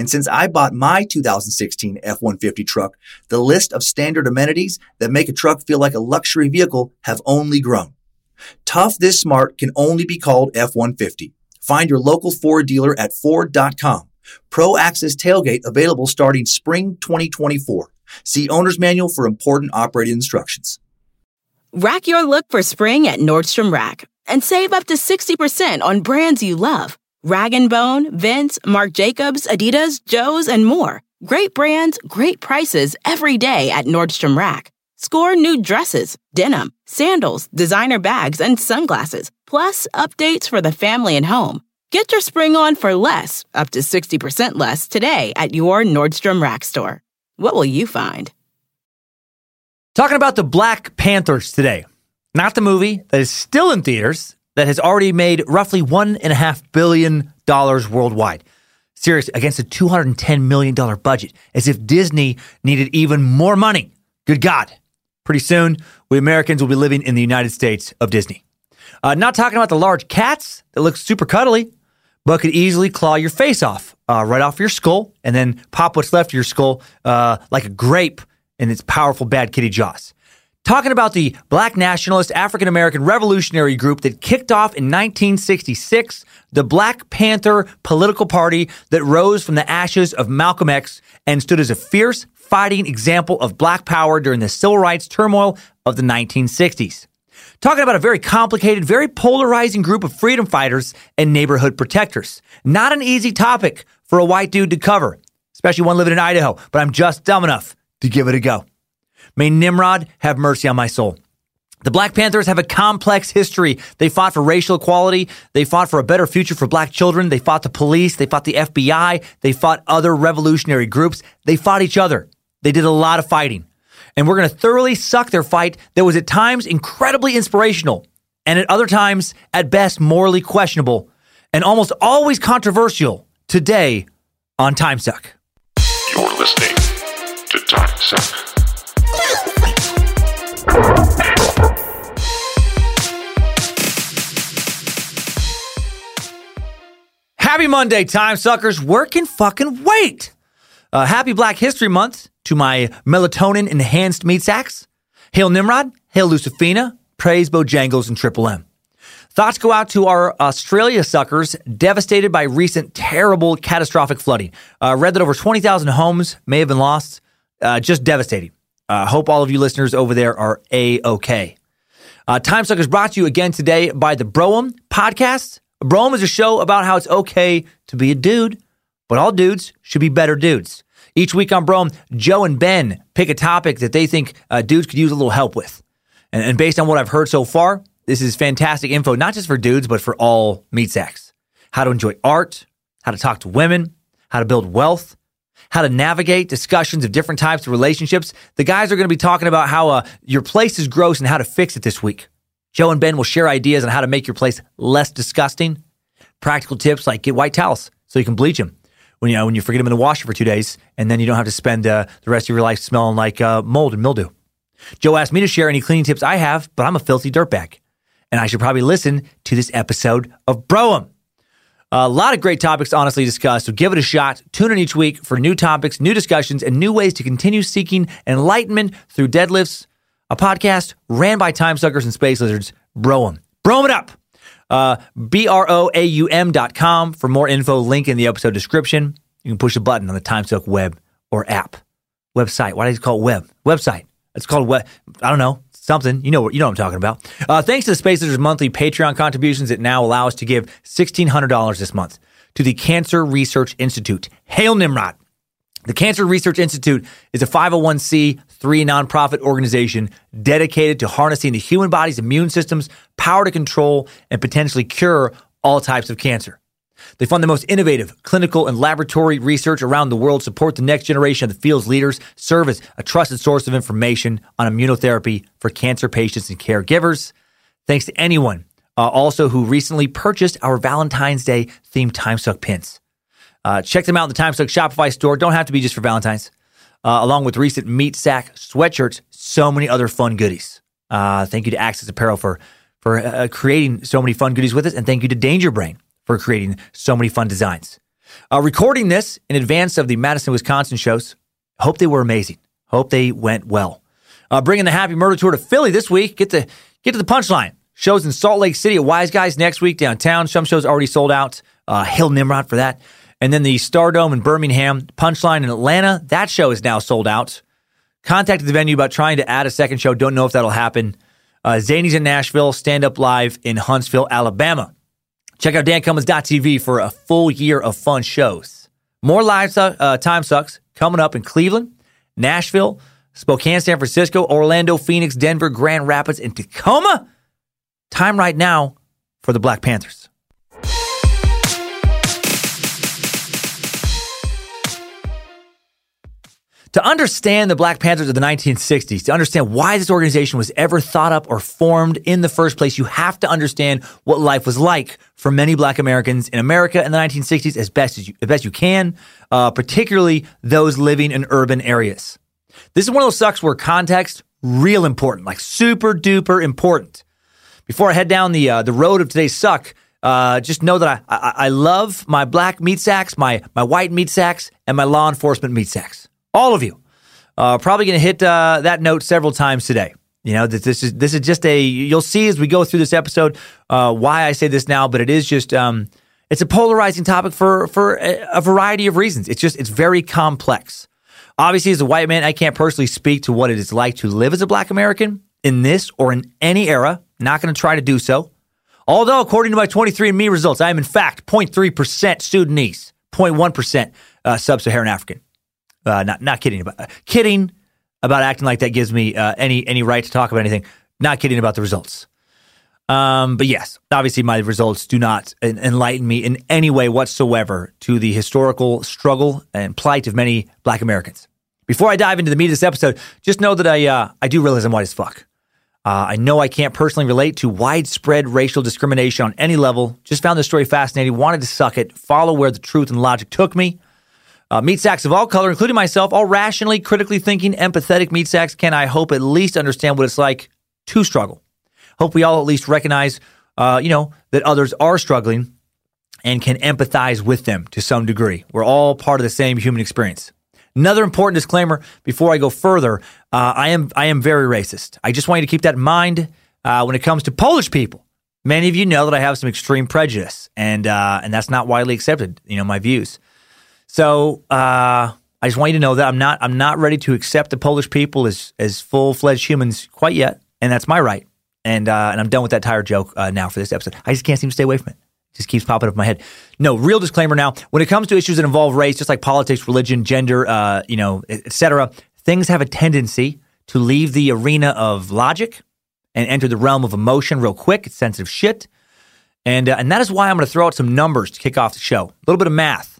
And since I bought my 2016 F-150 truck, the list of standard amenities that make a truck feel like a luxury vehicle have only grown. Tough this smart can only be called F-150. Find your local Ford dealer at Ford.com. Pro Access Tailgate available starting spring 2024. See owner's manual for important operating instructions. Rack your look for spring at Nordstrom Rack and save up to 60% on brands you love. Rag & Bone, Vince, Marc Jacobs, Adidas, Joe's, and more. Great brands, great prices every day at Nordstrom Rack. Score new dresses, denim, sandals, designer bags, and sunglasses, plus updates for the family and home. Get your spring on for less, up to 60% less, today at your Nordstrom Rack store. What will you find? Talking about the Black Panthers today. Not the movie that is still in theaters, that has already made roughly $1.5 billion worldwide. Serious, against a $210 million budget, as if Disney needed even more money. Good God. Pretty soon, we Americans will be living in the United States of Disney. Uh, not talking about the large cats that look super cuddly, but could easily claw your face off, uh, right off your skull, and then pop what's left of your skull uh, like a grape in its powerful bad kitty jaws. Talking about the black nationalist African American revolutionary group that kicked off in 1966, the Black Panther political party that rose from the ashes of Malcolm X and stood as a fierce fighting example of black power during the civil rights turmoil of the 1960s. Talking about a very complicated, very polarizing group of freedom fighters and neighborhood protectors. Not an easy topic for a white dude to cover, especially one living in Idaho, but I'm just dumb enough to give it a go. May Nimrod have mercy on my soul. The Black Panthers have a complex history. They fought for racial equality. They fought for a better future for black children. They fought the police. They fought the FBI. They fought other revolutionary groups. They fought each other. They did a lot of fighting. And we're going to thoroughly suck their fight that was at times incredibly inspirational and at other times, at best, morally questionable and almost always controversial today on Time Suck. You're listening to Time Suck. Happy Monday, time suckers. Working fucking wait. Uh, happy Black History Month to my melatonin enhanced meat sacks. Hail Nimrod. Hail Lucifina. Praise Bojangles and Triple M. Thoughts go out to our Australia suckers devastated by recent terrible catastrophic flooding. Uh, read that over 20,000 homes may have been lost. Uh, just devastating. Uh, hope all of you listeners over there are A OK. Uh, Time Suck is brought to you again today by the Broaum podcast. Broaum is a show about how it's okay to be a dude, but all dudes should be better dudes. Each week on Broaum, Joe and Ben pick a topic that they think uh, dudes could use a little help with. And, and, based on what I've heard so far, this is fantastic info, not just for dudes, but for all meat sacks. How to enjoy art, how to talk to women, how to build wealth, how to navigate discussions of different types of relationships. The guys are going to be talking about how uh, your place is gross and how to fix it this week. Joe and Ben will share ideas on how to make your place less disgusting. Practical tips like get white towels so you can bleach them when you know when you forget them in the washer for two days, and then you don't have to spend uh, the rest of your life smelling like uh, mold and mildew. Joe asked me to share any cleaning tips I have, but I'm a filthy dirtbag, and I should probably listen to this episode of Broaum. A lot of great topics honestly discussed, so give it a shot. Tune in each week for new topics, new discussions, and new ways to continue seeking enlightenment through deadlifts, a podcast ran by time suckers and space lizards. Broaum. Broaum it up. Uh, B-R-O-A-U-M dot com for more info. Link in the episode description. You can push a button on the TimeSuck web or app. Website. Why do you call it web? Website. It's called what? I don't know. Something. You know what you know what I'm talking about. Uh, thanks to the Space Lizards monthly Patreon contributions, it now allows us to give $1,600 this month to the Cancer Research Institute. Hail Nimrod. The Cancer Research Institute is a 501c3 nonprofit organization dedicated to harnessing the human body's immune system's power to control and potentially cure all types of cancer. They fund the most innovative clinical and laboratory research around the world, support the next generation of the field's leaders, serve as a trusted source of information on immunotherapy for cancer patients and caregivers. Thanks to anyone uh, also who recently purchased our Valentine's Day themed TimeSuck pins. Uh, check them out in the time TimeSuck Shopify store. Don't have to be just for Valentine's. Uh, along with recent meat sack sweatshirts, so many other fun goodies. Uh, thank you to Access Apparel for for uh, creating so many fun goodies with us, and thank you to Danger Brain for creating so many fun designs. Uh, recording this in advance of the Madison, Wisconsin shows. Hope they were amazing. Hope they went well. Uh, bringing the Happy Murder Tour to Philly this week. Get to get to the punchline. Shows in Salt Lake City at Wise Guys next week downtown. Some shows already sold out. Uh, Hail Nimrod for that. And then the Stardome in Birmingham, Punchline in Atlanta. That show is now sold out. Contacted the venue about trying to add a second show. Don't know if that'll happen. Uh, Zany's in Nashville, Stand Up Live in Huntsville, Alabama. Check out dancummins.tv for a full year of fun shows. More live uh, time sucks coming up in Cleveland, Nashville, Spokane, San Francisco, Orlando, Phoenix, Denver, Grand Rapids, and Tacoma. Time right now for the Black Panthers. To understand the Black Panthers of the 1960s, to understand why this organization was ever thought up or formed in the first place, you have to understand what life was like for many Black Americans in America in the 1960s as best as you, as best you can, uh, particularly those living in urban areas. This is one of those sucks where context real important, like super duper important. Before I head down the uh, the road of today's suck, uh, just know that I, I I love my black meat sacks, my my white meat sacks, and my law enforcement meat sacks. All of you. Uh, probably going to hit uh, that note several times today. You know, this, this is this is just a. You'll see as we go through this episode uh, why I say this now, but it is just um, it's a polarizing topic for for a, variety of reasons. It's just it's very complex. Obviously, as a white man, I can't personally speak to what it is like to live as a Black American in this or in any era. Not going to try to do so. Although, according to my 23andMe results, I am in fact 0.3% Sudanese, 0.1% uh, Sub-Saharan African. Uh, not not kidding about uh, kidding about acting like that gives me uh, any any right to talk about anything. Not kidding about the results. Um, but yes, obviously my results do not en- enlighten me in any way whatsoever to the historical struggle and plight of many Black Americans. Before I dive into the meat of this episode, just know that I uh, I do realize I'm white as fuck. Uh, I know I can't personally relate to widespread racial discrimination on any level. Just found this story fascinating. Wanted to suck it. Follow where the truth and logic took me. Uh, meat sacks of all color, including myself, all rationally, critically thinking, empathetic meat sacks can, I hope, at least understand what it's like to struggle. Hope we all at least recognize, uh, you know, that others are struggling and can empathize with them to some degree. We're all part of the same human experience. Another important disclaimer before I go further: uh, I am I am very racist. I just want you to keep that in mind uh, when it comes to Polish people. Many of you know that I have some extreme prejudice, and uh, and that's not widely accepted. You know my views. So uh, I just want you to know that I'm not I'm not ready to accept the Polish people as as full fledged humans quite yet, and that's my right. And uh, and I'm done with that tired joke uh, now for this episode. I just can't seem to stay away from it. It just keeps popping up in my head. No, real disclaimer now. When it comes to issues that involve race, just like politics, religion, gender, uh, you know, etc., things have a tendency to leave the arena of logic and enter the realm of emotion real quick. It's sensitive shit. And, uh, and that is why I'm going to throw out some numbers to kick off the show. A little bit of math.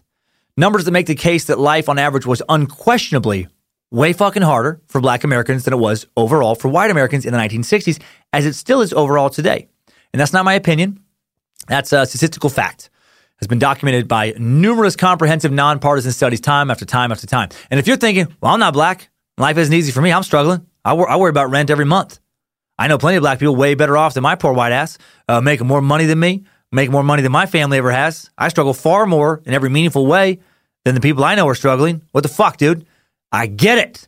Numbers that make the case that life on average was unquestionably way fucking harder for black Americans than it was overall for white Americans in the 1960s, as it still is overall today. And that's not my opinion. That's a statistical fact. Has been documented by numerous comprehensive nonpartisan studies time after time after time. And if you're thinking, well, I'm not black, life isn't easy for me, I'm struggling. I, wor- I worry about rent every month. I know plenty of black people way better off than my poor white ass, uh, making more money than me, make more money than my family ever has. I struggle far more in every meaningful way than the people I know are struggling. What the fuck, dude? I get it.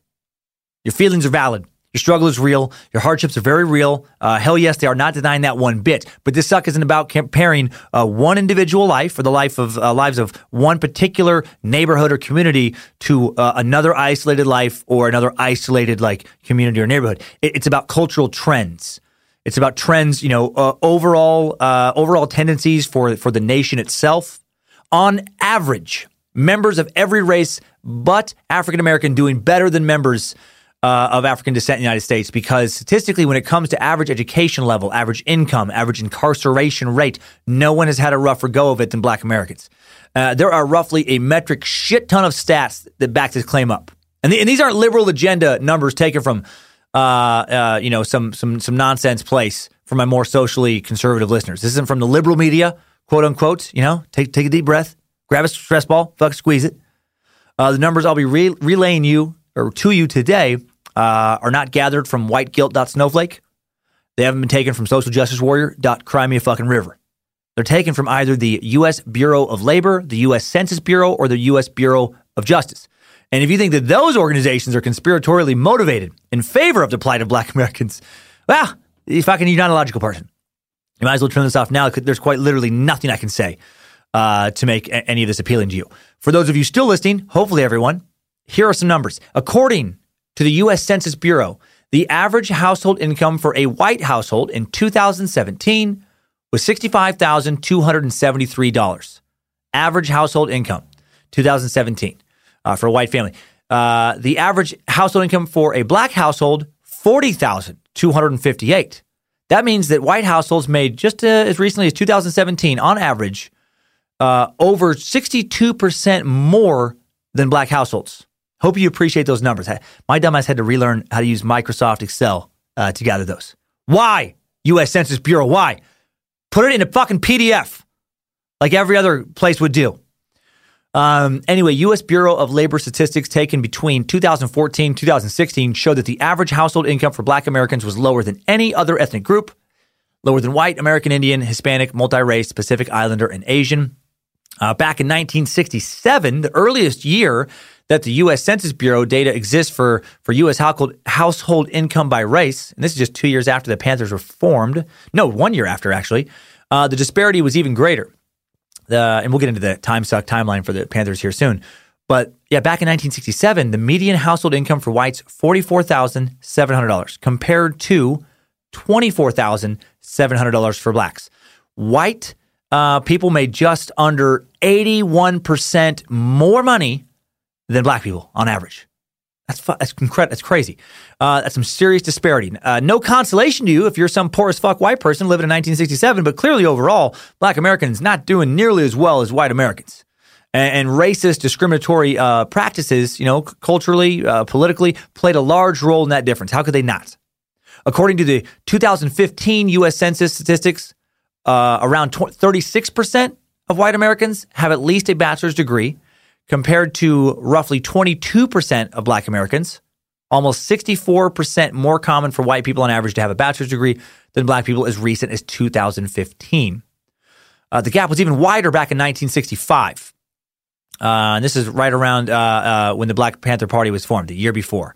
Your feelings are valid. Your struggle is real. Your hardships are very real. Uh, hell yes, they are not denying that one bit. But this suck isn't about comparing uh, one individual life or the life of uh, lives of one particular neighborhood or community to uh, another isolated life or another isolated like community or neighborhood. It, it's about cultural trends. It's about trends, you know, uh, overall uh, overall tendencies for for the nation itself. On average, members of every race but African American doing better than members uh, of African descent in the United States because statistically, when it comes to average education level, average income, average incarceration rate, no one has had a rougher go of it than black Americans. Uh, there are roughly a metric shit ton of stats that back this claim up. And, the, and these aren't liberal agenda numbers taken from, uh, uh, you know, some, some, some nonsense place for my more socially conservative listeners. This isn't from the liberal media, quote unquote, you know, take, take a deep breath, grab a stress ball, fuck, squeeze it. Uh, the numbers I'll be re- relaying you or to you today uh, are not gathered from whiteguilt.snowflake. They haven't been taken from socialjusticewarrior.crymeafucking They're taken from either the U.S. Bureau of Labor, the U.S. Census Bureau, or the U.S. Bureau of Justice. And if you think that those organizations are conspiratorially motivated in favor of the plight of black Americans, well, you fucking you're not a logical person. You might as well turn this off now. There's quite literally nothing I can say uh, to make any of this appealing to you. For those of you still listening, hopefully everyone, here are some numbers. According to the U.S. Census Bureau, the average household income for a white household in 2017 was $65,273. Average household income, 2017, uh, for a white family. Uh, the average household income for a black household, 40,258. That means that white households made just uh, as recently as 2017, on average, uh, over 62% more than black households. Hope you appreciate those numbers. My dumbass had to relearn how to use Microsoft Excel uh, to gather those. Why? U.S. Census Bureau, why? Put it in a fucking PDF like every other place would do. Um, anyway, U.S. Bureau of Labor statistics taken between 2014 2016 showed that the average household income for black Americans was lower than any other ethnic group, lower than white, American Indian, Hispanic, multi race, Pacific Islander, and Asian. Uh, back in 1967, the earliest year that the U.S. Census Bureau data exists for, for U.S. household, household income by race, and this is just two years after the Panthers were formed. No, one year after, actually. Uh, the disparity was even greater. And we'll get into the time suck timeline for the Panthers here soon. But yeah, back in 1967, the median household income for whites $44,700 compared to $24,700 for blacks. White uh, people made just under 81% more money than black people on average. That's fu- that's incredible. That's crazy. Uh, that's some serious disparity. Uh, no consolation to you if you're some poor as fuck white person living in 1967, but clearly overall, black Americans not doing nearly as well as white Americans. And, and racist, discriminatory uh, practices, you know, culturally, uh, politically, played a large role in that difference. How could they not? According to the 2015 U.S. Census statistics, uh, around 36% of white Americans have at least a bachelor's degree, compared to roughly 22% of black Americans. Almost 64% more common for white people on average to have a bachelor's degree than black people as recent as 2015. Uh, the gap was even wider back in 1965. Uh, and this is right around uh, uh, when the Black Panther Party was formed, the year before.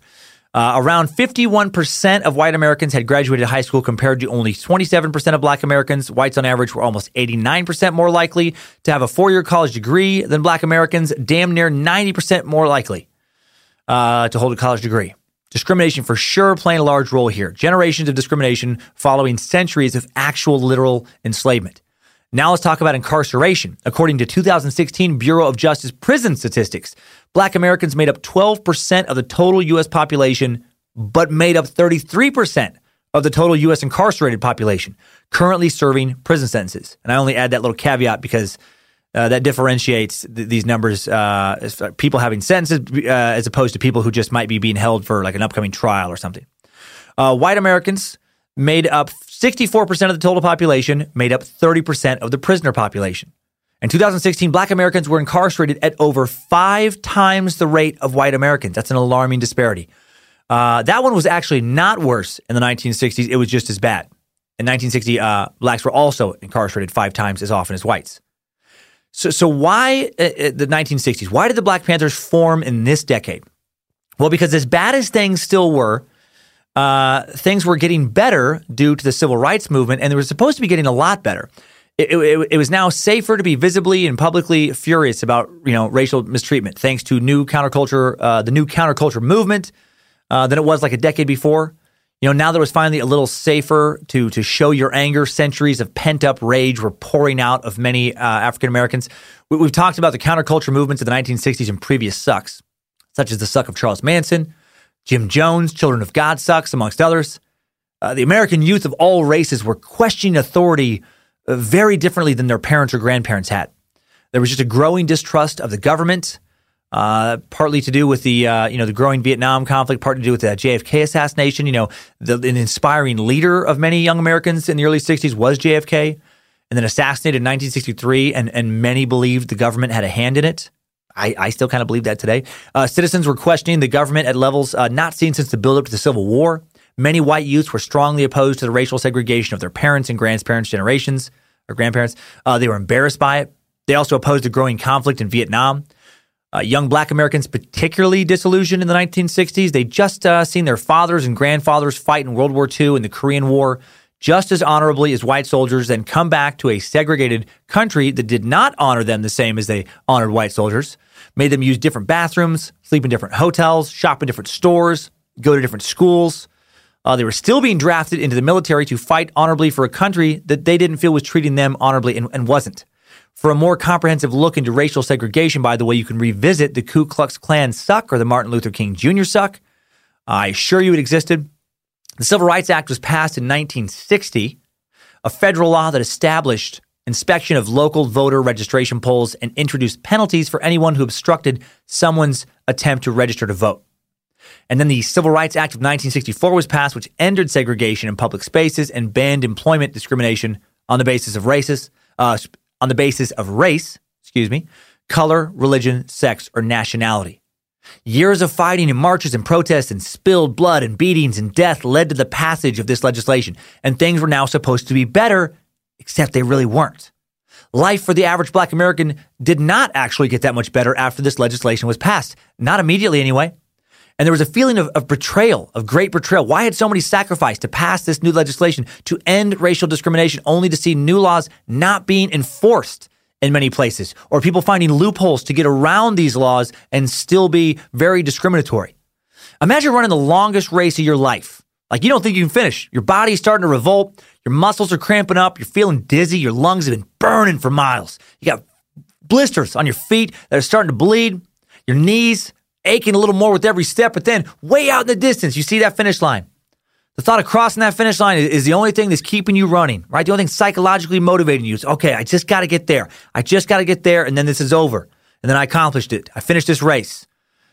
Uh, around 51% of white Americans had graduated high school compared to only 27% of black Americans. Whites on average were almost 89% more likely to have a four year college degree than black Americans, damn near 90% more likely uh, to hold a college degree. Discrimination for sure playing a large role here. Generations of discrimination following centuries of actual literal enslavement. Now let's talk about incarceration. According to 2016 Bureau of Justice prison statistics, black Americans made up 12% of the total U.S. population, but made up 33% of the total U.S. incarcerated population currently serving prison sentences. And I only add that little caveat because uh, that differentiates th- these numbers, uh, people having sentences uh, as opposed to people who just might be being held for like an upcoming trial or something. Uh, white Americans made up 64% of the total population, made up 30% of the prisoner population. In 2016, black Americans were incarcerated at over five times the rate of white Americans. That's an alarming disparity. Uh, that one was actually not worse in the 1960s. It was just as bad. In 1960, uh, blacks were also incarcerated five times as often as whites. So, so why uh, uh the 1960s? Why did the Black Panthers form in this decade? Well, because as bad as things still were, uh, things were getting better due to the civil rights movement, and they were supposed to be getting a lot better. It, it, it, was now safer to be visibly and publicly furious about you know racial mistreatment, thanks to new counterculture, uh, the new counterculture movement, uh, than it was like a decade before. You know, now that it was finally a little safer to to show your anger, centuries of pent up rage were pouring out of many uh, African Americans. We, have talked about the counterculture movements of the 1960s and previous sucks, such as the suck of Charles Manson, Jim Jones, Children of God sucks, amongst others. Uh, the American youth of all races were questioning authority very differently than their parents or grandparents had. There was just a growing distrust of the government, uh, partly to do with the uh, you know the growing Vietnam conflict, partly to do with the JFK assassination. You know, the, an inspiring leader of many young Americans in the early '60s was JFK, and then assassinated in 1963, and and many believed the government had a hand in it. I, I still kind of believe that today. Uh, citizens were questioning the government at levels uh, not seen since the buildup to the Civil War. Many white youths were strongly opposed to the racial segregation of their parents and grandparents' generations or grandparents. Uh, they were embarrassed by it. They also opposed the growing conflict in Vietnam. Uh, young black Americans, particularly disillusioned in the 1960s, they just uh, seen their fathers and grandfathers fight in World War II and the Korean War just as honorably as white soldiers, then come back to a segregated country that did not honor them the same as they honored white soldiers made them use different bathrooms, sleep in different hotels, shop in different stores, go to different schools. Uh, they were still being drafted into the military to fight honorably for a country that they didn't feel was treating them honorably and, and wasn't. For a more comprehensive look into racial segregation, by the way, you can revisit the Ku Klux Klan suck or the Martin Luther King Jr. suck. I assure you it existed. The Civil Rights Act was passed in 1960, a federal law that established inspection of local voter registration polls, and introduced penalties for anyone who obstructed someone's attempt to register to vote. And then the Civil Rights Act of 1964 was passed, which ended segregation in public spaces and banned employment discrimination on the basis of races, uh, on the basis of race, excuse me, color, religion, sex, or nationality. Years of fighting and marches and protests and spilled blood and beatings and death led to the passage of this legislation, and things were now supposed to be better except they really weren't. Life for the average black American did not actually get that much better after this legislation was passed. Not immediately, anyway. And there was a feeling of, of, betrayal, of great betrayal. Why had so many sacrificed to pass this new legislation to end racial discrimination only to see new laws not being enforced in many places or people finding loopholes to get around these laws and still be very discriminatory? Imagine running the longest race of your life. Like you don't think you can finish. Your body's starting to revolt. Your muscles are cramping up. You're feeling dizzy. Your lungs have been burning for miles. You got blisters on your feet that are starting to bleed. Your knees aching a little more with every step. But then, way out in the distance, you see that finish line. The thought of crossing that finish line is the only thing that's keeping you running, right? The only thing psychologically motivating you is, okay, I just got to get there. I just got to get there, and then this is over. And then I accomplished it. I finished this race.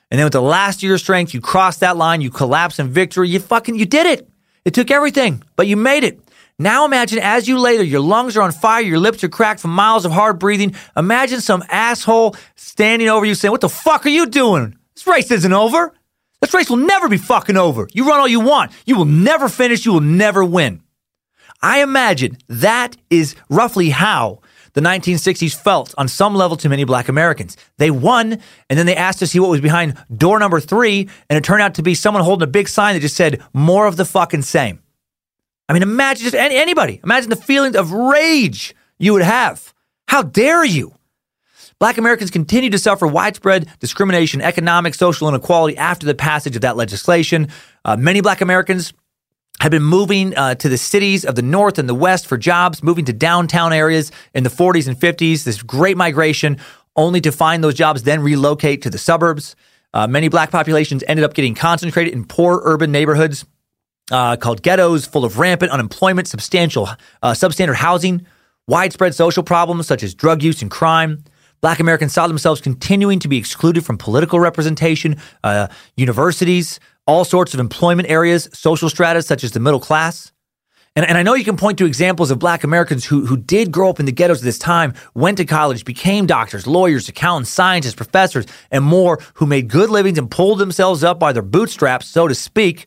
And then with the last of your strength, you cross that line, you collapse in victory. You fucking, you did it. It took everything, but you made it. Now imagine as you lay there, your lungs are on fire, your lips are cracked from miles of hard breathing. Imagine some asshole standing over you saying, What the fuck are you doing? This race isn't over. This race will never be fucking over. You run all you want. You will never finish. You will never win. I imagine that is roughly how the 1960s felt on some level to many black Americans. They won, and then they asked to see what was behind door number three, and it turned out to be someone holding a big sign that just said, More of the fucking same. I mean, imagine just any, anybody. Imagine the feelings of rage you would have. How dare you? Black Americans continue to suffer widespread discrimination, economic, social inequality after the passage of that legislation. Uh, many Black Americans have been moving uh, to the cities of the North and the West for jobs, moving to downtown areas in the 40s and 50s. This great migration, only to find those jobs then relocate to the suburbs. Uh, many Black populations ended up getting concentrated in poor urban neighborhoods uh, called ghettos, full of rampant unemployment, substantial uh, substandard housing, widespread social problems such as drug use and crime. Black Americans saw themselves continuing to be excluded from political representation, uh, universities, all sorts of employment areas, social strata such as the middle class. And, and I know you can point to examples of black Americans who, who did grow up in the ghettos at this time, went to college, became doctors, lawyers, accountants, scientists, professors, and more, who made good livings and pulled themselves up by their bootstraps, so to speak,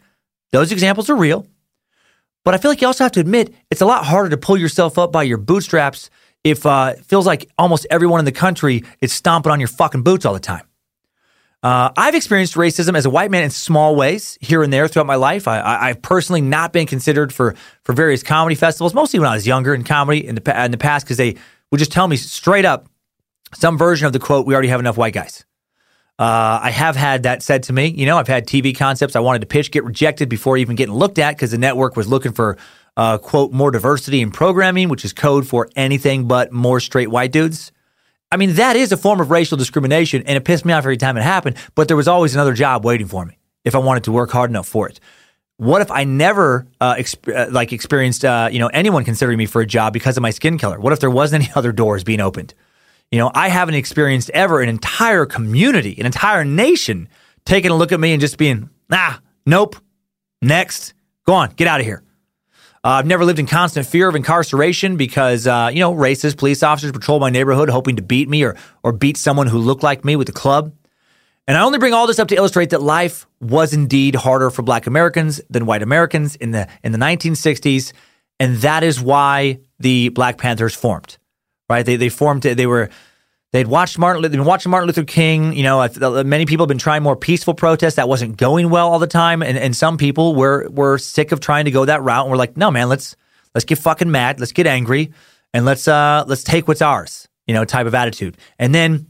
those examples are real. But I feel like you also have to admit it's a lot harder to pull yourself up by your bootstraps if uh, it feels like almost everyone in the country is stomping on your fucking boots all the time. Uh, I've experienced racism as a white man in small ways here and there throughout my life. I, have personally not been considered for for various comedy festivals, mostly when I was younger in comedy in the in the past, because they would just tell me straight up some version of the quote, "We already have enough white guys." Uh, I have had that said to me. You know, I've had TV concepts I wanted to pitch get rejected before even getting looked at because the network was looking for uh, quote more diversity in programming, which is code for anything but more straight white dudes. I mean, that is a form of racial discrimination, and it pissed me off every time it happened. But there was always another job waiting for me if I wanted to work hard enough for it. What if I never uh, exp- uh, like experienced uh, you know anyone considering me for a job because of my skin color? What if there wasn't any other doors being opened? You know, I haven't experienced ever an entire community, an entire nation taking a look at me and just being, ah, nope, next, go on, get out of here. Uh, I've never lived in constant fear of incarceration because, uh, you know, racist police officers patrol my neighborhood hoping to beat me or, or beat someone who looked like me with a club. And I only bring all this up to illustrate that life was indeed harder for black Americans than white Americans in the, in the 1960s. And that is why the Black Panthers formed, right? They, they formed, they were, They'd watched Martin. They'd been watching Martin Luther King. You know, many people have been trying more peaceful protests. That wasn't going well all the time, and and some people were were sick of trying to go that route. And we're like, no, man, let's let's get fucking mad. Let's get angry, and let's uh let's take what's ours. You know, type of attitude. And then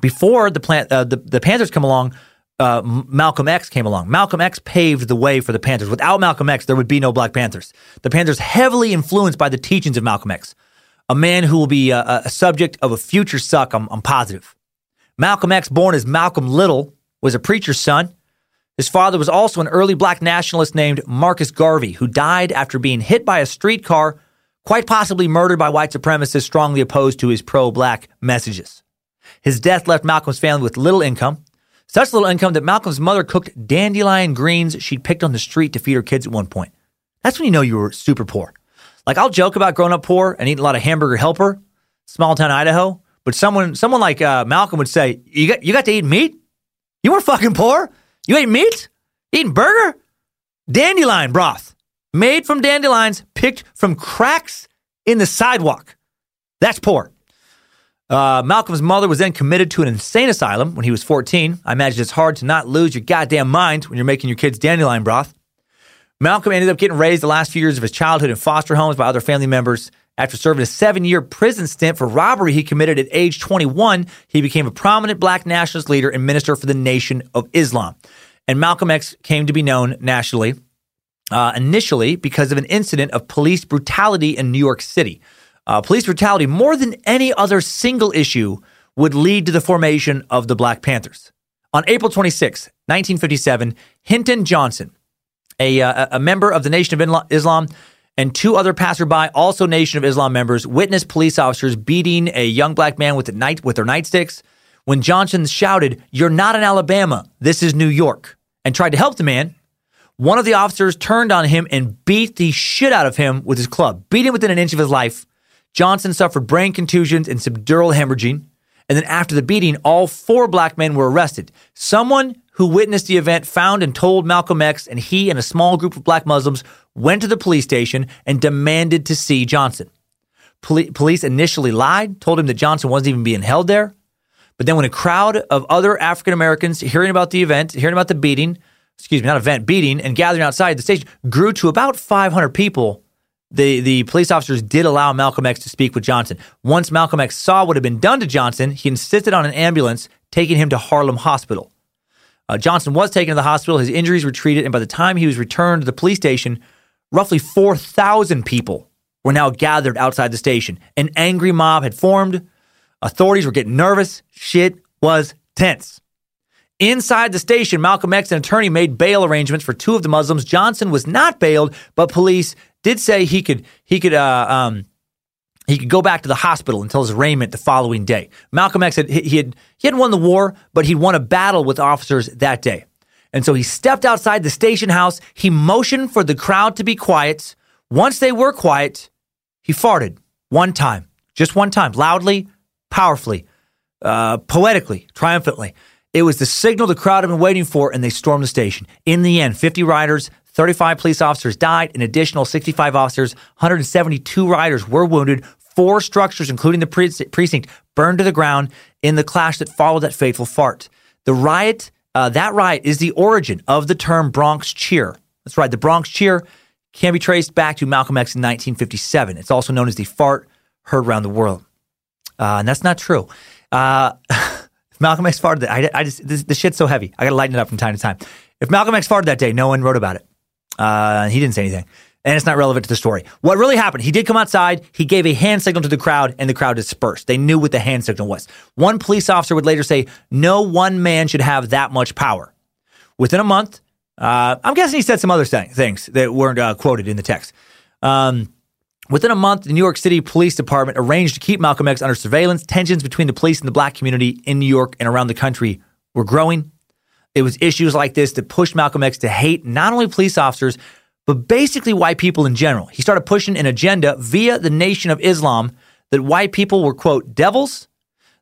before the plant uh, the the Panthers come along. Uh, Malcolm X came along. Malcolm X paved the way for the Panthers. Without Malcolm X, there would be no Black Panthers. The Panthers heavily influenced by the teachings of Malcolm X a man who will be a, a subject of a future suck, I'm, I'm positive. Malcolm X, born as Malcolm Little, was a preacher's son. His father was also an early black nationalist named Marcus Garvey, who died after being hit by a streetcar, quite possibly murdered by white supremacists strongly opposed to his pro black messages. His death left Malcolm's family with little income, such little income that Malcolm's mother cooked dandelion greens she'd picked on the street to feed her kids at one point. That's when you know you were super poor. Like I'll joke about growing up poor and eating a lot of hamburger helper, small town Idaho. But someone, someone like uh, Malcolm would say, "You got, you got to eat meat. You weren't fucking poor. You ate meat, eating burger, dandelion broth, made from dandelions picked from cracks in the sidewalk. That's poor." Uh, Malcolm's mother was then committed to an insane asylum when he was 14. I imagine it's hard to not lose your goddamn mind when you're making your kids dandelion broth. Malcolm ended up getting raised the last few years of his childhood in foster homes by other family members. After serving a seven year prison stint for robbery he committed at age 21, he became a prominent black nationalist leader and minister for the Nation of Islam. And Malcolm X came to be known nationally uh, initially because of an incident of police brutality in New York City. Uh, police brutality, more than any other single issue, would lead to the formation of the Black Panthers. On April 26, 1957, Hinton Johnson, a, uh, a member of the Nation of Islam and two other passerby, also Nation of Islam members, witnessed police officers beating a young black man with, night, with their nightsticks. When Johnson shouted, You're not in Alabama, this is New York, and tried to help the man, one of the officers turned on him and beat the shit out of him with his club, beat him within an inch of his life. Johnson suffered brain contusions and subdural hemorrhaging. And then after the beating, all four black men were arrested. Someone who witnessed the event found and told Malcolm X, and he and a small group of black Muslims went to the police station and demanded to see Johnson. Poli- police initially lied, told him that Johnson wasn't even being held there. But then, when a crowd of other African Americans hearing about the event, hearing about the beating, excuse me, not event, beating, and gathering outside the station grew to about 500 people, the, the police officers did allow Malcolm X to speak with Johnson. Once Malcolm X saw what had been done to Johnson, he insisted on an ambulance taking him to Harlem Hospital. Uh, Johnson was taken to the hospital. His injuries were treated, and by the time he was returned to the police station, roughly 4,000 people were now gathered outside the station. An angry mob had formed. Authorities were getting nervous. Shit was tense. Inside the station, Malcolm X, an attorney, made bail arrangements for two of the Muslims. Johnson was not bailed, but police did say he could he could uh, um, he could go back to the hospital until his arraignment the following day. Malcolm X had he had he hadn't won the war, but he'd won a battle with officers that day. And so he stepped outside the station house. He motioned for the crowd to be quiet. Once they were quiet, he farted one time, just one time, loudly, powerfully, uh, poetically, triumphantly. It was the signal the crowd had been waiting for, and they stormed the station. In the end, 50 riders, 35 police officers died, an additional 65 officers, 172 riders were wounded, four structures, including the precinct, burned to the ground in the clash that followed that fateful fart. The riot, uh, that riot is the origin of the term Bronx cheer. That's right. The Bronx cheer can be traced back to Malcolm X in 1957. It's also known as the fart heard around the world. Uh, and that's not true. Uh, Malcolm X farted, I, I just, this, this shit's so heavy. I got to lighten it up from time to time. If Malcolm X farted that day, no one wrote about it. Uh, he didn't say anything. And it's not relevant to the story. What really happened, he did come outside, he gave a hand signal to the crowd, and the crowd dispersed. They knew what the hand signal was. One police officer would later say, No one man should have that much power. Within a month, uh, I'm guessing he said some other things that weren't uh, quoted in the text. Um, within a month, the New York City Police Department arranged to keep Malcolm X under surveillance. Tensions between the police and the black community in New York and around the country were growing. It was issues like this that pushed Malcolm X to hate not only police officers, but basically white people in general. He started pushing an agenda via the Nation of Islam that white people were, quote, devils,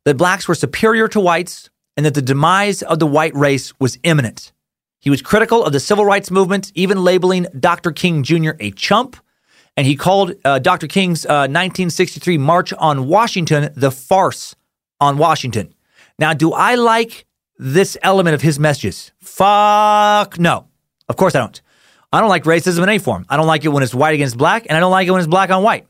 that blacks were superior to whites, and that the demise of the white race was imminent. He was critical of the civil rights movement, even labeling Dr. King Jr. a chump. And he called uh, Dr. King's uh, 1963 March on Washington the farce on Washington. Now, do I like this element of his messages? Fuck no. Of course I don't. I don't like racism in any form. I don't like it when it's white against black, and I don't like it when it's black on white.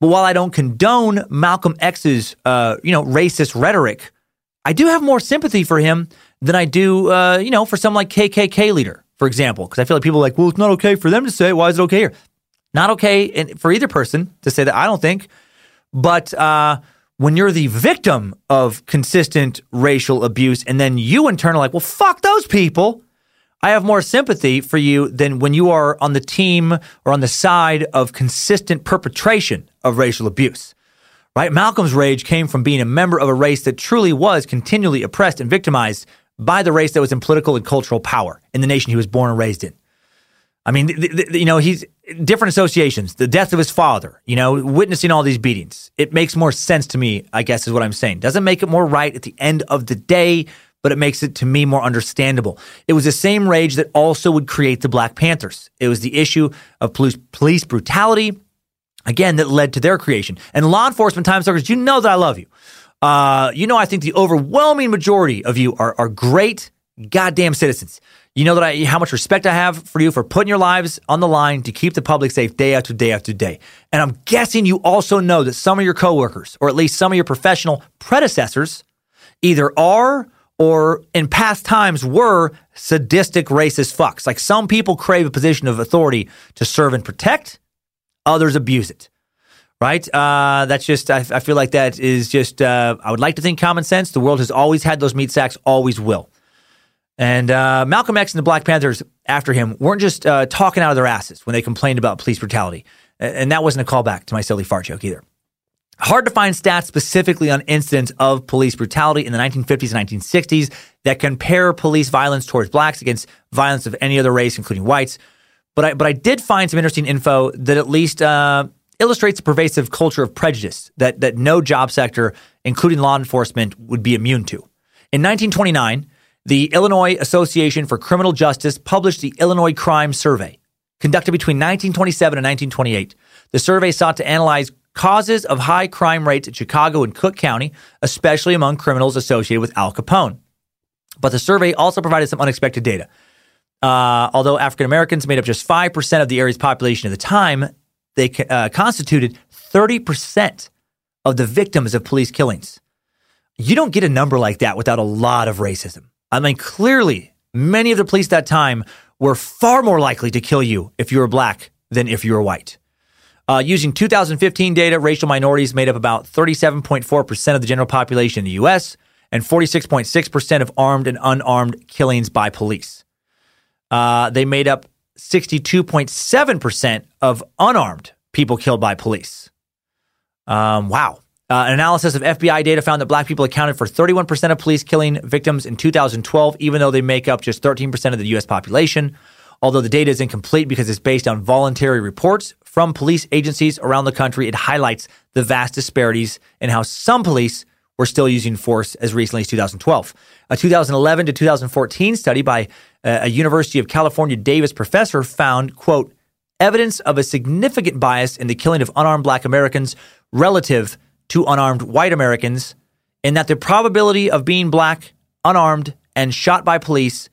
But while I don't condone Malcolm X's, uh, you know, racist rhetoric, I do have more sympathy for him than I do, uh, you know, for some like KKK leader, for example, because I feel like people are like, well, it's not okay for them to say. Why is it okay here? Not okay for either person to say that. I don't think. But uh, when you're the victim of consistent racial abuse, and then you in turn are like, well, fuck those people. I have more sympathy for you than when you are on the team or on the side of consistent perpetration of racial abuse. Right? Malcolm's rage came from being a member of a race that truly was continually oppressed and victimized by the race that was in political and cultural power in the nation he was born and raised in. I mean, the, the, you know, he's different associations, the death of his father, you know, witnessing all these beatings. It makes more sense to me, I guess, is what I'm saying. Doesn't make it more right at the end of the day, but it makes it to me more understandable. It was the same rage that also would create the Black Panthers. It was the issue of police, police brutality, again, that led to their creation. And law enforcement time suckers, you know that I love you. Uh, you know, I think the overwhelming majority of you are, are great goddamn citizens. You know that I how much respect I have for you for putting your lives on the line to keep the public safe day after day after day. And I'm guessing you also know that some of your coworkers, or at least some of your professional predecessors, either are or in past times were sadistic racist fucks. Like some people crave a position of authority to serve and protect, others abuse it. Right? Uh, that's just, I, I, feel like that is just, uh, I would like to think common sense. The world has always had those meat sacks, always will. And uh, Malcolm X and the Black Panthers after him weren't just uh, talking out of their asses when they complained about police brutality. And that wasn't a callback to my silly fart joke either. Hard to find stats specifically on incidents of police brutality in the 1950s and 1960s that compare police violence towards blacks against violence of any other race, including whites. But I, but I did find some interesting info that at least uh, illustrates a pervasive culture of prejudice that, that no job sector, including law enforcement, would be immune to. In 1929, the Illinois Association for Criminal Justice published the Illinois Crime Survey, conducted between 1927 and 1928. The survey sought to analyze causes of high crime rates in Chicago and Cook County, especially among criminals associated with Al Capone. But the survey also provided some unexpected data. Uh, although African Americans made up just 5% of the area's population at the time, they uh, constituted 30% of the victims of police killings. You don't get a number like that without a lot of racism. I mean, clearly, many of the police at that time were far more likely to kill you if you were black than if you were white. Uh, using 2015 data, racial minorities made up about 37.4% of the general population in the U.S. and 46.6% of armed and unarmed killings by police. Uh, they made up 62.7% of unarmed people killed by police. Um, wow. Uh, an analysis of FBI data found that black people accounted for 31% of police killing victims in 2012, even though they make up just 13% of the U.S. population. Although the data is incomplete because it's based on voluntary reports from police agencies around the country, it highlights the vast disparities in how some police were still using force as recently as 2012. A 2011 to 2014 study by uh, a University of California Davis professor found, quote, evidence of a significant bias in the killing of unarmed black Americans relative to unarmed white Americans, in that the probability of being black, unarmed, and shot by police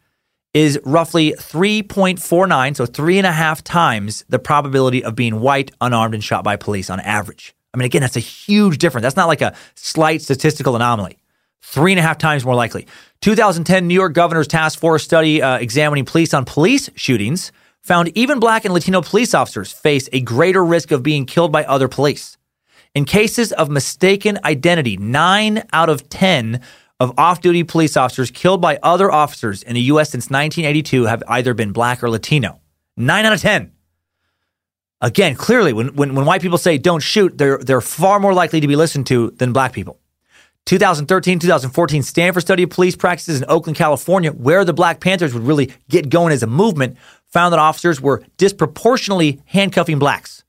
is roughly 3.49, so three and a half times the probability of being white, unarmed, and shot by police on average. I mean, again, that's a huge difference. That's not like a slight statistical anomaly. Three and a half times more likely. 2010 New York Governor's Task Force study uh, examining police on police shootings found even black and Latino police officers face a greater risk of being killed by other police. In cases of mistaken identity, nine out of 10 of off duty police officers killed by other officers in the U.S. since 1982 have either been black or Latino. Nine out of 10. Again, clearly, when, when, when white people say don't shoot, they're, they're far more likely to be listened to than black people. 2013 2014 Stanford study of police practices in Oakland, California, where the Black Panthers would really get going as a movement, found that officers were disproportionately handcuffing blacks.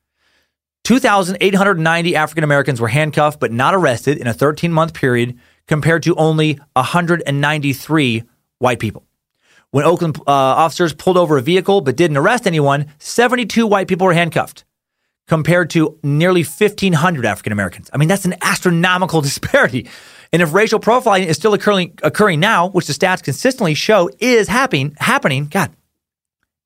2,890 African Americans were handcuffed but not arrested in a 13 month period compared to only 193 white people. When Oakland uh, officers pulled over a vehicle but didn't arrest anyone, 72 white people were handcuffed compared to nearly 1,500 African Americans. I mean, that's an astronomical disparity. And if racial profiling is still occurring, occurring now, which the stats consistently show is happening, happening, God,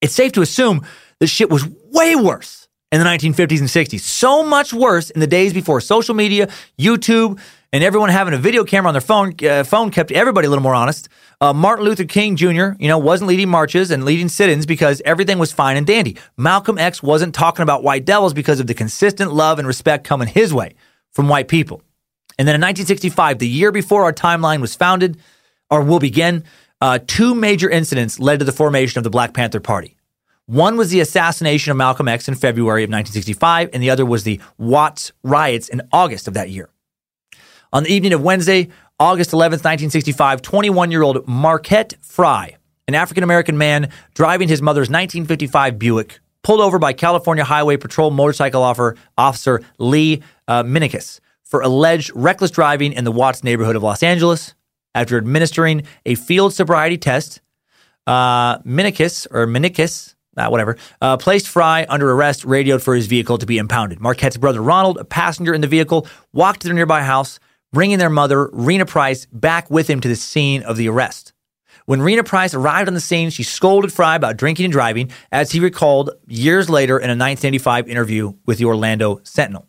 it's safe to assume that shit was way worse in the 1950s and 60s. So much worse in the days before social media, YouTube, and everyone having a video camera on their phone. Uh, phone kept everybody a little more honest. Uh, Martin Luther King Jr., you know, wasn't leading marches and leading sit-ins because everything was fine and dandy. Malcolm X wasn't talking about white devils because of the consistent love and respect coming his way from white people. And then in 1965, the year before our timeline was founded, or will begin, uh, two major incidents led to the formation of the Black Panther Party. One was the assassination of Malcolm X in February of 1965, and the other was the Watts riots in August of that year. On the evening of Wednesday, August 11th, 1965, 21 year old Marquette Frye, an African American man driving his mother's 1955 Buick, pulled over by California Highway Patrol motorcycle officer Lee uh, Minikus for alleged reckless driving in the Watts neighborhood of Los Angeles. After administering a field sobriety test, uh, Minikus, or Minikus, uh, whatever, uh, placed Frye under arrest, radioed for his vehicle to be impounded. Marquette's brother Ronald, a passenger in the vehicle, walked to their nearby house, bringing their mother, Rena Price, back with him to the scene of the arrest. When Rena Price arrived on the scene, she scolded Frye about drinking and driving, as he recalled years later in a 1985 interview with the Orlando Sentinel.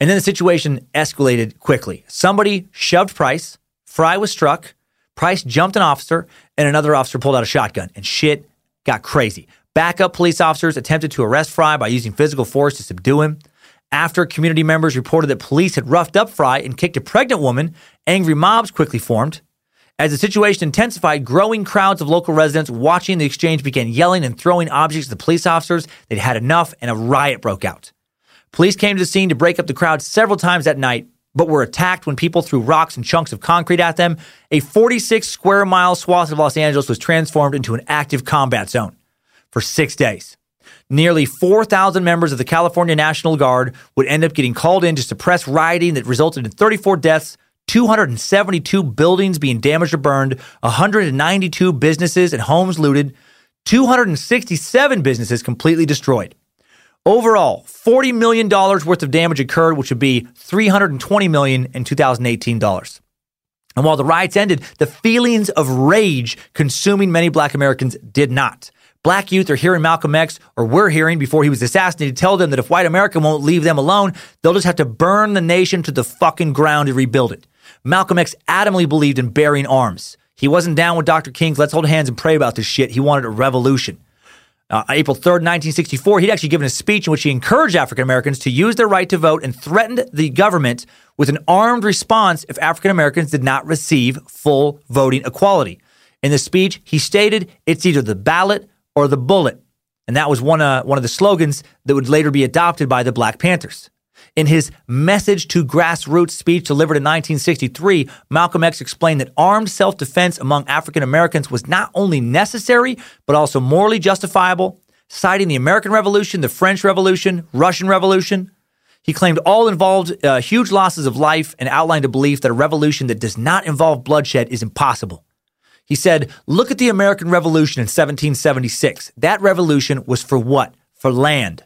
And then the situation escalated quickly. Somebody shoved Price, Frye was struck, Price jumped an officer, and another officer pulled out a shotgun, and shit got crazy. Backup police officers attempted to arrest Frye by using physical force to subdue him. After community members reported that police had roughed up Frye and kicked a pregnant woman, angry mobs quickly formed. As the situation intensified, growing crowds of local residents watching the exchange began yelling and throwing objects at the police officers. They'd had enough, and a riot broke out. Police came to the scene to break up the crowd several times that night, but were attacked when people threw rocks and chunks of concrete at them. A 46 square mile swath of Los Angeles was transformed into an active combat zone for six days. Nearly 4,000 members of the California National Guard would end up getting called in to suppress rioting that resulted in 34 deaths, 272 buildings being damaged or burned, 192 businesses and homes looted, 267 businesses completely destroyed. Overall, $40 million worth of damage occurred, which would be 320 million in 2018 dollars. And while the riots ended, the feelings of rage consuming many black Americans did not. Black youth are hearing Malcolm X, or we're hearing before he was assassinated, tell them that if white America won't leave them alone, they'll just have to burn the nation to the fucking ground and rebuild it. Malcolm X adamantly believed in bearing arms. He wasn't down with Dr. King's let's hold hands and pray about this shit. He wanted a revolution. Uh, April 3rd, 1964, he'd actually given a speech in which he encouraged African Americans to use their right to vote and threatened the government with an armed response if African Americans did not receive full voting equality. In the speech, he stated it's either the ballot or the bullet. And that was one, uh, one of the slogans that would later be adopted by the Black Panthers. In his Message to Grassroots speech delivered in 1963, Malcolm X explained that armed self defense among African Americans was not only necessary, but also morally justifiable, citing the American Revolution, the French Revolution, Russian Revolution. He claimed all involved uh, huge losses of life and outlined a belief that a revolution that does not involve bloodshed is impossible. He said, Look at the American Revolution in 1776. That revolution was for what? For land.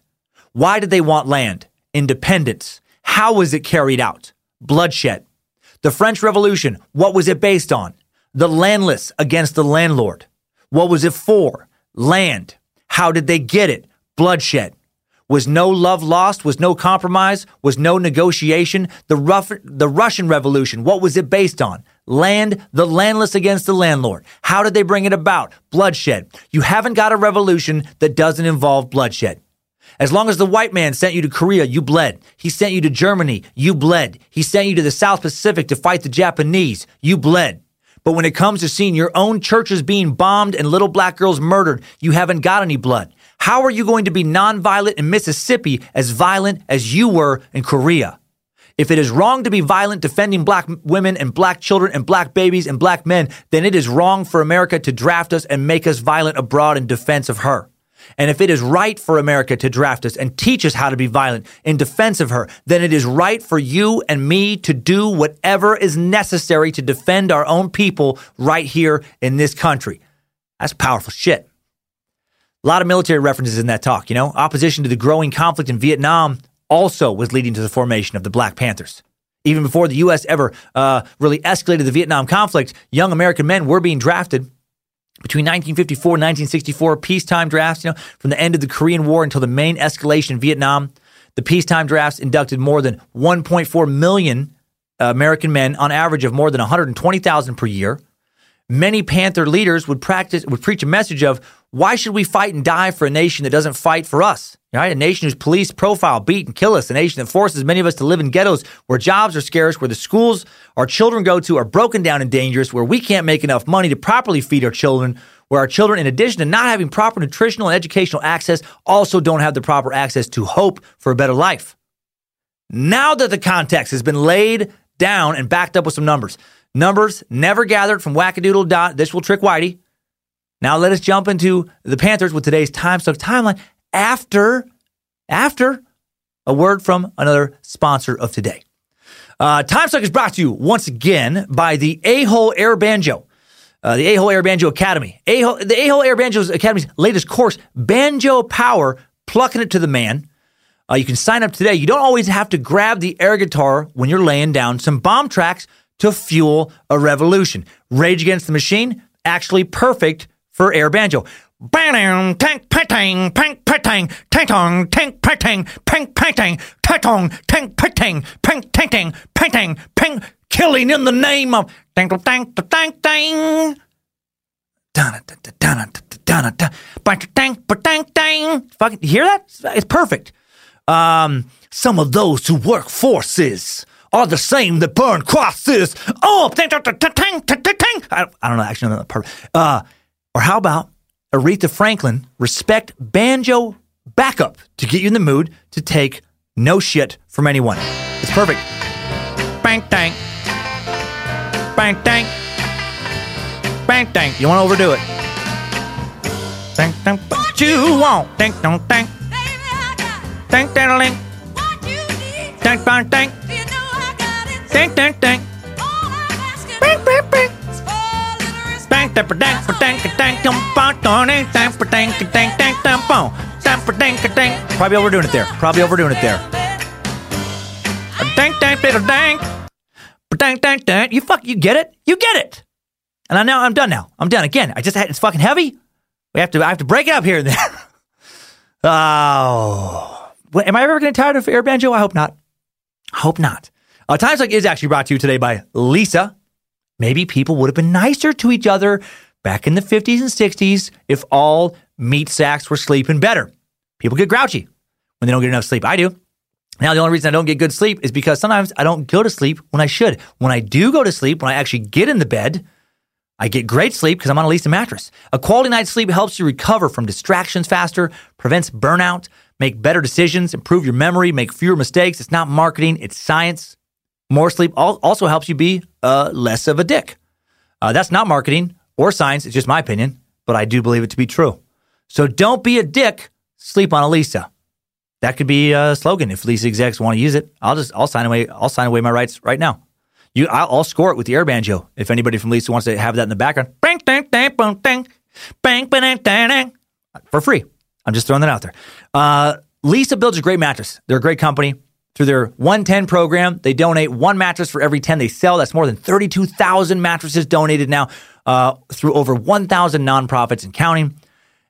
Why did they want land? Independence. How was it carried out? Bloodshed. The French Revolution, what was it based on? the landless against the landlord. What was it for? Land. How did they get it? Bloodshed. Was no love lost? Was no compromise? Was no negotiation? The, rough, the Russian Revolution, what was it based on? Land, the landless against the landlord. How did they bring it about? Bloodshed. You haven't got a revolution that doesn't involve bloodshed. As long as the white man sent you to Korea, you bled. He sent you to Germany, you bled. He sent you to the South Pacific to fight the Japanese, you bled. But when it comes to seeing your own churches being bombed and little black girls murdered, you haven't got any blood. How are you going to be nonviolent in Mississippi as violent as you were in Korea? If it is wrong to be violent defending black women and black children and black babies and black men, then it is wrong for America to draft us and make us violent abroad in defense of her. And if it is right for America to draft us and teach us how to be violent in defense of her, then it is right for you and me to do whatever is necessary to defend our own people right here in this country. That's powerful shit. A lot of military references in that talk, you know. Opposition to the growing conflict in Vietnam also was leading to the formation of the Black Panthers. Even before the U.S. ever uh, really escalated the Vietnam conflict, young American men were being drafted between 1954 and 1964, peacetime drafts, you know, from the end of the Korean War until the main escalation in Vietnam, the peacetime drafts inducted more than 1.4 million uh, American men, on average of more than 120,000 per year. Many Panther leaders would practice would preach a message of why should we fight and die for a nation that doesn't fight for us? Right? A nation whose police profile, beat, and kill us. A nation that forces many of us to live in ghettos where jobs are scarce, where the schools our children go to are broken down and dangerous, where we can't make enough money to properly feed our children, where our children, in addition to not having proper nutritional and educational access, also don't have the proper access to hope for a better life. Now that the context has been laid down and backed up with some numbers, numbers never gathered from wackadoodle dot, this will trick Whitey. Now let us jump into the Panthers with today's time suck timeline after after a word from another sponsor of today. Uh, time suck is brought to you once again by the A Hole Air Banjo. Uh, the A Hole Air Banjo Academy. A-Hole, the A Hole Air Banjo Academy's latest course, Banjo Power, plucking it to the man. Uh, you can sign up today. You don't always have to grab the air guitar when you're laying down some bomb tracks to fuel a revolution. Rage Against the Machine, actually perfect for air banjo. Bang, tank, patang, pank, patang, tang, tank, patang, pank, patang, tatong, tank, patang, pank, tang, patang, pang, killing in the name of dang, dang, dang, dang. Fucking, hear that? It's perfect. Um, some of those who work forces are the same that burn crosses. Oh, I, I don't know, actually, not part. Uh, or how about Aretha Franklin respect banjo backup to get you in the mood to take no shit from anyone? It's perfect. Bang, dang. Bang, dang. Bang, dang. You want to overdo it. Dang, dang. What you want? Dang, dang, dang. Dang, dang, dang. Dang, bang, dang. Dang, dang, dang. Bang, bang, bang. Probably overdoing it there. Probably overdoing it there. Dang dang dang dang dang dang. You fuck, you get it? You get it. And I now I'm done now. I'm done again. I just had it's fucking heavy. We have to I have to break it up here and there. oh, am I ever to tired of air banjo? I hope not. I hope not. Uh, Time Suck is actually brought to you today by Leesa. Maybe people would have been nicer to each other back in the 50s and 60s if all meat sacks were sleeping better. People get grouchy when they don't get enough sleep. I do. Now, the only reason I don't get good sleep is because sometimes I don't go to sleep when I should. When I do go to sleep, when I actually get in the bed, I get great sleep because I'm on a Leesa mattress. A quality night's sleep helps you recover from distractions faster, prevents burnout, make better decisions, improve your memory, make fewer mistakes. It's not marketing, it's science. More sleep also helps you be uh, less of a dick. Uh, that's not marketing or science. It's just my opinion, but I do believe it to be true. So don't be a dick. Sleep on a Leesa. That could be a slogan if Leesa execs want to use it. I'll just I'll sign away I'll sign away my rights right now. You I'll, I'll score it with the air banjo if anybody from Leesa wants to have that in the background. Bang bang bang bang bang bang bang bang for free. I'm just throwing that out there. Uh, Leesa builds a great mattress. They're a great company Through their 110 program, they donate one mattress for every 10 they sell. That's more than 32,000 mattresses donated now uh, through over 1,000 nonprofits and counting.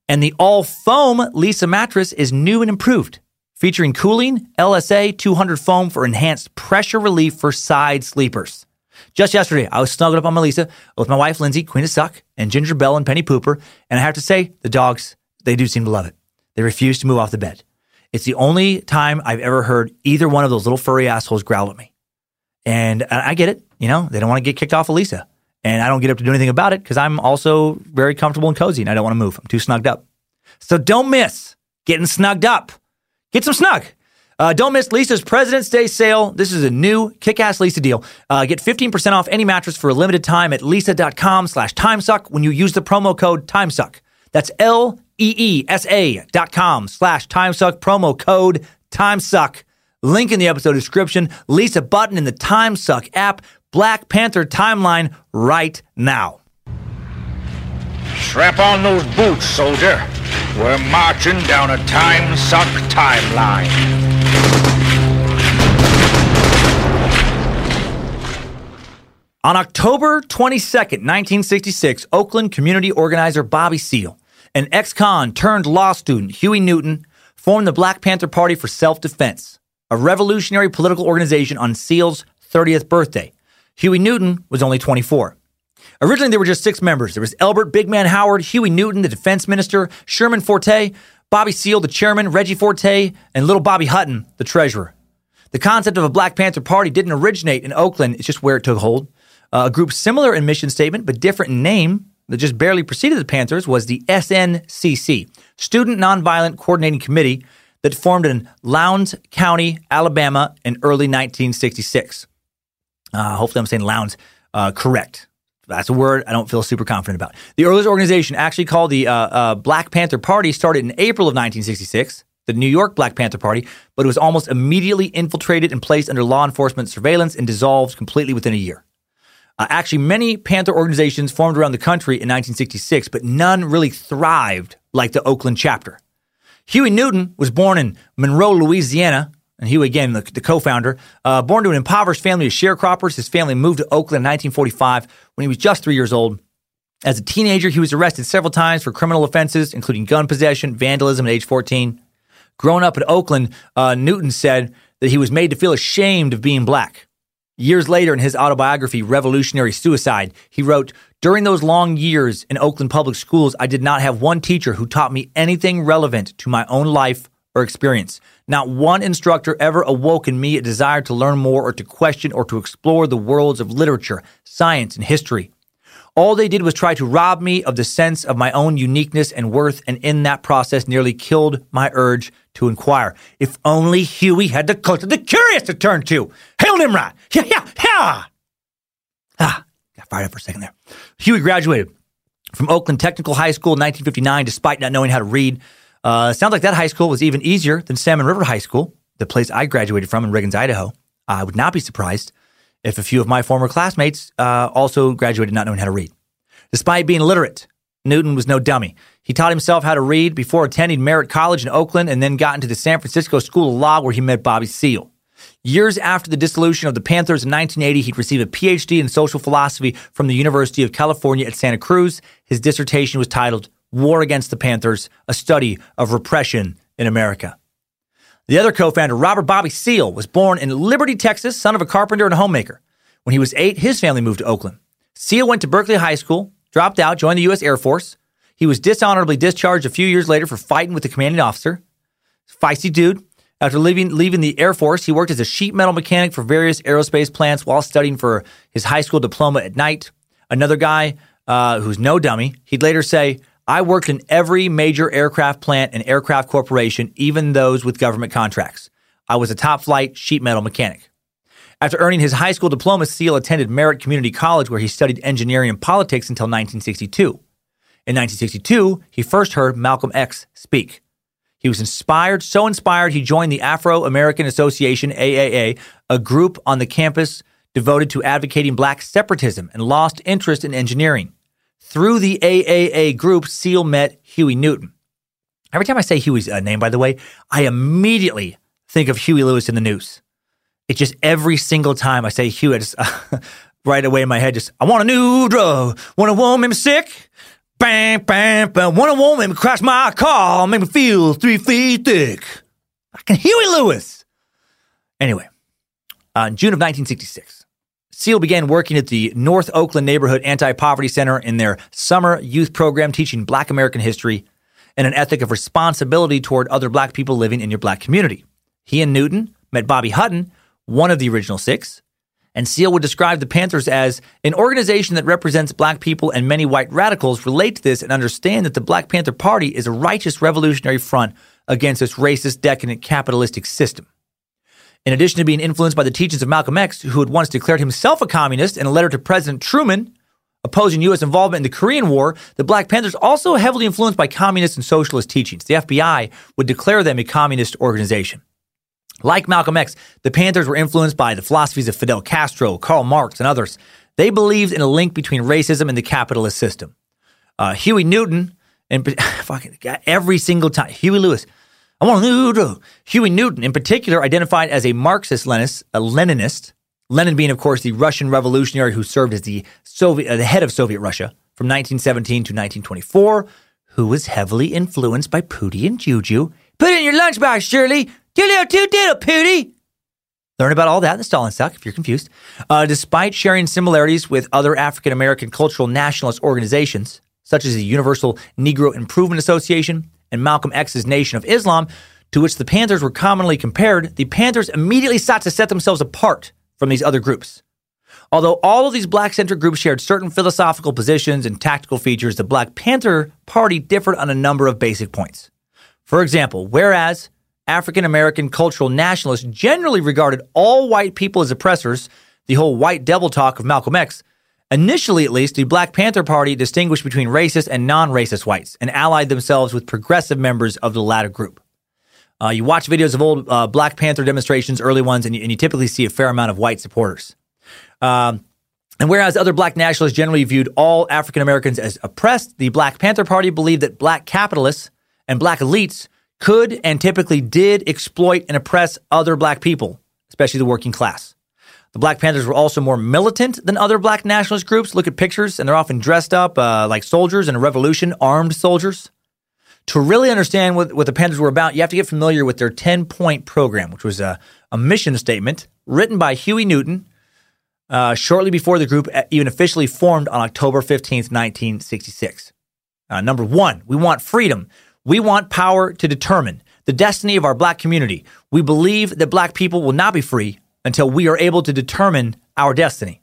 And the all foam Leesa mattress is new and improved, featuring cooling LSA 200 foam for enhanced pressure relief for side sleepers. Just yesterday, I was snuggled up on my Leesa with my wife, Lindsay, Queen of Suck, and Ginger Bell and Penny Pooper. And I have to say, the dogs, they do seem to love it. They refuse to move off the bed. It's the only time I've ever heard either one of those little furry assholes growl at me. And I get it. You know, they don't want to get kicked off of Leesa. And I don't get up to do anything about it because I'm also very comfortable and cozy and I don't want to move. I'm too snugged up. So don't miss getting snugged up. Get some snug. Uh, don't miss Leesa's President's Day sale. This is a new kick-ass Leesa deal. Uh, get 15% off any mattress for a limited time at leesa.com slash timesuck when you use the promo code timesuck. That's L-E-E-S-A dot com slash timesuck, promo code timesuck. Link in the episode description. Leesa button in the Timesuck app. Black Panther timeline right now. Strap on those boots, soldier. We're marching down a time suck timeline. On October 22nd, 1966, Oakland community organizer Bobby Seale and ex con turned law student Huey Newton formed the Black Panther Party for Self Defense, a revolutionary political organization on Seale's 30th birthday. Huey Newton was only 24. Originally, there were just six members. There was Elbert Big Man Howard, Huey Newton, the defense minister, Sherman Forte, Bobby Seale, the chairman, Reggie Forte, and little Bobby Hutton, the treasurer. The concept of a Black Panther Party didn't originate in Oakland, it's just where it took hold. Uh, a group similar in mission statement but different in name that just barely preceded the Panthers was the SNCC, Student Nonviolent Coordinating Committee, that formed in Lowndes County, Alabama in early 1966. Uh, hopefully, I'm saying Lowndes uh, correct. That's a word I don't feel super confident about. The earliest organization, actually called the uh, uh, Black Panther Party, started in April of 1966 the New York Black Panther Party, but it was almost immediately infiltrated and placed under law enforcement surveillance and dissolved completely within a year. Uh, actually, many Panther organizations formed around the country in 1966, but none really thrived like the Oakland chapter. Huey Newton was born in Monroe, Louisiana, and Huey, again, the, the co founder. Uh, born to an impoverished family of sharecroppers, his family moved to Oakland in 1945 when he was just three years old. As a teenager, he was arrested several times for criminal offenses, including gun possession, vandalism at age 14. Growing up in Oakland, uh, Newton said that he was made to feel ashamed of being black. Years later, in his autobiography, Revolutionary Suicide, he wrote, During those long years in Oakland public schools, I did not have one teacher who taught me anything relevant to my own life or experience. Not one instructor ever awoke in me a desire to learn more or to question or to explore the worlds of literature, science, and history. All they did was try to rob me of the sense of my own uniqueness and worth, and in that process nearly killed my urge to inquire. If only Huey had the cult of the curious to turn to. Hail Nimrod! Yeah, yeah, yeah! Ah, got fired up for a second there. Huey graduated from Oakland Technical High School in 1959 despite not knowing how to read. Uh, sounds like that high school was even easier than Salmon River High School, the place I graduated from in Riggins, Idaho. I would not be surprised if a few of my former classmates uh, also graduated not knowing how to read. Despite being illiterate, Newton was no dummy. He taught himself how to read before attending Merritt College in Oakland and then got into the San Francisco School of Law where he met Bobby Seale. Years after the dissolution of the Panthers in 1980, he'd received a PhD in social philosophy from the University of California at Santa Cruz. His dissertation was titled War Against the Panthers, a study of repression in America. The other co founder, Robert Bobby Seale, was born in Liberty, Texas, son of a carpenter and a homemaker. When he was eight, his family moved to Oakland. Seale went to Berkeley High School, dropped out, joined the U.S. Air Force. He was dishonorably discharged a few years later for fighting with the commanding officer. Feisty dude. After leaving, leaving the Air Force, he worked as a sheet metal mechanic for various aerospace plants while studying for his high school diploma at night. Another guy uh, who's no dummy, he'd later say, I worked in every major aircraft plant and aircraft corporation, even those with government contracts. I was a top flight sheet metal mechanic. After earning his high school diploma, Seale attended Merritt Community College, where he studied engineering and politics until 1962. In 1962, he first heard Malcolm X speak. He was inspired, so inspired, he joined the Afro American Association, AAA, a group on the campus devoted to advocating black separatism, and lost interest in engineering. Through the AAA group, Seale met Huey Newton. Every time I say Huey's uh, name, by the way, I immediately think of Huey Lewis and the News. It just every single time I say Huey, I just right away in my head, just I want a new drug, want a woman make me sick, bam, bam, bam, want a woman make me crash my car, make me feel three feet thick. Fucking Huey Lewis. Anyway, uh, in June of 1966, Seale began working at the North Oakland Neighborhood Anti Poverty Center in their summer youth program teaching Black American history and an ethic of responsibility toward other Black people living in your Black community. He and Newton met Bobby Hutton, one of the original six, and Seale would describe the Panthers as an organization that represents Black people, and many white radicals relate to this and understand that the Black Panther Party is a righteous revolutionary front against this racist, decadent, capitalistic system. In addition to being influenced by the teachings of Malcolm X, who had once declared himself a communist in a letter to President Truman opposing U.S. involvement in the Korean War, the Black Panthers also heavily influenced by communist and socialist teachings. The FBI would declare them a communist organization. Like Malcolm X, the Panthers were influenced by the philosophies of Fidel Castro, Karl Marx, and others. They believed in a link between racism and the capitalist system. Uh, Huey Newton, and fucking every single time, Huey Lewis, I want new. Huey Newton, in particular, identified as a Marxist Leninist, a Leninist. Lenin being, of course, the Russian revolutionary who served as the Soviet, uh, the head of Soviet Russia from 1917 to 1924, who was heavily influenced by Pootie and Juju. Put in your lunchbox, Shirley. Doodle doo doodle, Pootie. Learn about all that in the Stalin Suck if you're confused. Uh, despite sharing similarities with other African American cultural nationalist organizations, such as the Universal Negro Improvement Association, and Malcolm X's Nation of Islam, to which the Panthers were commonly compared, the Panthers immediately sought to set themselves apart from these other groups. Although all of these black centric groups shared certain philosophical positions and tactical features, the Black Panther Party differed on a number of basic points. For example, whereas African American cultural nationalists generally regarded all white people as oppressors, the whole white devil talk of Malcolm X, Initially, at least, the Black Panther Party distinguished between racist and non racist whites and allied themselves with progressive members of the latter group. Uh, you watch videos of old uh, Black Panther demonstrations, early ones, and you, and you, typically see a fair amount of white supporters. Um, and whereas other black nationalists generally viewed all African Americans as oppressed, the Black Panther Party believed that black capitalists and black elites could and typically did exploit and oppress other black people, especially the working class. The Black Panthers were also more militant than other black nationalist groups. Look at pictures, and they're often dressed up uh, like soldiers in a revolution, armed soldiers. To really understand what, what the Panthers were about, you have to get familiar with their 10 point program, which was a, a mission statement written by Huey Newton uh, shortly before the group even officially formed on October 15th, 1966. Uh, number one, we want freedom. We want power to determine the destiny of our black community. We believe that black people will not be free until we are able to determine our destiny.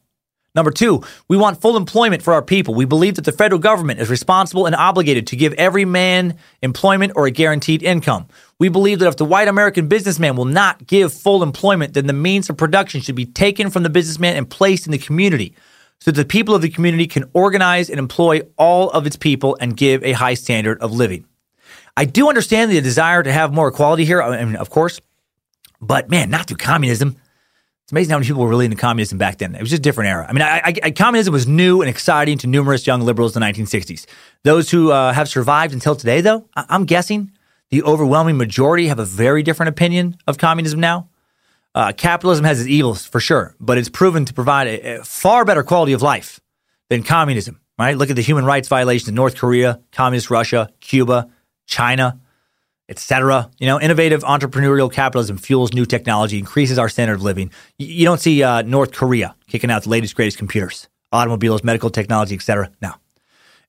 Number two, we want full employment for our people. We believe that the federal government is responsible and obligated to give every man employment or a guaranteed income. We believe that if the white American businessman will not give full employment, then the means of production should be taken from the businessman and placed in the community so that the people of the community can organize and employ all of its people and give a high standard of living. I do understand the desire to have more equality here, I mean, of course, but man, not through communism. It's amazing how many people were really into communism back then. It was just a different era. I mean, I, I, communism was new and exciting to numerous young liberals in the 1960s. Those who uh, have survived until today, though, I, I'm guessing the overwhelming majority have a very different opinion of communism now. Uh, capitalism has its evils for sure, but it's proven to provide a, a, far better quality of life than communism, right? Look at the human rights violations in North Korea, communist Russia, Cuba, China etc. You know, innovative entrepreneurial capitalism fuels new technology, increases our standard of living. You don't see uh, North Korea kicking out the latest, greatest computers, automobiles, medical technology, etc. No.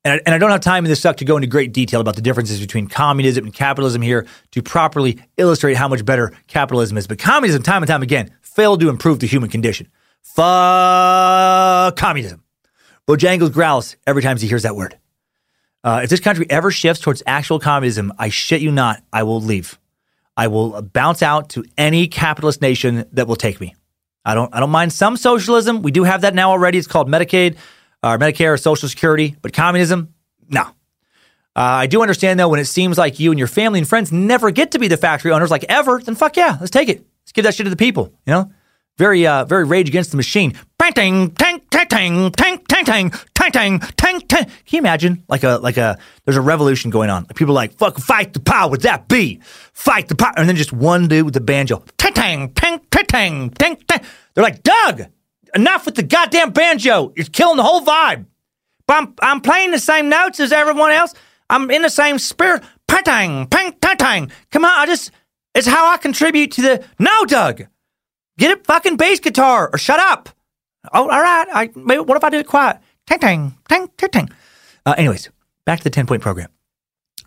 And I, and I don't have time in this suck to go into great detail about the differences between communism and capitalism here to properly illustrate how much better capitalism is. But communism, time and time again, failed to improve the human condition. Fuck communism. Bojangles growls every time he hears that word. Uh, if this country ever shifts towards actual communism, I shit you not, I will leave. I will bounce out to any capitalist nation that will take me. I don't. I don't mind some socialism. We do have that now already. It's called Medicaid, or Medicare, or Social Security. But communism, no. Uh, I do understand though when it seems like you and your family and friends never get to be the factory owners like ever. Then fuck yeah, let's take it. Let's give that shit to the people. You know, very uh, very rage against the machine. Tang, tang, tang, tang, tang, tang, tang, tang, tang, tang, tang. Can you imagine like a like a there's a revolution going on. People are like fuck fight the power that beat, fight the power, and then just one dude with the banjo. Tang, tang, tang, tang, tang, tang, tang. They're like, Doug, enough with the goddamn banjo. It's killing the whole vibe. But I'm, I'm playing the same notes as everyone else. I'm in the same spirit. Patang, pang, tang. Come on, I just, it's how I contribute to the. No, Doug. Get a fucking bass guitar or shut up. Oh, all right. I, what if I do it quiet? Tang, tang, tang, tang, tang. Uh, anyways, back to the 10 point program.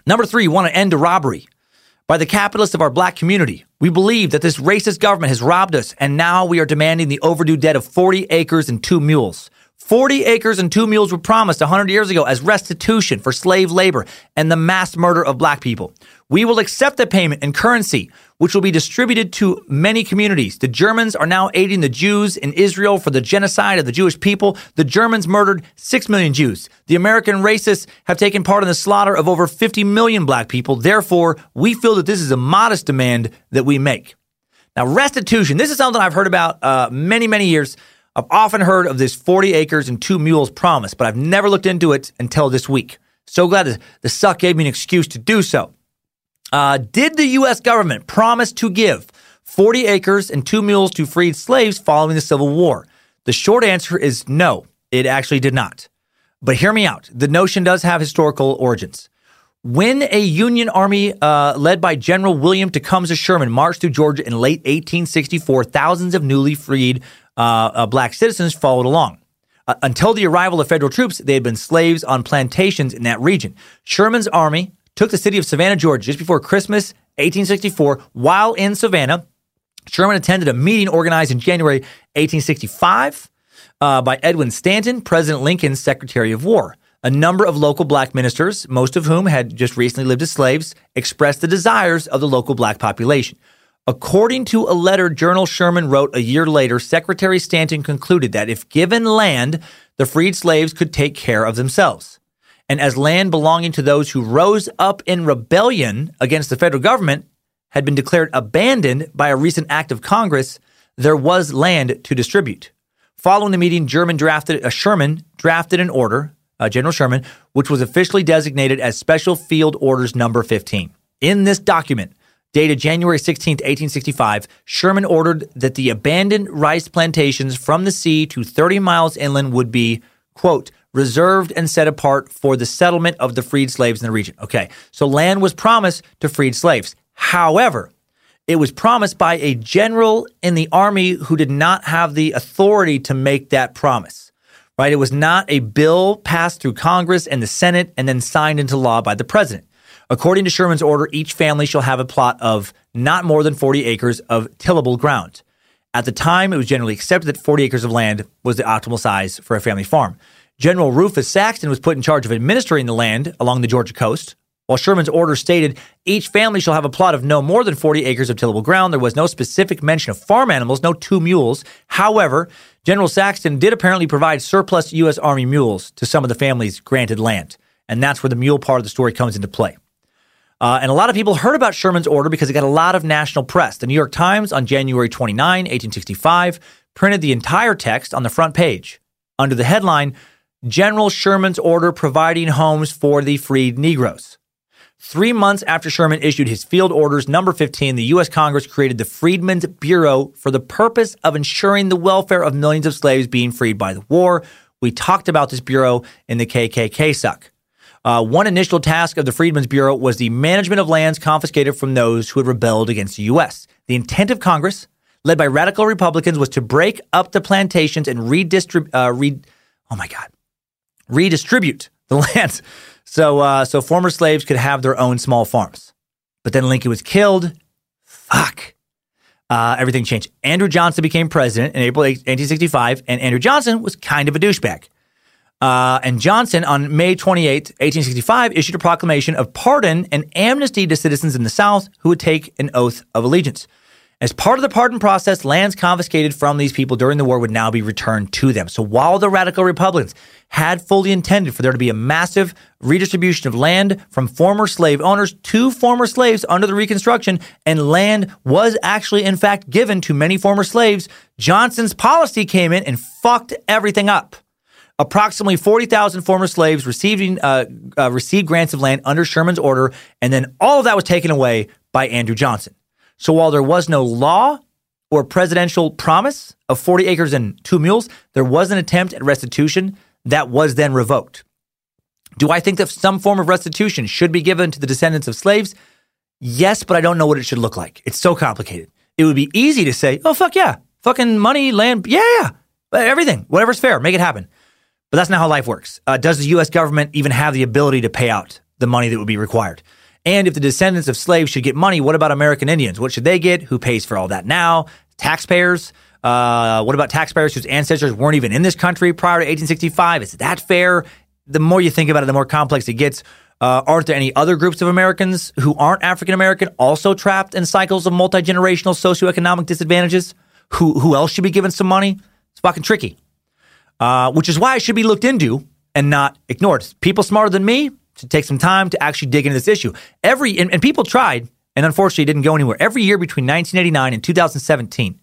Number three, want to end a robbery by the capitalists of our black community. We believe that this racist government has robbed us, and now we are demanding the overdue debt of 40 acres and two mules. 40 acres and two mules were promised 100 years ago as restitution for slave labor and the mass murder of black people. We will accept the payment in currency, which will be distributed to many communities. The Germans are now aiding the Jews in Israel for the genocide of the Jewish people. The Germans murdered 6 million Jews. The American racists have taken part in the slaughter of over 50 million black people. Therefore, we feel that this is a modest demand that we make. Now, restitution, this is something I've heard about uh, many, many years. I've often heard of this 40 acres and two mules promise, but I've never looked into it until this week. So glad the suck gave me an excuse to do so. Uh, did the U.S. government promise to give 40 acres and two mules to freed slaves following the Civil War? The short answer is no, it actually did not. But hear me out. The notion does have historical origins. When a Union army uh, led by General William Tecumseh Sherman marched through Georgia in late 1864, thousands of newly freed uh, uh, black citizens followed along. Uh, until the arrival of federal troops, they had been slaves on plantations in that region. Sherman's army took the city of Savannah, Georgia, just before Christmas 1864. While in Savannah, Sherman attended a meeting organized in January 1865 uh, by Edwin Stanton, President Lincoln's Secretary of War. A number of local black ministers, most of whom had just recently lived as slaves, expressed the desires of the local black population. According to a letter Journal Sherman wrote a year later, Secretary Stanton concluded that if given land, the freed slaves could take care of themselves. And as land belonging to those who rose up in rebellion against the federal government had been declared abandoned by a recent act of Congress, there was land to distribute. Following the meeting, German drafted, uh, Sherman drafted an order, uh, General Sherman, which was officially designated as Special Field Orders Number 15. In this document, Dated January 16, 1865, Sherman ordered that the abandoned rice plantations from the sea to 30 miles inland would be, quote, reserved and set apart for the settlement of the freed slaves in the region. Okay, so land was promised to freed slaves. However, it was promised by a general in the army who did not have the authority to make that promise. Right? It was not a bill passed through Congress and the Senate and then signed into law by the president. According to Sherman's order, each family shall have a plot of not more than 40 acres of tillable ground. At the time, it was generally accepted that 40 acres of land was the optimal size for a family farm. General Rufus Saxton was put in charge of administering the land along the Georgia coast. While Sherman's order stated each family shall have a plot of no more than 40 acres of tillable ground, there was no specific mention of farm animals, no two mules. However, General Saxton did apparently provide surplus U.S. Army mules to some of the families granted land. And that's where the mule part of the story comes into play. Uh, and a lot of people heard about Sherman's order because it got a lot of national press. The New York Times on January 29, 1865, printed the entire text on the front page under the headline General Sherman's Order Providing Homes for the Freed Negroes. Three months after Sherman issued his field orders number 15, the U.S. Congress created the Freedmen's Bureau for the purpose of ensuring the welfare of millions of slaves being freed by the war. We talked about this bureau in the KKK suck. Uh, one initial task of the Freedmen's Bureau was the management of lands confiscated from those who had rebelled against the U.S. The intent of Congress, led by radical Republicans, was to break up the plantations and redistribute. Uh, re- oh my God, redistribute the lands so uh, so former slaves could have their own small farms. But then Lincoln was killed. Fuck. Uh, everything changed. Andrew Johnson became president in April 1865, and Andrew Johnson was kind of a douchebag. Uh, and Johnson, on May 28, 1865, issued a proclamation of pardon and amnesty to citizens in the South who would take an oath of allegiance. As part of the pardon process, lands confiscated from these people during the war would now be returned to them. So while the radical Republicans had fully intended for there to be a massive redistribution of land from former slave owners to former slaves under the Reconstruction, and land was actually, in fact, given to many former slaves, Johnson's policy came in and fucked everything up. Approximately 40,000 former slaves receiving, uh, uh, received grants of land under Sherman's order, and then all of that was taken away by Andrew Johnson. So while there was no law or presidential promise of 40 acres and two mules, there was an attempt at restitution that was then revoked. Do I think that some form of restitution should be given to the descendants of slaves? Yes, but I don't know what it should look like. It's so complicated. It would be easy to say, oh, fuck yeah. Fucking money, land, yeah, yeah. Everything, whatever's fair, make it happen. But that's not how life works. Uh, does the US government even have the ability to pay out the money that would be required? And if the descendants of slaves should get money, what about American Indians? What should they get? Who pays for all that now? Taxpayers? Uh, what about taxpayers whose ancestors weren't even in this country prior to 1865? Is that fair? The more you think about it, the more complex it gets. Uh, aren't there any other groups of Americans who aren't African American also trapped in cycles of multi generational socioeconomic disadvantages? Who who else should be given some money? It's fucking tricky. Uh, which is why it should be looked into and not ignored. People smarter than me should take some time to actually dig into this issue. Every and, and people tried, and unfortunately didn't go anywhere. Every year between 1989 and 2017,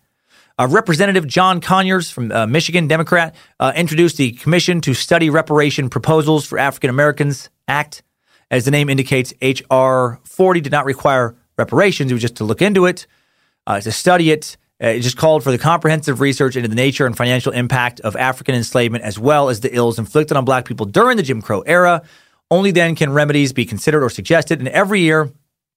uh, Representative John Conyers from uh, Michigan, Democrat, uh, introduced the Commission to Study Reparation Proposals for African Americans Act. As the name indicates, H.R. 40 did not require reparations. It was just to look into it, uh, to study it. Uh, it just called for the comprehensive research into the nature and financial impact of African enslavement, as well as the ills inflicted on black people during the Jim Crow era. Only then can remedies be considered or suggested. And every year,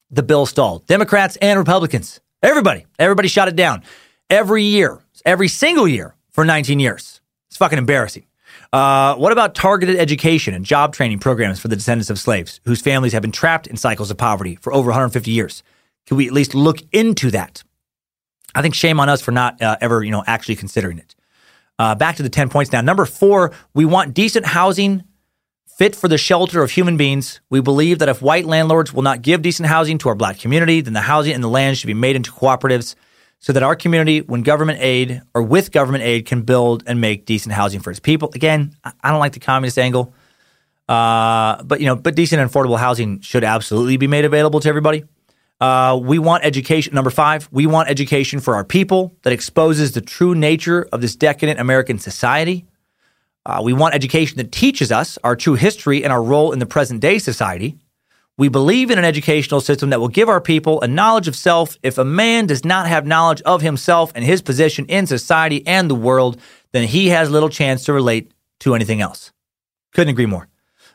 the bill stalled. Democrats and Republicans, everybody, everybody shot it down. Every year, every single year for 19 years. It's fucking embarrassing. Uh, what about targeted education and job training programs for the descendants of slaves whose families have been trapped in cycles of poverty for over 150 years? Can we at least look into that? I think shame on us for not uh, ever, you know, actually considering it. Uh, back to the 10 points now. Number four, we want decent housing fit for the shelter of human beings. We believe that if white landlords will not give decent housing to our black community, then the housing and the land should be made into cooperatives so that our community, when government aid or with government aid, can build and make decent housing for its people. Again, I don't like the communist angle, uh, but you know, but decent and affordable housing should absolutely be made available to everybody. Uh, we want education. Number five, we want education for our people that exposes the true nature of this decadent American society. Uh, we want education that teaches us our true history and our role in the present day society. We believe in an educational system that will give our people a knowledge of self. If a man does not have knowledge of himself and his position in society and the world, then he has little chance to relate to anything else. Couldn't agree more.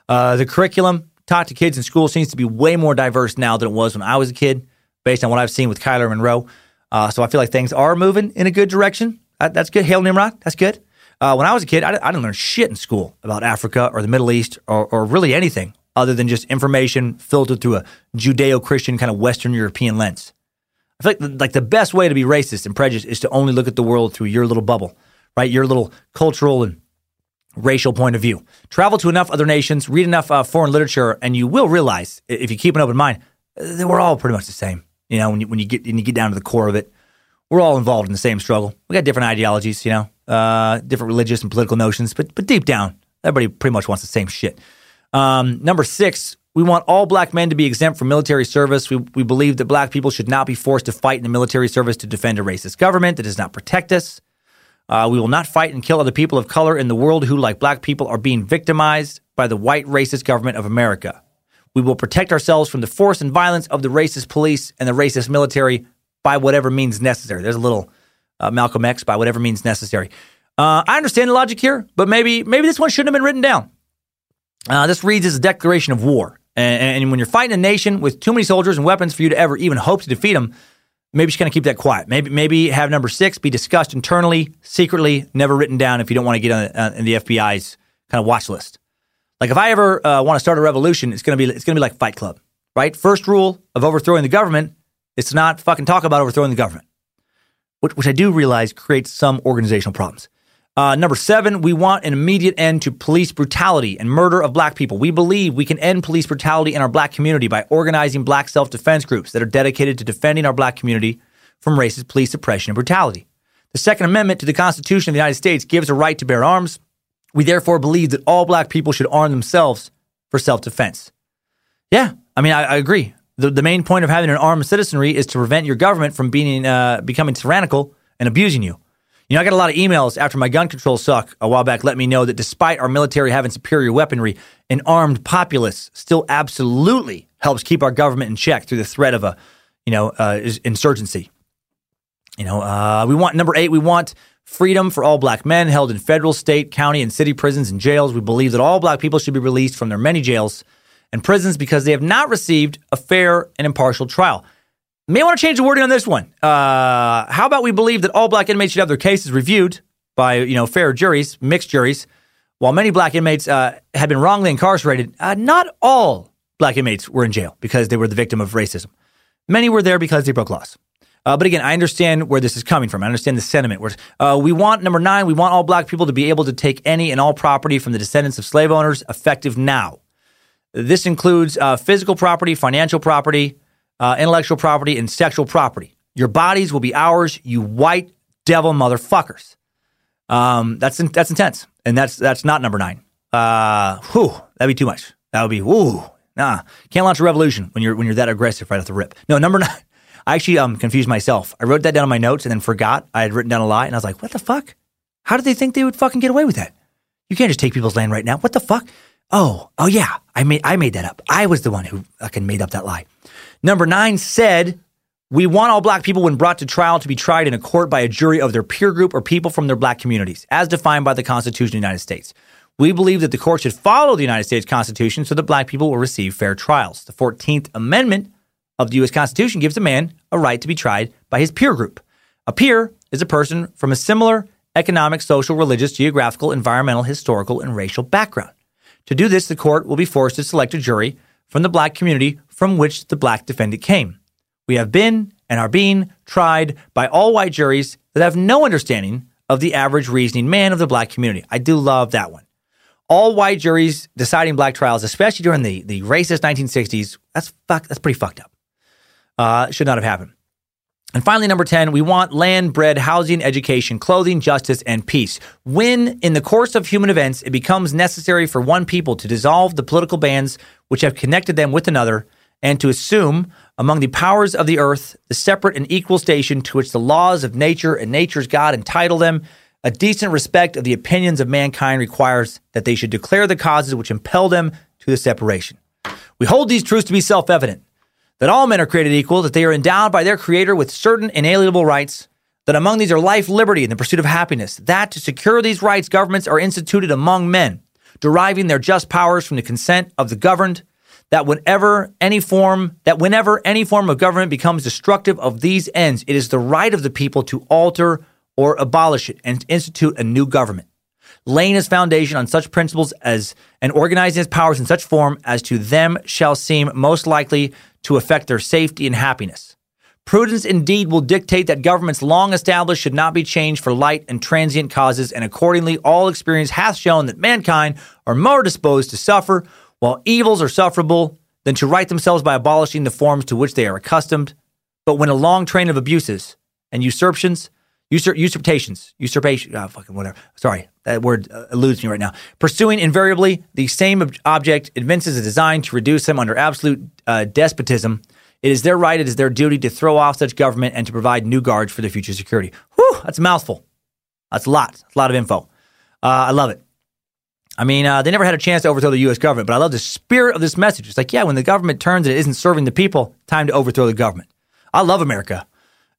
Uh, the curriculum taught to kids in school seems to be way more diverse now than it was when I was a kid, based on what I've seen with Kyler Monroe. Uh, so I feel like things are moving in a good direction. that's good. Hail Nimrod. That's good. Uh, when I was a kid, I, I, didn't learn shit in school about Africa or the Middle East or, or really anything other than just information filtered through a Judeo Christian kind of Western European lens. I feel like the, like the best way to be racist and prejudiced is to only look at the world through your little bubble, right? Your little cultural and racial point of view. Travel to enough other nations, read enough uh, foreign literature, and you will realize, if you keep an open mind, that we're all pretty much the same. You know, when you, when you get when you get down to the core of it, we're all involved in the same struggle. We got different ideologies, you know, uh, different religious and political notions, but but deep down, everybody pretty much wants the same shit. Um, number six, we want all black men to be exempt from military service. We, we believe that black people should not be forced to fight in the military service to defend a racist government that does not protect us. Uh, we will not fight and kill other people of color in the world who, like black people, are being victimized by the white racist government of America. We will protect ourselves from the force and violence of the racist police and the racist military by whatever means necessary. There's a little uh, Malcolm X by whatever means necessary. Uh, I understand the logic here, but maybe maybe this one shouldn't have been written down. Uh, this reads as a declaration of war, and, and, when you're fighting a nation with too many soldiers and weapons for you to ever even hope to defeat them, maybe just kind of keep that quiet. Maybe maybe have number six be discussed internally, secretly, never written down if you don't want to get on, uh, the FBI's kind of watch list. Like if I ever uh, want to start a revolution, it's gonna be it's gonna be like Fight Club, right? First rule of overthrowing the government is to not fucking talk about overthrowing the government, which, which I do realize creates some organizational problems. Uh, number seven, we want an immediate end to police brutality and murder of black people. We believe we can end police brutality in our black community by organizing black self defense groups that are dedicated to defending our black community from racist police oppression and brutality. The Second Amendment to the Constitution of the United States gives a right to bear arms. We therefore believe that all black people should arm themselves for self defense. Yeah, I mean, I, I agree the, the main point of having an armed citizenry is to prevent your government from being uh, becoming tyrannical and abusing you. You know, I got a lot of emails after my gun control suck a while back let me know that despite our military having superior weaponry, an armed populace still absolutely helps keep our government in check through the threat of a, you know, uh, insurgency. You know, uh, we want number eight, we want freedom for all black men held in federal, state, county, and city prisons and jails. We believe that all black people should be released from their many jails and prisons because they have not received a fair and impartial trial. May want to change the wording on this one. Uh, how about we believe that all black inmates should have their cases reviewed by you know fair juries, mixed juries, while many black inmates uh, had been wrongly incarcerated. Uh, not all black inmates were in jail because they were the victim of racism. Many were there because they broke laws. Uh, but again, I understand where this is coming from. I understand the sentiment. Where uh, we want number nine, we want all black people to be able to take any and all property from the descendants of slave owners, effective now. This includes uh, physical property, financial property, uh, intellectual property, and sexual property. Your bodies will be ours, you white devil motherfuckers. Um, that's in, that's intense, and that's that's not number nine. Uh, whew, that'd be too much. That would be whoo. Nah, can't launch a revolution when you're when you're that aggressive right off the rip. No, number nine. I actually um, confused myself. I wrote that down in my notes and then forgot I had written down a lie, and I was like, "What the fuck? How did they think they would fucking get away with that? You can't just take people's land right now. What the fuck? Oh, oh yeah, I made I made that up. I was the one who fucking made up that lie. Number nine said, "We want all black people, when brought to trial, to be tried in a court by a jury of their peer group or people from their black communities, as defined by the Constitution of the United States." We believe that the court should follow the United States Constitution so that black people will receive fair trials. The 14th Amendment of the U.S. Constitution gives a man a right to be tried by his peer group. A peer is a person from a similar economic, social, religious, geographical, environmental, historical, and racial background. To do this, the court will be forced to select a jury from the black community from which the black defendant came. We have been and are being tried by all white juries that have no understanding of the average reasoning man of the black community. I do love that one all white juries deciding black trials, especially during the, the racist 1960s, that's fuck, that's pretty fucked up. Uh, should not have happened. And finally, number 10, we want land, bread, housing, education, clothing, justice, and peace. When, in the course of human events, it becomes necessary for one people to dissolve the political bands which have connected them with another, and to assume among the powers of the earth the separate and equal station to which the laws of nature and nature's God entitle them, a decent respect of the opinions of mankind requires that they should declare the causes which impel them to the separation. We hold these truths to be self evident that all men are created equal, that they are endowed by their Creator with certain inalienable rights, that among these are life, liberty, and the pursuit of happiness, that to secure these rights, governments are instituted among men, deriving their just powers from the consent of the governed, that whenever any form that whenever any form of government becomes destructive of these ends, it is the right of the people to alter or abolish it and institute a new government, laying its foundation on such principles as and organizing its powers in such form as to them shall seem most likely to affect their safety and happiness. Prudence indeed will dictate that governments long established should not be changed for light and transient causes, and accordingly, all experience hath shown that mankind are more disposed to suffer, while evils are sufferable, than to right themselves by abolishing the forms to which they are accustomed. But when a long train of abuses and usurpations Usur- usurpations, usurpation, oh, fucking whatever. Sorry, that word uh, eludes me right now. Pursuing invariably the same ob- object evinces a design to reduce them under absolute uh, despotism. It is their right, it is their duty to throw off such government and to provide new guards for their future security. Whew, that's a mouthful. That's a lot. That's a lot of info. Uh, I love it. I mean, uh, they never had a chance to overthrow the U.S. government, but I love the spirit of this message. It's like, yeah, when the government turns and it isn't serving the people, time to overthrow the government. I love America.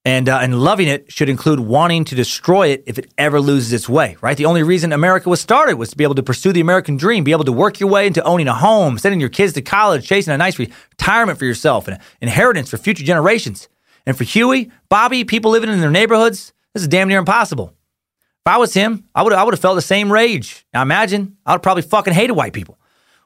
And, uh, and loving it should include wanting to destroy it if it ever loses its way, right? The only reason America was started was to be able to pursue the American dream, be able to work your way into owning a home, sending your kids to college, chasing a nice retirement for yourself, and inheritance for future generations. And for Huey, Bobby, people living in their neighborhoods, this is damn near impossible. If I was him, I would I would have felt the same rage. Now imagine, I would probably fucking hated white people.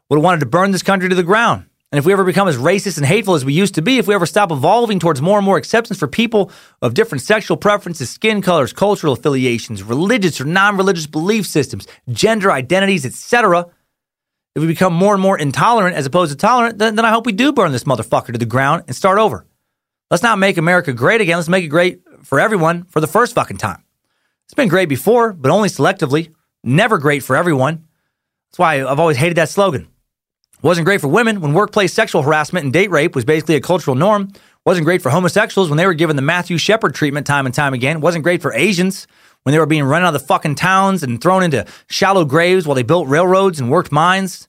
Would have wanted to burn this country to the ground. And if we ever become as racist and hateful as we used to be, if we ever stop evolving towards more and more acceptance for people of different sexual preferences, skin colors, cultural affiliations, religious or non-religious belief systems, gender identities, etc., if we become more and more intolerant as opposed to tolerant, then, then I hope we do burn this motherfucker to the ground and start over. Let's not make America great again. Let's make it great for everyone for the first fucking time. It's been great before, but only selectively. Never great for everyone. That's why I've always hated that slogan. Wasn't great for women when workplace sexual harassment and date rape was basically a cultural norm. Wasn't great for homosexuals when they were given the Matthew Shepard treatment time and time again. Wasn't great for Asians when they were being run out of the fucking towns and thrown into shallow graves while they built railroads and worked mines.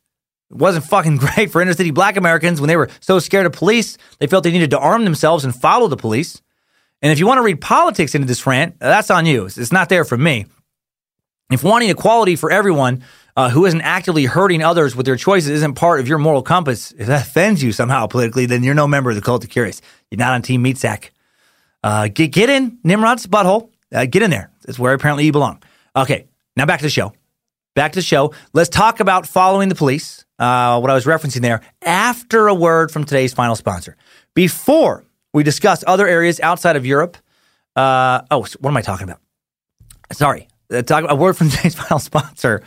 It wasn't fucking great for inner city black Americans when they were so scared of police they felt they needed to arm themselves and follow the police. And if you want to read politics into this rant, that's on you. It's not there for me. If wanting equality for everyone uh, who isn't actively hurting others with their choices isn't part of your moral compass, if that offends you somehow politically, then you're no member of the cult of curious. You're not on Team Meat Sack. Uh, get, get in Nimrod's butthole. Uh, get in there. That's where apparently you belong. Okay, now back to the show. Back to the show. Let's talk about following the police, uh, what I was referencing there, after a word from today's final sponsor. Before we discuss other areas outside of Europe, uh, oh, what am I talking about? Sorry, uh, talk, a word from today's final sponsor.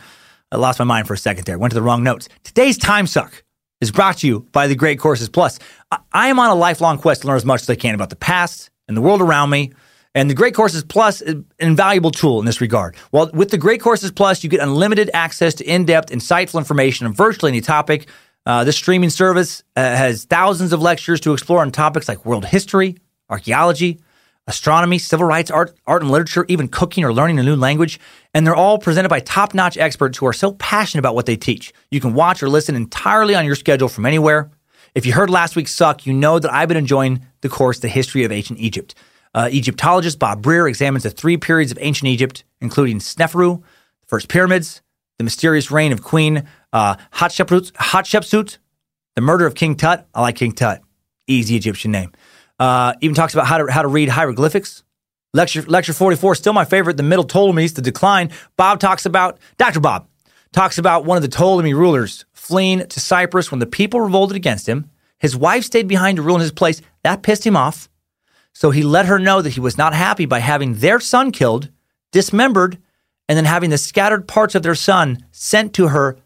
I lost my mind for a second there. Went to the wrong notes. Today's time suck is brought to you by the Great Courses Plus. I, I am on a lifelong quest to learn as much as I can about the past and the world around me. And the Great Courses Plus is an invaluable tool in this regard. Well, with the Great Courses Plus, you get unlimited access to in-depth, insightful information on virtually any topic. Uh, this streaming service uh, has thousands of lectures to explore on topics like world history, archaeology, astronomy, civil rights, art, art and literature, even cooking or learning a new language. And they're all presented by top notch experts who are so passionate about what they teach. You can watch or listen entirely on your schedule from anywhere. If you heard last week's Suck, you know that I've been enjoying the course, The History of Ancient Egypt. Uh, Egyptologist Bob Brier examines the three periods of ancient Egypt, including Sneferu, the first pyramids, the mysterious reign of Queen uh, Hatshepsut, Hatshepsut, the murder of King Tut. I like King Tut. Easy Egyptian name. Uh, even talks about how to how to read hieroglyphics. Lecture lecture 44, still my favorite, the Middle Ptolemies, the decline. Bob talks about Dr. Bob talks about one of the Ptolemy rulers fleeing to Cyprus when the people revolted against him. His wife stayed behind to rule in his place. That pissed him off. So he let her know that he was not happy by having their son killed, dismembered, and then having the scattered parts of their son sent to her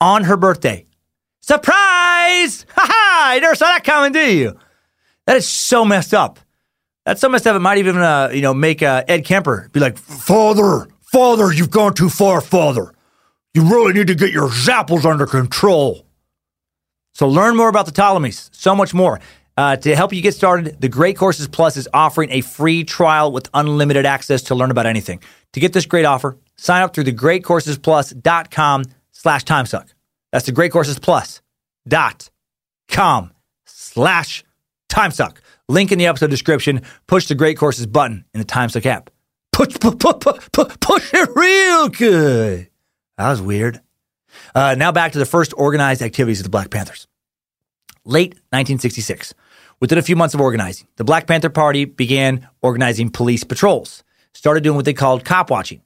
on her birthday. Surprise! Ha ha! You never saw that coming, do you? That is so messed up. That's so messed up. It might even, uh, you know, make uh, Ed Kemper be like, "Father, father, you've gone too far, father. You really need to get your zapples under control." So learn more about the Ptolemies. So much more. Uh, to help you get started, the Great Courses Plus is offering a free trial with unlimited access to learn about anything. To get this great offer, sign up through the greatcoursesplus.com slash timesuck. That's the greatcoursesplus.com slash timesuck. Link in the episode description. Push the Great Courses button in the Timesuck app. Push, push, push, push, push it real good. That was weird. Uh, now back to the first organized activities of the Black Panthers. Late 1966. Within a few months of organizing, the Black Panther Party began organizing police patrols, started doing what they called cop watching.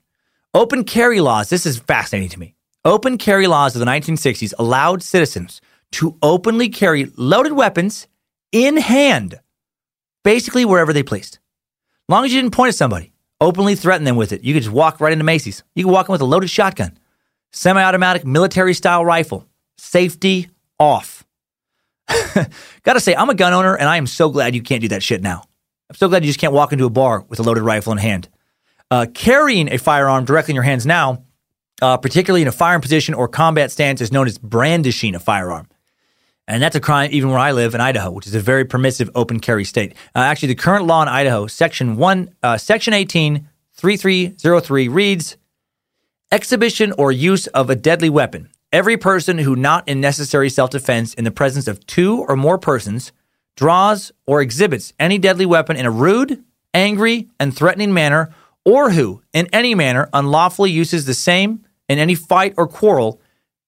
Open carry laws, this is fascinating to me. Open carry laws of the 1960s allowed citizens to openly carry loaded weapons in hand, basically wherever they pleased. As long as you didn't point at somebody, openly threaten them with it, you could just walk right into Macy's. You could walk in with a loaded shotgun, semi automatic military style rifle, safety off. Gotta say, I'm a gun owner and I am so glad you can't do that shit now. I'm so glad you just can't walk into a bar with a loaded rifle in hand. Uh, carrying a firearm directly in your hands now, uh, particularly in a firing position or combat stance, is known as brandishing a firearm. And that's a crime even where I live in Idaho, which is a very permissive open carry state. Uh, actually, the current law in Idaho, Section 1, uh, Section 18, 3303 reads Exhibition or use of a deadly weapon. Every person who not in necessary self defense in the presence of two or more persons draws or exhibits any deadly weapon in a rude, angry, and threatening manner, or who, in any manner, unlawfully uses the same in any fight or quarrel,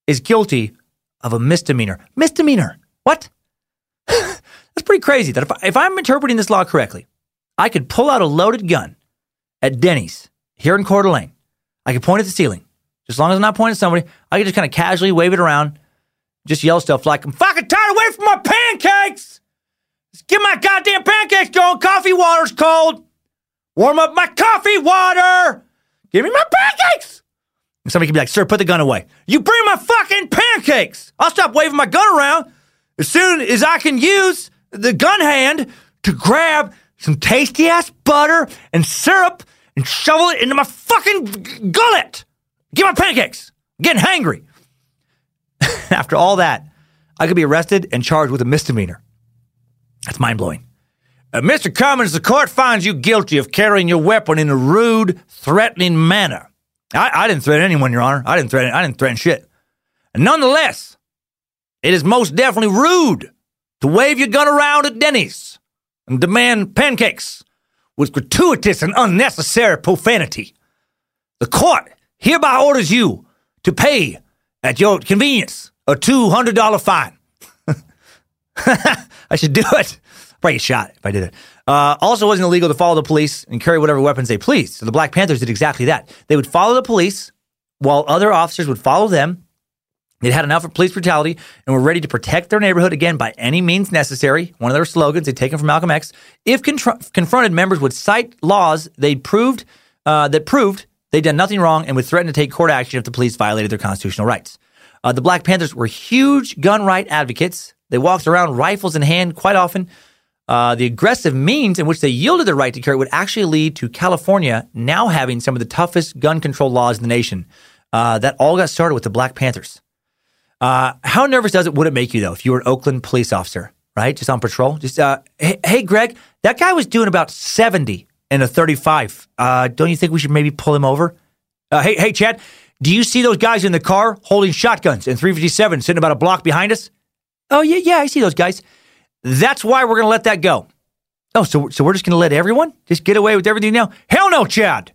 is guilty of a misdemeanor. Misdemeanor. What? That's pretty crazy. That if, I, if I'm interpreting this law correctly, I could pull out a loaded gun at Denny's here in Coeur d'Alene. I could point at the ceiling. Just as long as I'm not pointing at somebody, I could just kind of casually wave it around, just yell stuff like, I'm fucking tired away from my pancakes. Just get my goddamn pancakes going. Coffee water's cold. Warm up my coffee water. Give me my pancakes. Somebody could be like, sir, put the gun away. You bring my fucking pancakes. I'll stop waving my gun around as soon as I can use the gun hand to grab some tasty ass butter and syrup and shovel it into my fucking gullet. Get my pancakes. I'm getting hangry. After all that, I could be arrested and charged with a misdemeanor. That's mind blowing. Uh, Mr. Cummins, the court finds you guilty of carrying your weapon in a rude, threatening manner. I, I didn't threaten anyone, Your Honor. I didn't threaten. I didn't threaten shit. And nonetheless, it is most definitely rude to wave your gun around at Denny's and demand pancakes with gratuitous and unnecessary profanity. The court hereby orders you to pay at your convenience a $200 fine. I should do it. Probably get shot if I did it. Uh, also, wasn't illegal to follow the police and carry whatever weapons they pleased. So the Black Panthers did exactly that. They would follow the police while other officers would follow them. They'd had enough of police brutality and were ready to protect their neighborhood again by any means necessary. One of their slogans they'd taken from Malcolm X. If contr- confronted, members would cite laws they'd proved uh, that proved they'd done nothing wrong and would threaten to take court action if the police violated their constitutional rights. Uh, the Black Panthers were huge gun right advocates. They walked around rifles in hand quite often. Uh, the aggressive means in which they yielded the right to carry would actually lead to California now having some of the toughest gun control laws in the nation. Uh, that all got started with the Black Panthers. Uh, how nervous does it would it make you though if you were an Oakland police officer, right, just on patrol? Just uh, hey, hey, Greg, that guy was doing about seventy in a thirty-five. Uh, don't you think we should maybe pull him over? Uh, hey, hey, Chad, do you see those guys in the car holding shotguns in 357 sitting about a block behind us? Oh, yeah, yeah, I see those guys. That's why we're going to let that go. Oh, so, so we're just going to let everyone just get away with everything now? Hell no, Chad.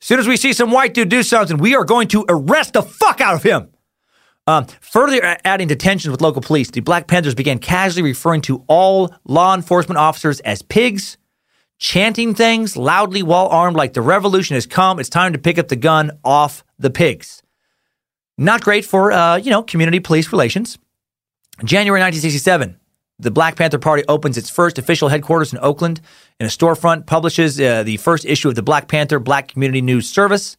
As soon as we see some white dude do something, we are going to arrest the fuck out of him. Um, further adding to tensions with local police, the Black Panthers began casually referring to all law enforcement officers as pigs, chanting things loudly while armed like the revolution has come. It's time to pick up the gun off the pigs. Not great for, uh, you know, community police relations. January 1967, the Black Panther Party opens its first official headquarters in Oakland in a storefront, publishes uh, the first issue of the Black Panther Black Community News Service.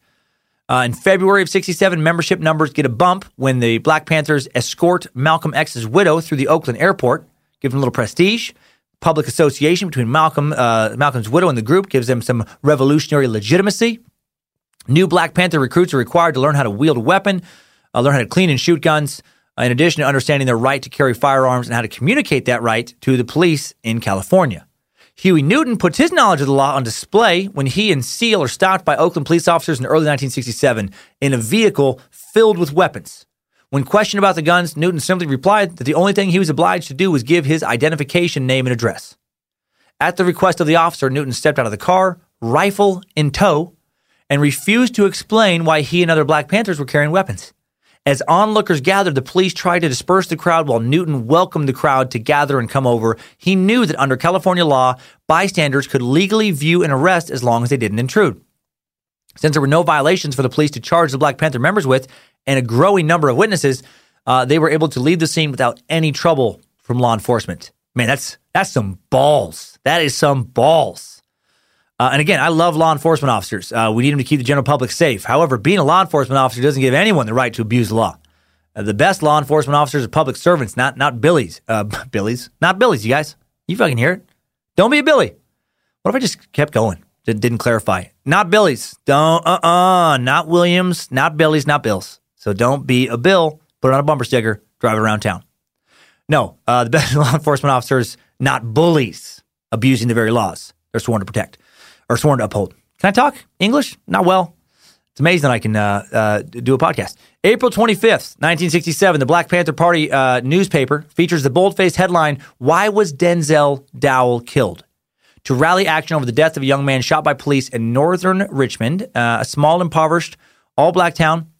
Uh, in February of 67, membership numbers get a bump when the Black Panthers escort Malcolm X's widow through the Oakland airport, him a little prestige. Public association between Malcolm, uh, Malcolm's widow and the group gives them some revolutionary legitimacy. New Black Panther recruits are required to learn how to wield a weapon, uh, learn how to clean and shoot guns, Uh, in addition to understanding their right to carry firearms and how to communicate that right to the police in California. Huey Newton puts his knowledge of the law on display when he and Seale are stopped by Oakland police officers in early 1967 in a vehicle filled with weapons. When questioned about the guns, Newton simply replied that the only thing he was obliged to do was give his identification name and address. At the request of the officer, Newton stepped out of the car, rifle in tow, and refused to explain why he and other Black Panthers were carrying weapons. As onlookers gathered, the police tried to disperse the crowd while Newton welcomed the crowd to gather and come over. He knew that under California law, bystanders could legally view an arrest as long as they didn't intrude. Since there were no violations for the police to charge the Black Panther members with and a growing number of witnesses, uh, they were able to leave the scene without any trouble from law enforcement. Man, that's that's some balls. That is some balls. Uh, and again, I love law enforcement officers. Uh, we need them to keep the general public safe. However, being a law enforcement officer doesn't give anyone the right to abuse the law. Uh, the best law enforcement officers are public servants, not not billies. Uh, billies, not billies. You guys, you fucking hear it? Don't be a billy. What if I just kept going? Didn't clarify. Not billies. Don't. Uh. Uh. Not Williams. Not billies. Not bills. So don't be a bill. Put it on a bumper sticker. Drive it around town. No. Uh, the best law enforcement officers, not bullies, abusing the very laws they're sworn to protect or sworn to uphold. Can I talk English? Not well. It's amazing that I can uh, uh, do a podcast. April 25th, 1967, the Black Panther Party uh, newspaper features the bold-faced headline, Why Was Denzil Dowell Killed? To rally action over the death of a young man shot by police in northern Richmond, uh, a small, impoverished, all-black town,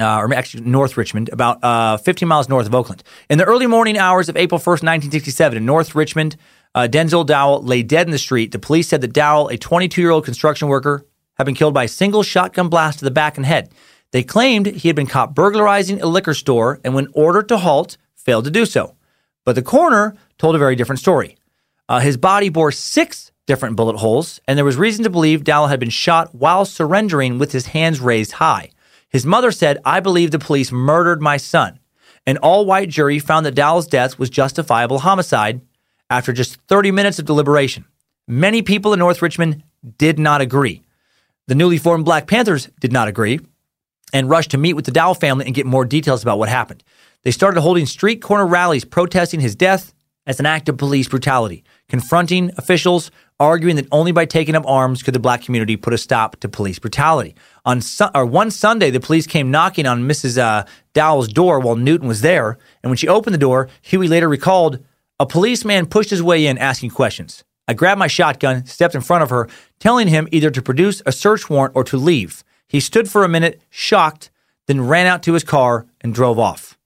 uh, or actually North Richmond, about uh, 15 miles north of Oakland. In the early morning hours of April 1st, 1967, in North Richmond, uh, Denzil Dowell lay dead in the street. The police said that Dowell, a 22 year old construction worker, had been killed by a single shotgun blast to the back and head. They claimed he had been caught burglarizing a liquor store and, when ordered to halt, failed to do so. But the coroner told a very different story. Uh, his body bore six different bullet holes, and there was reason to believe Dowell had been shot while surrendering with his hands raised high. His mother said, I believe the police murdered my son. An all white jury found that Dowell's death was justifiable homicide after just 30 minutes of deliberation. Many people in North Richmond did not agree. The newly formed Black Panthers did not agree and rushed to meet with the Dowell family and get more details about what happened. They started holding street corner rallies protesting his death as an act of police brutality, confronting officials, arguing that only by taking up arms could the black community put a stop to police brutality. On su- or one Sunday, the police came knocking on Mrs. Uh, Dowell's door while Newton was there, and when she opened the door, Huey later recalled a policeman pushed his way in asking questions. I grabbed my shotgun, stepped in front of her, telling him either to produce a search warrant or to leave. He stood for a minute, shocked, then ran out to his car and drove off.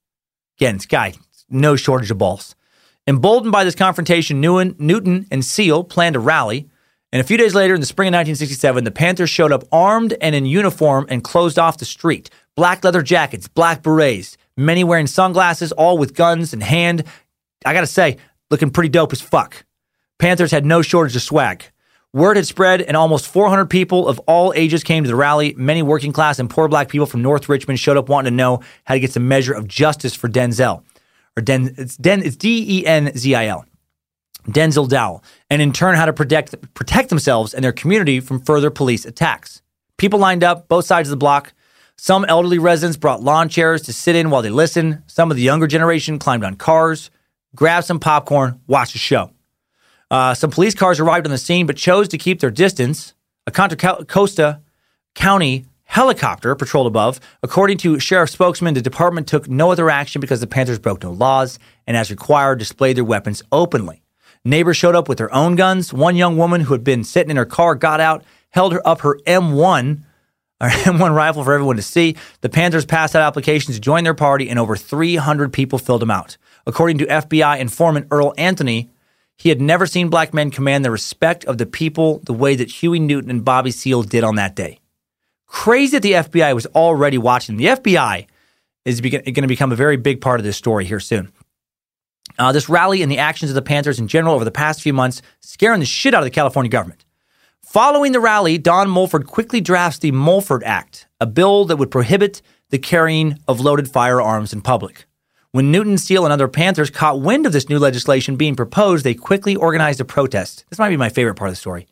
Again, this guy, no shortage of balls. Emboldened by this confrontation, Newton, Newton and Seale planned a rally. And a few days later, in the spring of 1967, the Panthers showed up armed and in uniform and closed off the street. Black leather jackets, black berets, many wearing sunglasses, all with guns in hand. I gotta say, looking pretty dope as fuck. Panthers had no shortage of swag. Word had spread, and almost 400 people of all ages came to the rally. Many working class and poor black people from North Richmond showed up wanting to know how to get some measure of justice for Denzil. Or Den, it's Den, it's D E N Z I L. Denzil Dowell, and in turn how to protect protect themselves and their community from further police attacks. People lined up both sides of the block. Some elderly residents brought lawn chairs to sit in while they listened. Some of the younger generation climbed on cars, grabbed some popcorn, watch the show. Uh, some police cars arrived on the scene but chose to keep their distance. A Contra Costa County helicopter patrolled above. According to sheriff spokesman, the department took no other action because the Panthers broke no laws and, as required, displayed their weapons openly. Neighbors showed up with their own guns. One young woman who had been sitting in her car got out, held her up her M1, or M1 rifle for everyone to see. The Panthers passed out applications to join their party, and over 300 people filled them out. According to FBI informant Earl Anthony, he had never seen black men command the respect of the people the way that Huey Newton and Bobby Seale did on that day. Crazy that the FBI was already watching. The FBI is going to become a very big part of this story here soon. Uh, this rally and the actions of the Panthers in general over the past few months scaring the shit out of the California government. Following the rally, Don Mulford quickly drafts the Mulford Act, a bill that would prohibit the carrying of loaded firearms in public. When Newton, Steele and other Panthers caught wind of this new legislation being proposed, they quickly organized a protest. This might be my favorite part of the story.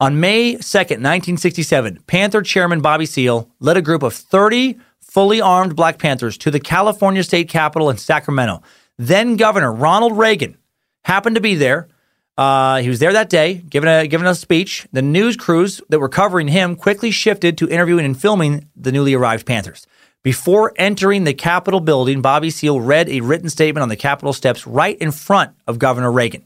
On May 2nd, 1967, Panther Chairman Bobby Seale led a group of 30 fully armed Black Panthers to the California state capitol in Sacramento. Then Governor Ronald Reagan happened to be there. Uh, he was there that day, giving a giving a speech. The news crews that were covering him quickly shifted to interviewing and filming the newly arrived Panthers. Before entering the Capitol building, Bobby Seale read a written statement on the Capitol steps right in front of Governor Reagan,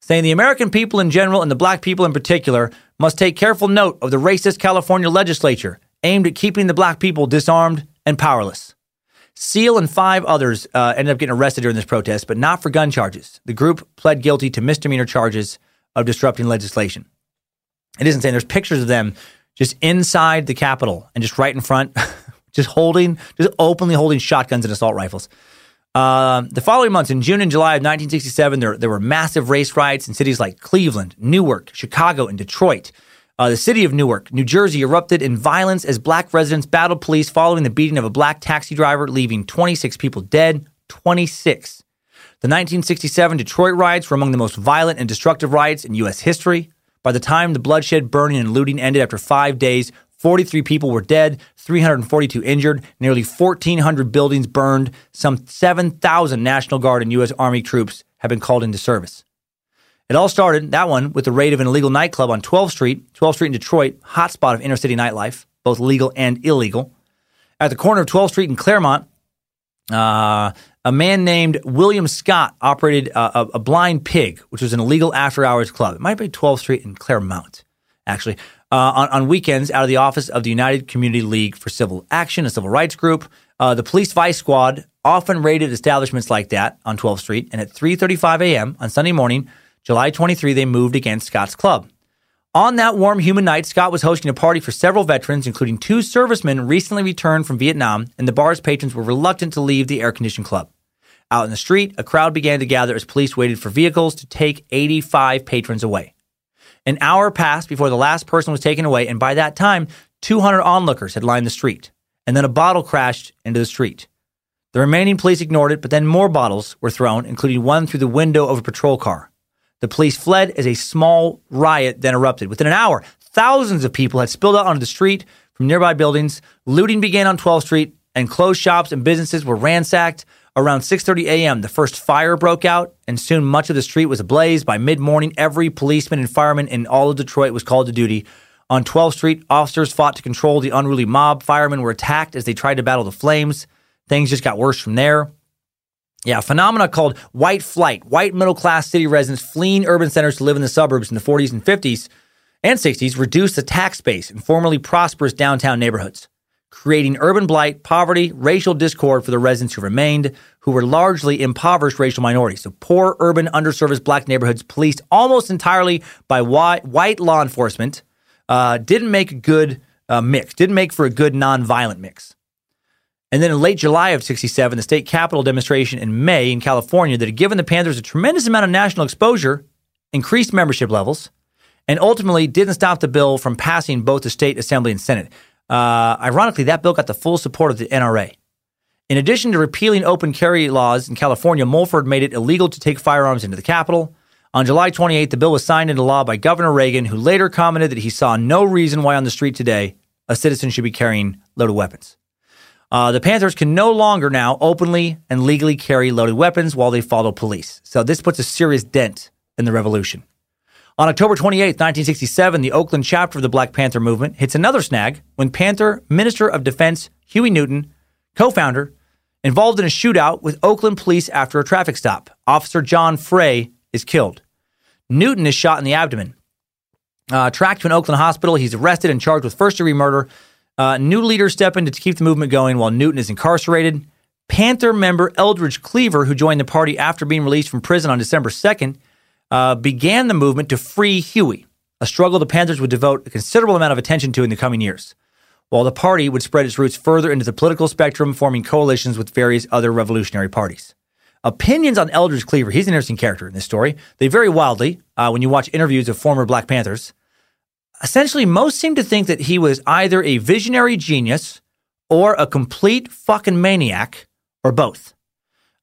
saying the American people in general and the black people in particular must take careful note of the racist California legislature aimed at keeping the black people disarmed and powerless. Seale and five others uh, ended up getting arrested during this protest, but not for gun charges. The group pled guilty to misdemeanor charges of disrupting legislation. It isn't saying there's pictures of them just inside the Capitol and just right in front just holding, just openly holding shotguns and assault rifles. Uh, the following months, in June and July of 1967, there, there were massive race riots in cities like Cleveland, Newark, Chicago, and Detroit. Uh, the city of Newark, New Jersey, erupted in violence as black residents battled police following the beating of a black taxi driver, leaving 26 people dead. 26. The 1967 Detroit riots were among the most violent and destructive riots in U.S. history. By the time the bloodshed, burning, and looting ended after five days, 43 people were dead, 342 injured, nearly 1,400 buildings burned, some 7,000 National Guard and U.S. Army troops have been called into service. It all started, that one, with the raid of an illegal nightclub on 12th Street, 12th Street in Detroit, hotspot of inner city nightlife, both legal and illegal. At the corner of 12th Street in Clairmount, uh, a man named William Scott operated a, a, Blind Pig, which was an illegal after hours club. It might be 12th Street in Clairmount, actually uh, on, on, weekends out of the office of the United Community League for Civil Action, a civil rights group. Uh, the police vice squad often raided establishments like that on 12th Street, and at 3:35 a.m. on Sunday morning, July 23, they moved against Scott's club. On that warm, humid night, Scott was hosting a party for several veterans, including two servicemen recently returned from Vietnam, and the bar's patrons were reluctant to leave the air-conditioned club. Out in the street, a crowd began to gather as police waited for vehicles to take 85 patrons away. An hour passed before the last person was taken away, and by that time, 200 onlookers had lined the street. And then a bottle crashed into the street. The remaining police ignored it, but then more bottles were thrown, including one through the window of a patrol car. The police fled as a small riot then erupted. Within an hour, thousands of people had spilled out onto the street from nearby buildings. Looting began on 12th Street, and closed shops and businesses were ransacked. Around 6:30 a.m., the first fire broke out, and soon much of the street was ablaze. By mid-morning, every policeman and fireman in all of Detroit was called to duty. On 12th Street, officers fought to control the unruly mob. Firemen were attacked as they tried to battle the flames. Things just got worse from there. Yeah, a phenomena called white flight, white middle class city residents fleeing urban centers to live in the suburbs in the 40s and 50s and 60s reduced the tax base in formerly prosperous downtown neighborhoods, creating urban blight, poverty, racial discord for the residents who remained, who were largely impoverished racial minorities. So poor urban underserviced black neighborhoods policed almost entirely by white, white law enforcement uh, didn't make a good uh, mix, didn't make for a good nonviolent mix. And then in late July of 67, the state capitol demonstration in May in California that had given the Panthers a tremendous amount of national exposure, increased membership levels, and ultimately didn't stop the bill from passing both the state assembly and Senate. Uh, ironically, that bill got the full support of the NRA. In addition to repealing open carry laws in California, Mulford made it illegal to take firearms into the Capitol. On July 28, the bill was signed into law by Governor Reagan, who later commented that he saw no reason why on the street today a citizen should be carrying loaded weapons. Uh, the Panthers can no longer now openly and legally carry loaded weapons while they follow police. So this puts a serious dent in the revolution. On October 28, 1967, the Oakland chapter of the Black Panther movement hits another snag when Panther Minister of Defense Huey Newton, co founder, involved in a shootout with Oakland police after a traffic stop. Officer John Frey is killed. Newton is shot in the abdomen. Uh, tracked to an Oakland hospital, he's arrested and charged with first degree murder. Uh, new leaders step in to keep the movement going while Newton is incarcerated. Panther member Eldridge Cleaver, who joined the party after being released from prison on December 2nd, uh, began the movement to free Huey, a struggle the Panthers would devote a considerable amount of attention to in the coming years, while the party would spread its roots further into the political spectrum, forming coalitions with various other revolutionary parties. Opinions on Eldridge Cleaver, he's an interesting character in this story. They vary wildly uh, when you watch interviews of former Black Panthers essentially most seem to think that he was either a visionary genius or a complete fucking maniac or both.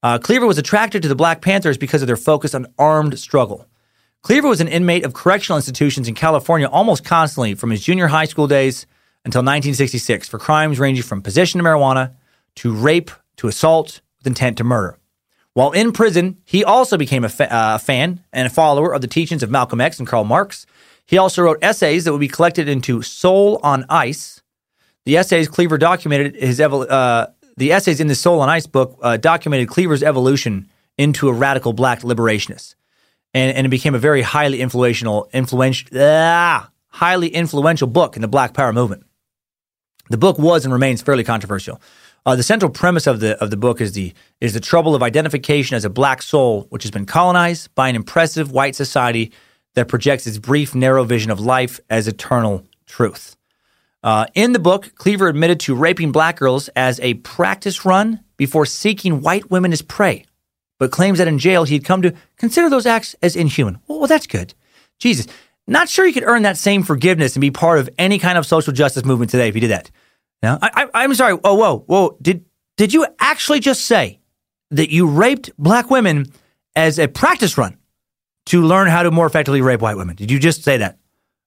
Uh, Cleaver was attracted to the Black Panthers because of their focus on armed struggle. Cleaver was an inmate of correctional institutions in California almost constantly from his junior high school days until 1966 for crimes ranging from possession of marijuana to rape to assault with intent to murder. While in prison, he also became a fa- uh, fan and a follower of the teachings of Malcolm X and Karl Marx he also wrote essays that would be collected into Soul on Ice. The essays Cleaver documented his evol- uh, the essays in the Soul on Ice book uh, documented Cleaver's evolution into a radical black liberationist, and, and it became a very highly influential influential ah, highly influential book in the Black Power movement. The book was and remains fairly controversial. Uh, the central premise of the of the book is the is the trouble of identification as a black soul, which has been colonized by an impressive white society that projects its brief, narrow vision of life as eternal truth. Uh, in the book, Cleaver admitted to raping black girls as a practice run before seeking white women as prey, but claims that in jail he'd come to consider those acts as inhuman. Well, that's good. Jesus, not sure you could earn that same forgiveness and be part of any kind of social justice movement today if you did that. No, I, I, I'm sorry. Oh, whoa, whoa. Did did you actually just say that you raped black women as a practice run? to learn how to more effectively rape white women. Did you just say that?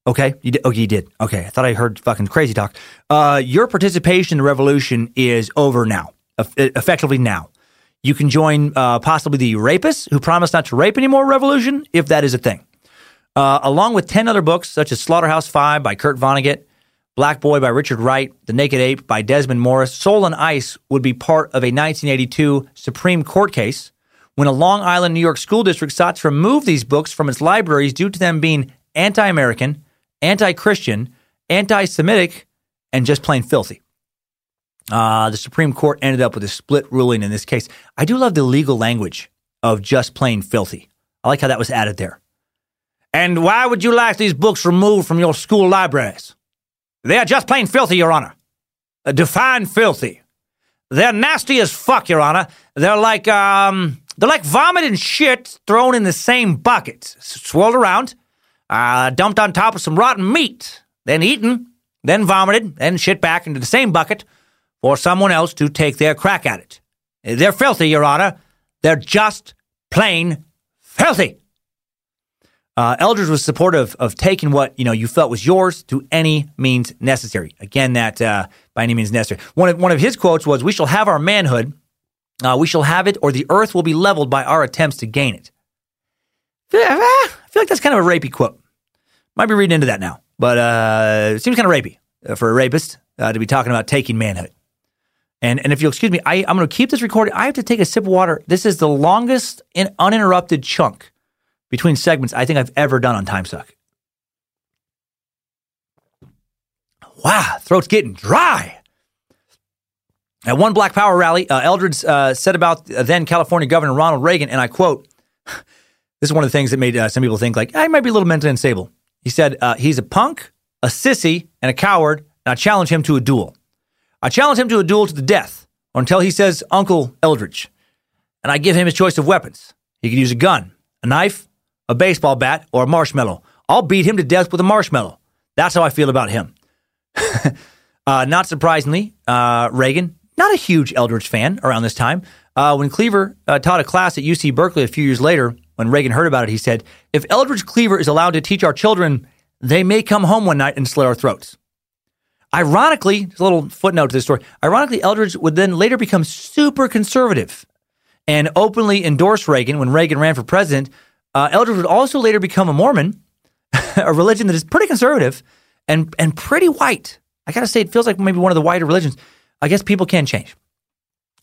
Okay, you did. Okay, you did. Okay, I thought I heard fucking crazy talk. Uh, your participation in the revolution is over now, effectively now. You can join uh, possibly the rapists who promise not to rape anymore revolution, if that is a thing. Uh, along with 10 other books, such as Slaughterhouse Five by Kurt Vonnegut, Black Boy by Richard Wright, The Naked Ape by Desmond Morris, Soul on Ice would be part of a 1982 Supreme Court case when a Long Island, New York school district sought to remove these books from its libraries due to them being anti American, anti Christian, anti Semitic, and just plain filthy. Uh, the Supreme Court ended up with a split ruling in this case. I do love the legal language of just plain filthy. I like how that was added there. And why would you like these books removed from your school libraries? They are just plain filthy, Your Honor. Uh, define filthy. They're nasty as fuck, Your Honor. They're like, um, they're like vomit and shit thrown in the same bucket, swirled around, uh, dumped on top of some rotten meat, then eaten, then vomited, then shit back into the same bucket for someone else to take their crack at it. They're filthy, Your Honor. They're just plain filthy. Uh, Eldridge was supportive of taking what you know you felt was yours to any means necessary. Again, that uh, by any means necessary. One of one of his quotes was, "We shall have our manhood uh, we shall have it, or the earth will be leveled by our attempts to gain it. I feel like that's kind of a rapey quote. Might be reading into that now, but uh, it seems kind of rapey uh, for a rapist uh, to be talking about taking manhood. And, and if you'll excuse me, I, I'm going to keep this recorded. I have to take a sip of water. This is the longest in, uninterrupted chunk between segments I think I've ever done on Time Suck. Wow, throat's getting dry. At one Black Power rally, uh, Eldridge uh, said about then California Governor Ronald Reagan, and I quote, this is one of the things that made uh, some people think like, I might be a little mentally unstable. He said, uh, he's a punk, a sissy, and a coward, and I challenge him to a duel. I challenge him to a duel to the death until he says, Uncle Eldridge. And I give him his choice of weapons. He could use a gun, a knife, a baseball bat, or a marshmallow. I'll beat him to death with a marshmallow. That's how I feel about him. uh, not surprisingly, uh, Reagan, not a huge Eldridge fan around this time. Uh, when Cleaver uh, taught a class at UC Berkeley a few years later, when Reagan heard about it, he said, If Eldridge Cleaver is allowed to teach our children, they may come home one night and slit our throats. Ironically, a little footnote to this story. Ironically, Eldridge would then later become super conservative and openly endorse Reagan when Reagan ran for president. Uh, Eldridge would also later become a Mormon, a religion that is pretty conservative and and pretty white. I gotta say, it feels like maybe one of the whiter religions. I guess people can change.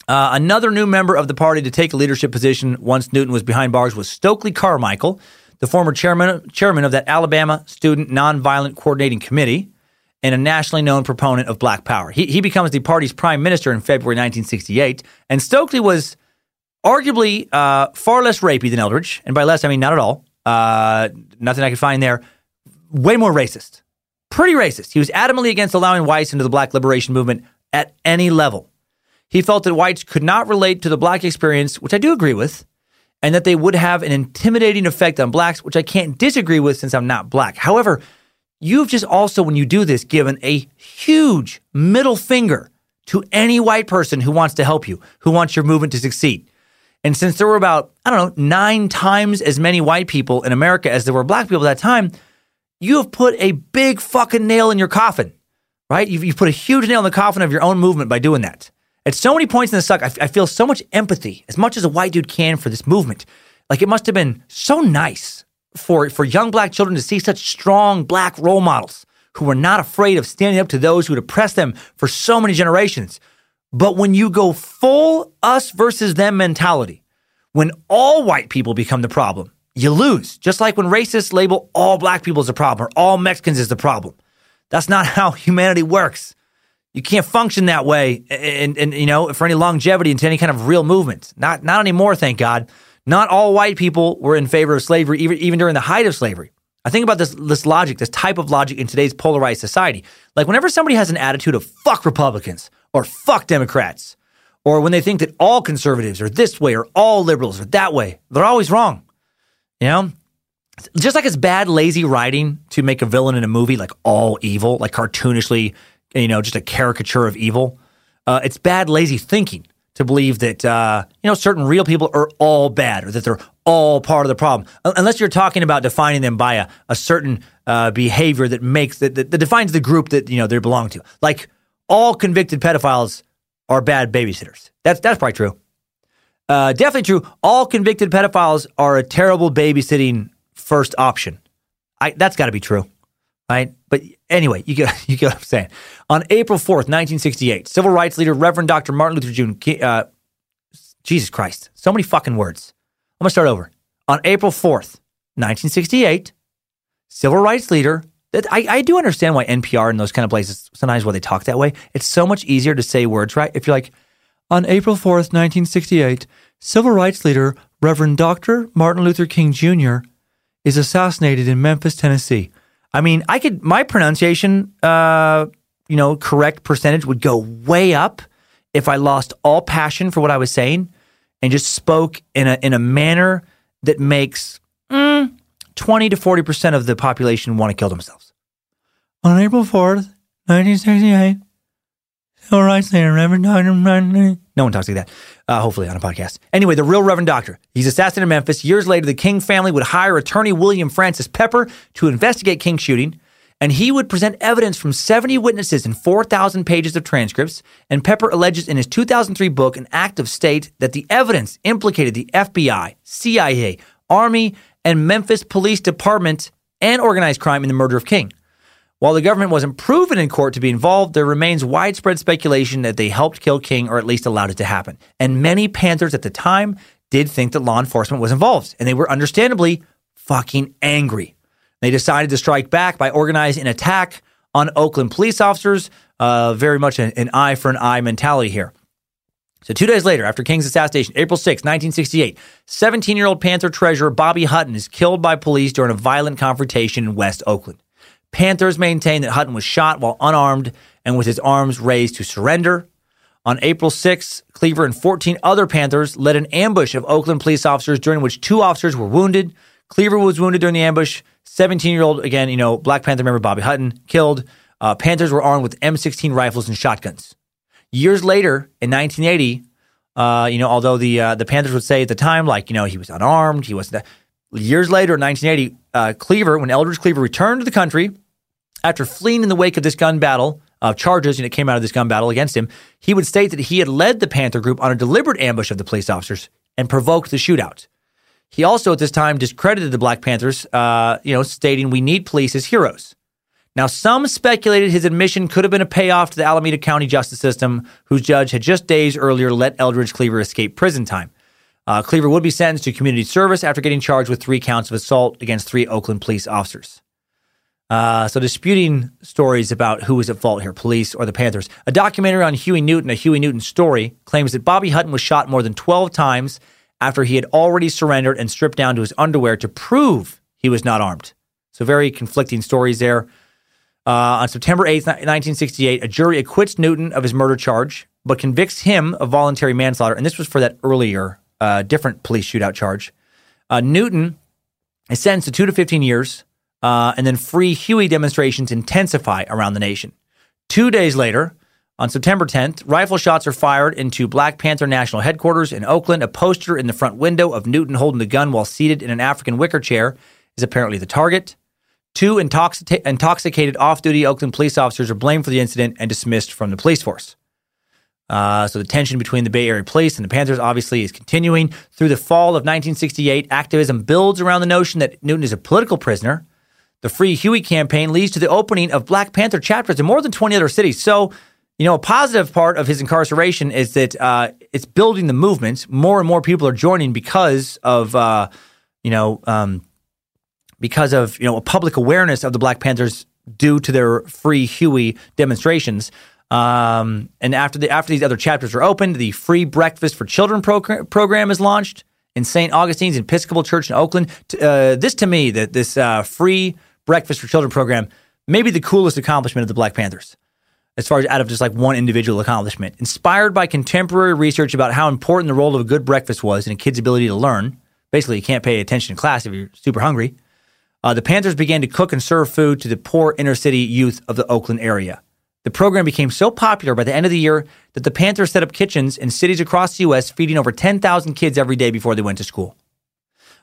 Uh, another new member of the party to take a leadership position once Newton was behind bars was Stokely Carmichael, the former chairman chairman of that Alabama Student Nonviolent Coordinating Committee and a nationally known proponent of black power. He, he becomes the party's prime minister in February 1968, and Stokely was arguably uh, far less rapey than Eldridge. and by less I mean not at all. Uh, nothing I could find there. Way more racist, pretty racist. He was adamantly against allowing whites into the black liberation movement at any level. He felt that whites could not relate to the black experience, which I do agree with, and that they would have an intimidating effect on blacks, which I can't disagree with since I'm not black. However, you've just also, when you do this, given a huge middle finger to any white person who wants to help you, who wants your movement to succeed. And since there were about, I don't know, nine times as many white people in America as there were black people at that time, you have put a big fucking nail in your coffin, right? You've, you've put a huge nail in the coffin of your own movement by doing that. At so many points in the suck, I, I feel so much empathy, as much as a white dude can for this movement. Like it must have been so nice for, for young black children to see such strong black role models who were not afraid of standing up to those who oppressed them for so many generations. But when you go full us versus them mentality, when all white people become the problem, you lose. Just like when racists label all black people as a problem or all Mexicans as the problem. That's not how humanity works. You can't function that way and, and, you know, for any longevity into any kind of real movement. Not not anymore, thank God. Not all white people were in favor of slavery, even, even during the height of slavery. I think about this, this logic, this type of logic in today's polarized society. Like whenever somebody has an attitude of fuck Republicans or fuck Democrats, or when they think that all conservatives are this way or all liberals are that way, they're always wrong. You know? Just like it's bad, lazy writing to make a villain in a movie like all evil, like cartoonishly, you know, just a caricature of evil. Uh, it's bad, lazy thinking to believe that uh, you know certain real people are all bad or that they're all part of the problem, unless you're talking about defining them by a, a certain uh, behavior that makes that, that, that defines the group that you know they belong to. Like all convicted pedophiles are bad babysitters. That's that's probably true. Uh, definitely true. All convicted pedophiles are a terrible babysitting first option. I, that's got to be true right? But anyway, you get you get what I'm saying. On April 4th, 1968, civil rights leader Reverend Dr. Martin Luther Jr. Uh, Jesus Christ, so many fucking words. I'm gonna start over. On April 4th, 1968, civil rights leader. That I, I do understand why NPR and those kind of places sometimes why they talk that way. It's so much easier to say words right. If you're like, on April 4th, 1968, civil rights leader Reverend Dr. Martin Luther King Jr. is assassinated in Memphis, Tennessee. I mean, I could my pronunciation, uh, you know, correct percentage would go way up if I lost all passion for what I was saying and just spoke in a in a manner that makes mm, twenty to forty percent of the population want to kill themselves. On April fourth, nineteen sixty eight, civil rights leader Reverend Dr. No one talks like that. Uh, hopefully on a podcast. Anyway, the real Reverend Doctor. He's assassinated in Memphis. Years later, the King family would hire attorney William Francis Pepper to investigate King's shooting, and he would present evidence from 70 witnesses and 4,000 pages of transcripts. And Pepper alleges in his 2003 book, An Act of State, that the evidence implicated the FBI, CIA, Army, and Memphis Police Department and organized crime in the murder of King. While the government wasn't proven in court to be involved, there remains widespread speculation that they helped kill King or at least allowed it to happen. And many Panthers at the time did think that law enforcement was involved, and they were understandably fucking angry. They decided to strike back by organizing an attack on Oakland police officers, uh, very much an, an eye for an eye mentality here. So, two days later, after King's assassination, April 6, 1968, 17 year old Panther treasurer Bobby Hutton is killed by police during a violent confrontation in West Oakland. Panthers maintain that Hutton was shot while unarmed and with his arms raised to surrender. On April 6, Cleaver and 14 other Panthers led an ambush of Oakland police officers during which two officers were wounded. Cleaver was wounded during the ambush. 17 year old, again, you know, Black Panther member Bobby Hutton killed. Uh, Panthers were armed with M16 rifles and shotguns. Years later, in 1980, uh, you know, although the uh, the Panthers would say at the time, like, you know, he was unarmed, he wasn't. Years later, in 1980, uh, Cleaver, when Eldridge Cleaver returned to the country after fleeing in the wake of this gun battle, uh, charges and it came out of this gun battle against him, he would state that he had led the Panther group on a deliberate ambush of the police officers and provoked the shootout. He also at this time discredited the Black Panthers, uh, you know, stating we need police as heroes. Now, some speculated his admission could have been a payoff to the Alameda County justice system, whose judge had just days earlier let Eldridge Cleaver escape prison time. Uh, Cleaver would be sentenced to community service after getting charged with three counts of assault against three Oakland police officers. Uh, so, disputing stories about who was at fault here, police or the Panthers. A documentary on Huey Newton, a Huey Newton story, claims that Bobby Hutton was shot more than 12 times after he had already surrendered and stripped down to his underwear to prove he was not armed. So, very conflicting stories there. Uh, on September 8th, 1968, a jury acquits Newton of his murder charge, but convicts him of voluntary manslaughter. And this was for that earlier, uh, different police shootout charge. Uh, Newton is sentenced to two to 15 years, uh, and then free Huey demonstrations intensify around the nation. Two days later, on September 10th, rifle shots are fired into Black Panther National Headquarters in Oakland. A poster in the front window of Newton holding the gun while seated in an African wicker chair is apparently the target. Two intoxic- intoxicated off duty Oakland police officers are blamed for the incident and dismissed from the police force. Uh, so the tension between the Bay Area police and the Panthers obviously is continuing. Through the fall of 1968, activism builds around the notion that Newton is a political prisoner. The Free Huey campaign leads to the opening of Black Panther chapters in more than 20 other cities. So you know, a positive part of his incarceration is that uh, it's building the movement. More and more people are joining because of, uh, you know, um, because of you know a public awareness of the Black Panthers due to their free Huey demonstrations. Um, and after the after these other chapters are opened, the free breakfast for children program, program is launched in St. Augustine's Episcopal Church in Oakland. Uh, this to me, that this uh, free breakfast for children program, may be the coolest accomplishment of the Black Panthers as far as out of just like one individual accomplishment. Inspired by contemporary research about how important the role of a good breakfast was in a kid's ability to learn, basically, you can't pay attention in class if you're super hungry. Uh, the Panthers began to cook and serve food to the poor inner city youth of the Oakland area. The program became so popular by the end of the year that the Panthers set up kitchens in cities across the U.S., feeding over 10,000 kids every day before they went to school.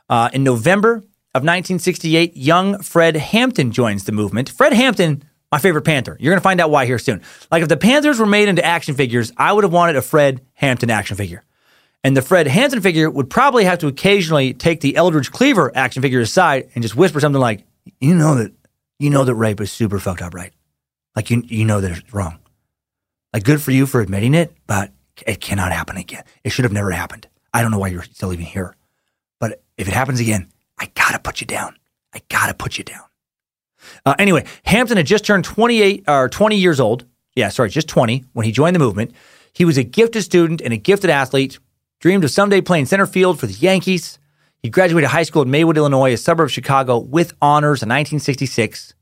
Uh, in November of 1968, young Fred Hampton joins the movement. Fred Hampton my favorite Panther. You're going to find out why here soon. Like if the Panthers were made into action figures, I would have wanted a Fred Hampton action figure. And the Fred Hampton figure would probably have to occasionally take the Eldridge Cleaver action figure aside and just whisper something like, "You know that, you know that rape is super fucked up, right? Like you, you know that it's wrong. Like good for you for admitting it, but it cannot happen again. It should have never happened. I don't know why you're still even here, but if it happens again, I gotta put you down. I gotta put you down." Uh, anyway, Hampton had just turned 28 or 20 years old. Yeah, sorry, just 20 when he joined the movement. He was a gifted student and a gifted athlete, dreamed of someday playing center field for the Yankees. He graduated high school in Maywood, Illinois, a suburb of Chicago, with honors in 1966.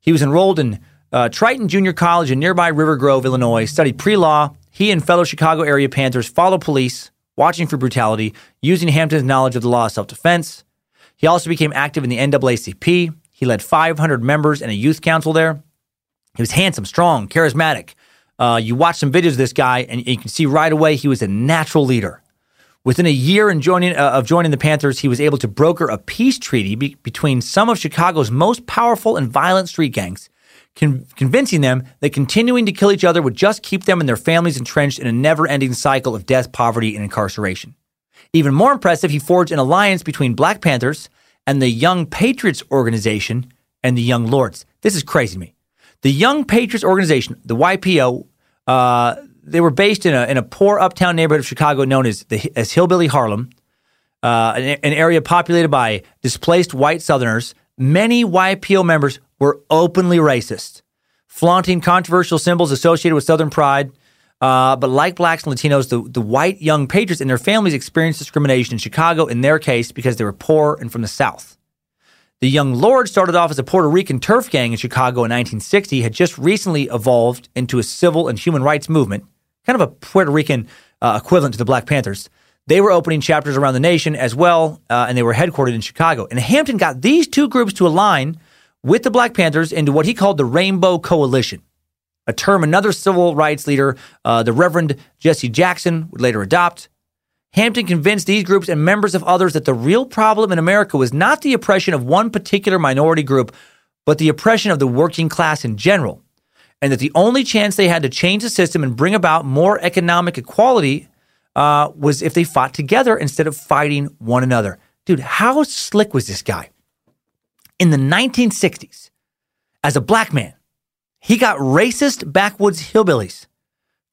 He was enrolled in uh, Triton Junior College in nearby River Grove, Illinois, studied pre law. He and fellow Chicago area Panthers followed police, watching for brutality, using Hampton's knowledge of the law of self defense. He also became active in the NAACP, he led 500 members and a youth council there. He was handsome, strong, charismatic. Uh, you watch some videos of this guy, and you can see right away he was a natural leader. Within a year joining, uh, of joining the Panthers, he was able to broker a peace treaty be- between some of Chicago's most powerful and violent street gangs, con- convincing them that continuing to kill each other would just keep them and their families entrenched in a never ending cycle of death, poverty, and incarceration. Even more impressive, he forged an alliance between Black Panthers and the Young Patriots organization and the Young Lords. This is crazy to me. The Young Patriots organization, the YPO, uh, they were based in a, in a poor uptown neighborhood of Chicago known as, the, as Hillbilly Harlem, uh, an, an area populated by displaced white Southerners. Many YPO members were openly racist, flaunting controversial symbols associated with Southern pride. Uh, but like blacks and Latinos, the, the white young patriots and their families experienced discrimination in Chicago in their case because they were poor and from the South. The Young Lords started off as a Puerto Rican turf gang in Chicago in 1960, had just recently evolved into a civil and human rights movement, kind of a Puerto Rican uh, equivalent to the Black Panthers. They were opening chapters around the nation as well, uh, and they were headquartered in Chicago. And Hampton got these two groups to align with the Black Panthers into what he called the Rainbow Coalition, a term another civil rights leader, uh, the Reverend Jesse Jackson, would later adopt. Hampton convinced these groups and members of others that the real problem in America was not the oppression of one particular minority group, but the oppression of the working class in general, and that the only chance they had to change the system and bring about more economic equality uh, was if they fought together instead of fighting one another. Dude, how slick was this guy? In the 1960s, as a black man, he got racist backwoods hillbillies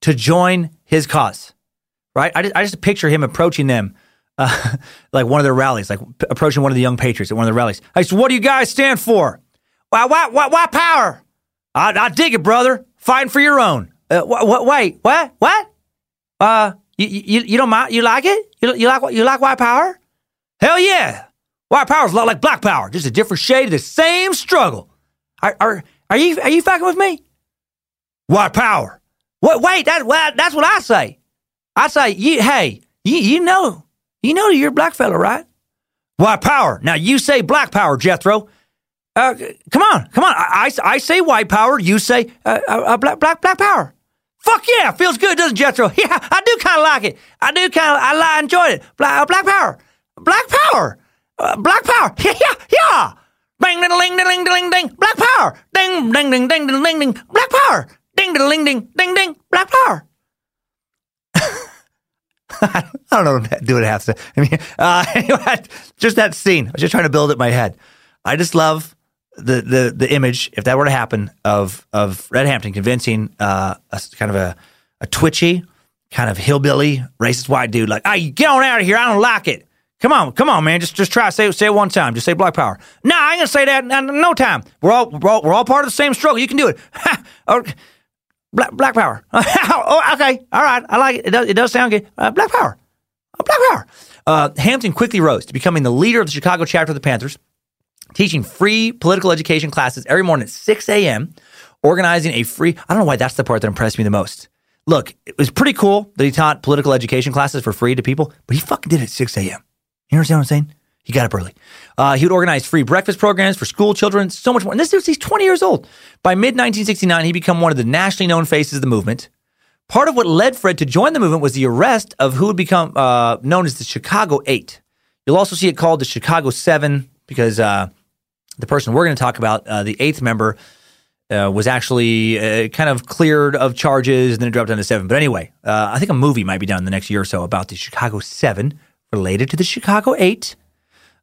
to join his cause right? I just, I just picture him approaching them, uh, like one of their rallies, like approaching one of the young patriots at one of the rallies. I said, what do you guys stand for? Why, why, why, why power? I, I dig it, brother. Fighting for your own. Uh, wh- wh- wait, what? What? Uh, you, you, you don't mind? You like it? You, you like you like white power? Hell yeah! White power is a lot like black power, just a different shade of the same struggle. Are, are, are you are you fucking with me? White power. What? Wait, that, well, that's what I say. I say, you, hey, you, you know, you know you're a black fella, right? White power. Now you say black power, Jethro. Uh, come on, come on. I, I, I say white power. You say uh, uh, uh black, black, black power. Fuck yeah, feels good, doesn't Jethro? Yeah, I do kind of like it. I do kind of, I, I enjoyed it. Black, uh, black power, black power, uh, black power. Yeah, yeah, yeah. Bang, ding, ding, ding, ding, ding. Black power. Ding, ding, ding, ding, ding, ding, ding. Black power. Ding, ding, ding, ding, ding, ding. Black power. I don't know what do it has to. I mean, uh, anyway, just that scene. I was just trying to build it in my head. I just love the the the image, if that were to happen, of of Fred Hampton convincing uh, a kind of a, a twitchy, kind of hillbilly, racist white dude, like, "Hey, get on out of here! I don't like it. Come on, come on, man. Just just try say say it one time. Just say Black Power. No, I ain't gonna say that. in No time. We're all we're all, we're all part of the same struggle. You can do it. okay. Black, black power. oh, okay. All right. I like it. It does, it does sound good. Uh, black power. Uh, black power. Uh, Hampton quickly rose to becoming the leader of the Chicago chapter of the Panthers, teaching free political education classes every morning at 6 a.m., organizing a free. I don't know why that's the part that impressed me the most. Look, it was pretty cool that he taught political education classes for free to people, but he fucking did it at 6 a.m. You understand what I'm saying? He got up early. Uh, he would organize free breakfast programs for school children, so much more. And this dude's he's 20 years old. By mid 1969, he became one of the nationally known faces of the movement. Part of what led Fred to join the movement was the arrest of who would become uh, known as the Chicago Eight. You'll also see it called the Chicago Seven because uh, the person we're going to talk about, uh, the eighth member, uh, was actually uh, kind of cleared of charges and then it dropped down to seven. But anyway, I think a movie might be done in the next year or so about the Chicago Seven related to the Chicago Eight.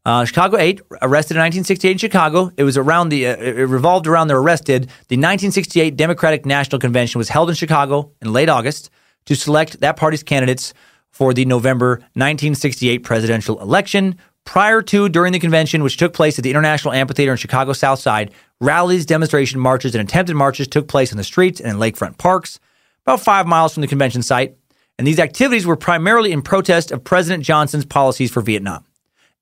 Uh, Chicago 8, arrested in 1968 in Chicago. It was around the, uh, it revolved around their arrested. The 1968 Democratic National Convention was held in Chicago in late August to select that party's candidates for the November 1968 presidential election. Prior to, during the convention, which took place at the International Amphitheater in Chicago South Side, rallies, demonstration marches, and attempted marches took place in the streets and in lakefront parks, about five miles from the convention site. And these activities were primarily in protest of President Johnson's policies for Vietnam.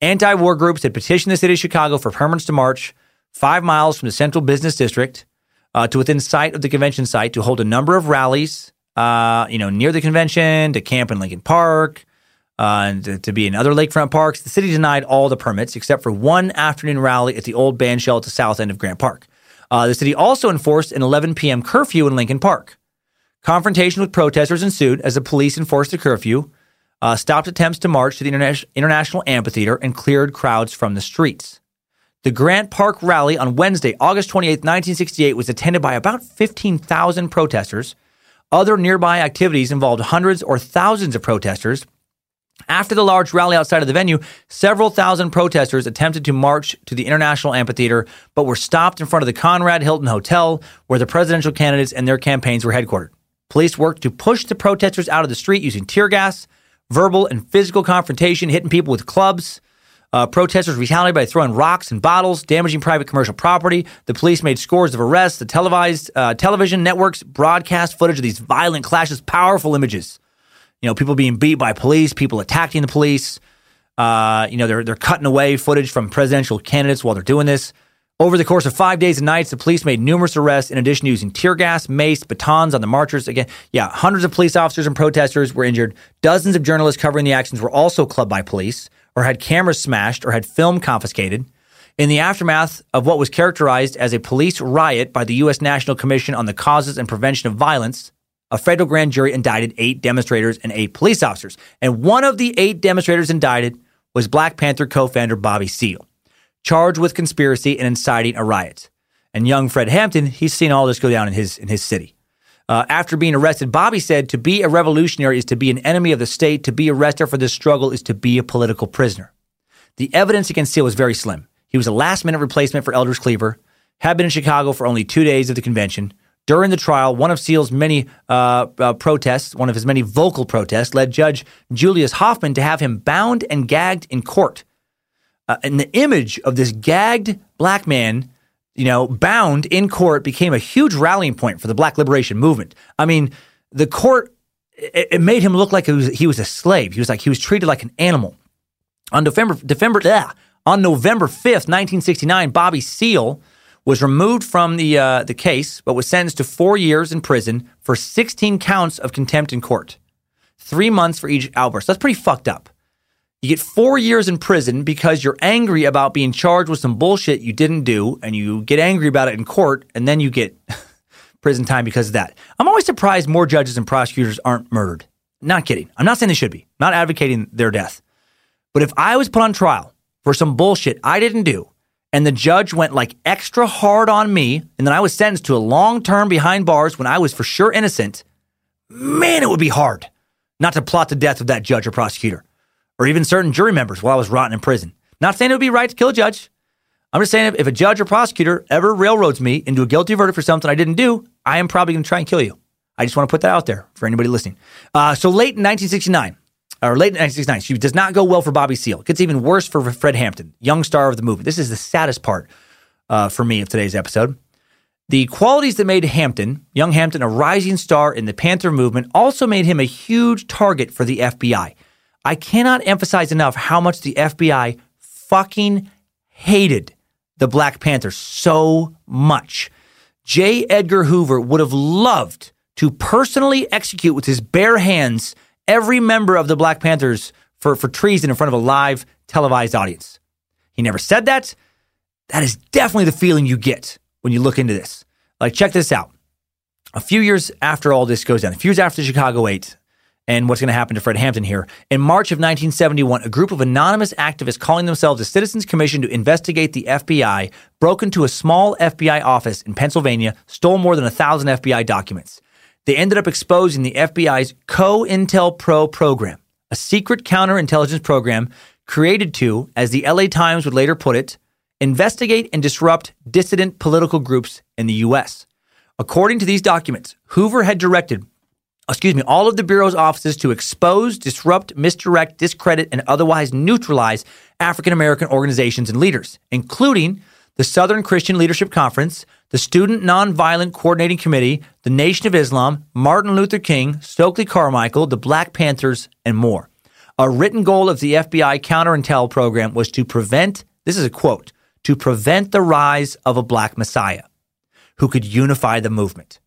Anti war groups had petitioned the city of Chicago for permits to march five miles from the central business district uh, to within sight of the convention site to hold a number of rallies, uh, you know, near the convention, to camp in Lincoln Park, uh, and to, to, be in other lakefront parks. The city denied all the permits except for one afternoon rally at the old band shell at the south end of Grant Park. Uh, the city also enforced an 11 p.m. curfew in Lincoln Park. Confrontation with protesters ensued as the police enforced the curfew uh, stopped attempts to march to the Interna- International Amphitheater and cleared crowds from the streets. The Grant Park rally on Wednesday, August 28, 1968, was attended by about 15,000 protesters. Other nearby activities involved hundreds or thousands of protesters, After the large rally outside of the venue, several thousand protesters attempted to march to the International Amphitheater, but were stopped in front of the Conrad Hilton Hotel, where the presidential candidates and their campaigns were headquartered. Police worked to push the protesters out of the street using tear gas, verbal and physical confrontation, hitting people with clubs. Uh, protesters retaliated by throwing rocks and bottles, damaging private commercial property. The police made scores of arrests. The televised uh, television networks broadcast footage of these violent clashes, powerful images. You know, people being beat by police, people attacking the police. Uh, you know, they're they're cutting away footage from presidential candidates while they're doing this. Over the course of five days and nights, the police made numerous arrests in addition to using tear gas, mace, batons on the marchers. Again, yeah, hundreds of police officers and protesters were injured. Dozens of journalists covering the actions were also clubbed by police or had cameras smashed or had film confiscated. In the aftermath of what was characterized as a police riot by the U.S. National Commission on the Causes and Prevention of Violence, a federal grand jury indicted eight demonstrators and eight police officers. And one of the eight demonstrators indicted was Black Panther co founder Bobby Seale charged with conspiracy and inciting a riot. And young Fred Hampton, he's seen all this go down in his in his city. Uh, after being arrested, Bobby said, "To be a revolutionary is to be an enemy of the state. To be arrested for this struggle is to be a political prisoner." The evidence against Seale was very slim. He was a last-minute replacement for Eldridge Cleaver. Had been in Chicago for only two days of the convention. During the trial, one of Seale's many uh, uh, protests, one of his many vocal protests, led Judge Julius Hoffman to have him bound and gagged in court uh, and the image of this gagged black man, you know, bound in court became a huge rallying point for the black liberation movement. I mean, the court it, it made him look like was, he was a slave. He was like he was treated like an animal. On November November on November 5th, 1969, Bobby Seale was removed from the uh, the case, but was sentenced to four years in prison for 16 counts of contempt in court, three months for each outburst. That's pretty fucked up. You get four years in prison because you're angry about being charged with some bullshit you didn't do, and you get angry about it in court, and then you get prison time because of that. I'm always surprised more judges and prosecutors aren't murdered. Not kidding. I'm not saying they should be, not advocating their death. But if I was put on trial for some bullshit I didn't do, and the judge went like extra hard on me, and then I was sentenced to a long term behind bars when I was for sure innocent, man, it would be hard not to plot the death of that judge or prosecutor or even certain jury members while I was rotting in prison. Not saying it would be right to kill a judge. I'm just saying if, a judge or prosecutor ever railroads me into a guilty verdict for something I didn't do, I am probably going to try and kill you. I just want to put that out there for anybody listening. Uh, so late in 1969, or late in 1969, she does not go well for Bobby Seale. It gets even worse for Fred Hampton, young star of the movement. This is the saddest part uh, for me of today's episode. The qualities that made Hampton, young Hampton, a rising star in the Panther movement, also made him a huge target for the FBI. I cannot emphasize enough how much the FBI fucking hated the Black Panthers so much. J. Edgar Hoover would have loved to personally execute with his bare hands every member of the Black Panthers for, for treason in front of a live televised audience. He never said that. That is definitely the feeling you get when you look into this. Like, check this out. A few years after all this goes down, a few years after Chicago 8, and what's going to happen to Fred Hampton here. In March of 1971, a group of anonymous activists calling themselves the Citizens Commission to investigate the FBI broke into a small FBI office in Pennsylvania, stole more than a thousand FBI documents. They ended up exposing the FBI's COINTELPRO program, a secret counterintelligence program created to, as the LA Times would later put it, investigate and disrupt dissident political groups in the U.S. According to these documents, Hoover had directed excuse me, all of the Bureau's offices to expose, disrupt, misdirect, discredit, and otherwise neutralize African American organizations and leaders, including the Southern Christian Leadership Conference, the Student Nonviolent Coordinating Committee, the Nation of Islam, Martin Luther King, Stokely Carmichael, the Black Panthers, and more. A written goal of the FBI counterintel program was to prevent, this is a quote, to prevent the rise of a black messiah who could unify the movement.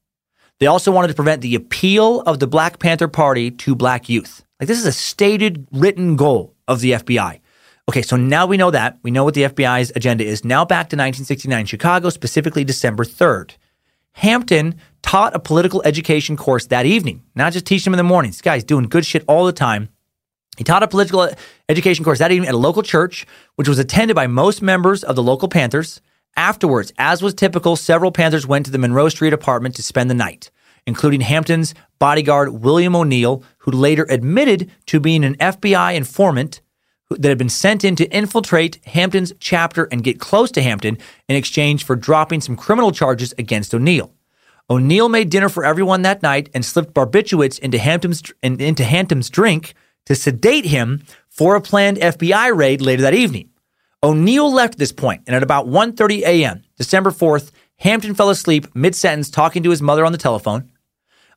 They also wanted to prevent the appeal of the Black Panther Party to black youth. Like this is a stated written goal of the FBI. Okay, so now we know that. We know what the FBI's agenda is. Now back to 1969 Chicago, specifically December 3rd. Hampton taught a political education course that evening, not just teaching them in the mornings. This guy's doing good shit all the time. He taught a political education course that evening at a local church, which was attended by most members of the local Panthers. Afterwards, as was typical, several Panthers went to the Monroe Street apartment to spend the night. including Hampton's bodyguard William O'Neal, who later admitted to being an FBI informant that had been sent in to infiltrate Hampton's chapter and get close to Hampton in exchange for dropping some criminal charges against O'Neal. O'Neal made dinner for everyone that night and slipped barbiturates into Hampton's, into Hampton's drink to sedate him for a planned FBI raid later that evening. O'Neal left this point, and at about 1:30 a.m., December 4th, Hampton fell asleep mid-sentence talking to his mother on the telephone.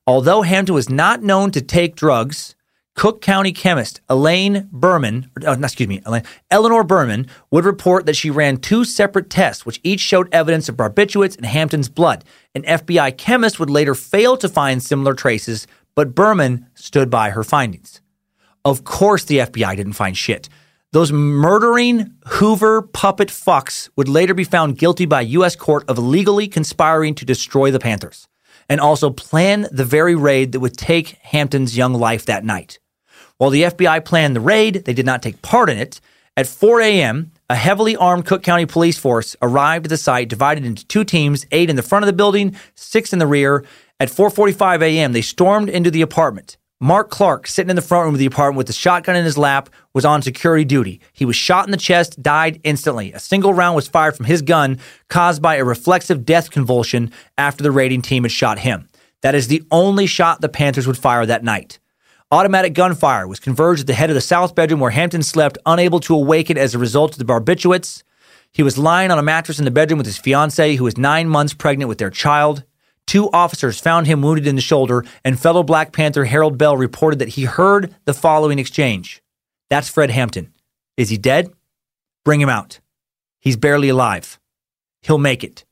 Although Hampton was not known to take drugs, Cook County chemist Elaine Berman, oh, excuse me, Elaine, Eleanor Berman would report that she ran two separate tests, which each showed evidence of barbiturates in Hampton's blood. An FBI chemist would later fail to find similar traces, but Berman stood by her findings. Of course, the FBI didn't find shit. Those murdering Hoover puppet fucks would later be found guilty by U.S. court of illegally conspiring to destroy the Panthers and also plan the very raid that would take Hampton's young life that night. While the FBI planned the raid, they did not take part in it. At 4 a.m., a heavily armed Cook County police force arrived at the site, divided into two teams, eight in the front of the building, six in the rear. At 4:45 a.m., they stormed into the apartment. Mark Clark, sitting in the front room of the apartment with the shotgun in his lap, was on security duty. He was shot in the chest, died instantly. A single round was fired from his gun, caused by a reflexive death convulsion after the raiding team had shot him. That is the only shot the Panthers would fire that night. Automatic gunfire was converged at the head of the south bedroom where Hampton slept, unable to awaken as a result of the barbiturates. He was lying on a mattress in the bedroom with his fiancee, who was nine months pregnant with their child. Two officers found him wounded in the shoulder, and fellow Black Panther Harold Bell reported that he heard the following exchange That's Fred Hampton. Is he dead? Bring him out. He's barely alive. He'll make it.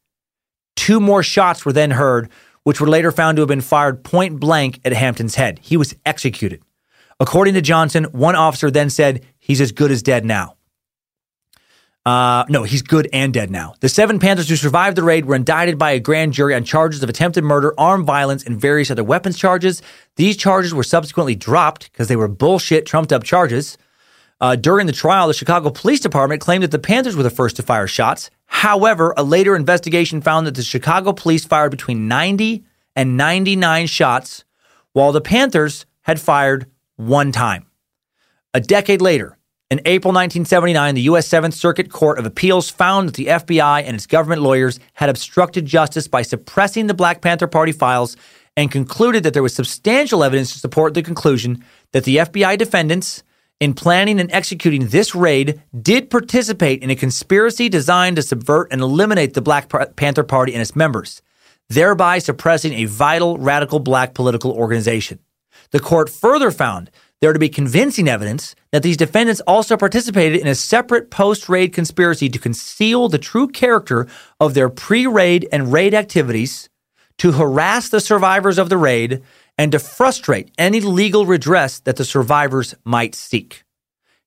Two more shots were then heard, which were later found to have been fired point blank at Hampton's head. He was executed. According to Johnson, one officer then said, He's as good as dead now. Uh, no, he's good and dead now. The seven Panthers who survived the raid were indicted by a grand jury on charges of attempted murder, armed violence, and various other weapons charges. These charges were subsequently dropped because they were bullshit, trumped up charges. Uh, during the trial, the Chicago Police Department claimed that the Panthers were the first to fire shots. However, a later investigation found that the Chicago police fired between 90 and 99 shots, while the Panthers had fired one time. A decade later, in April 1979, the U.S. Seventh Circuit Court of Appeals found that the FBI and its government lawyers had obstructed justice by suppressing the Black Panther Party files and concluded that there was substantial evidence to support the conclusion that the FBI defendants, in planning and executing this raid, did participate in a conspiracy designed to subvert and eliminate the Black Panther Party and its members, thereby suppressing a vital radical black political organization. The court further found there to be convincing evidence that these defendants also participated in a separate post raid conspiracy to conceal the true character of their pre raid and raid activities, to harass the survivors of the raid, and to frustrate any legal redress that the survivors might seek.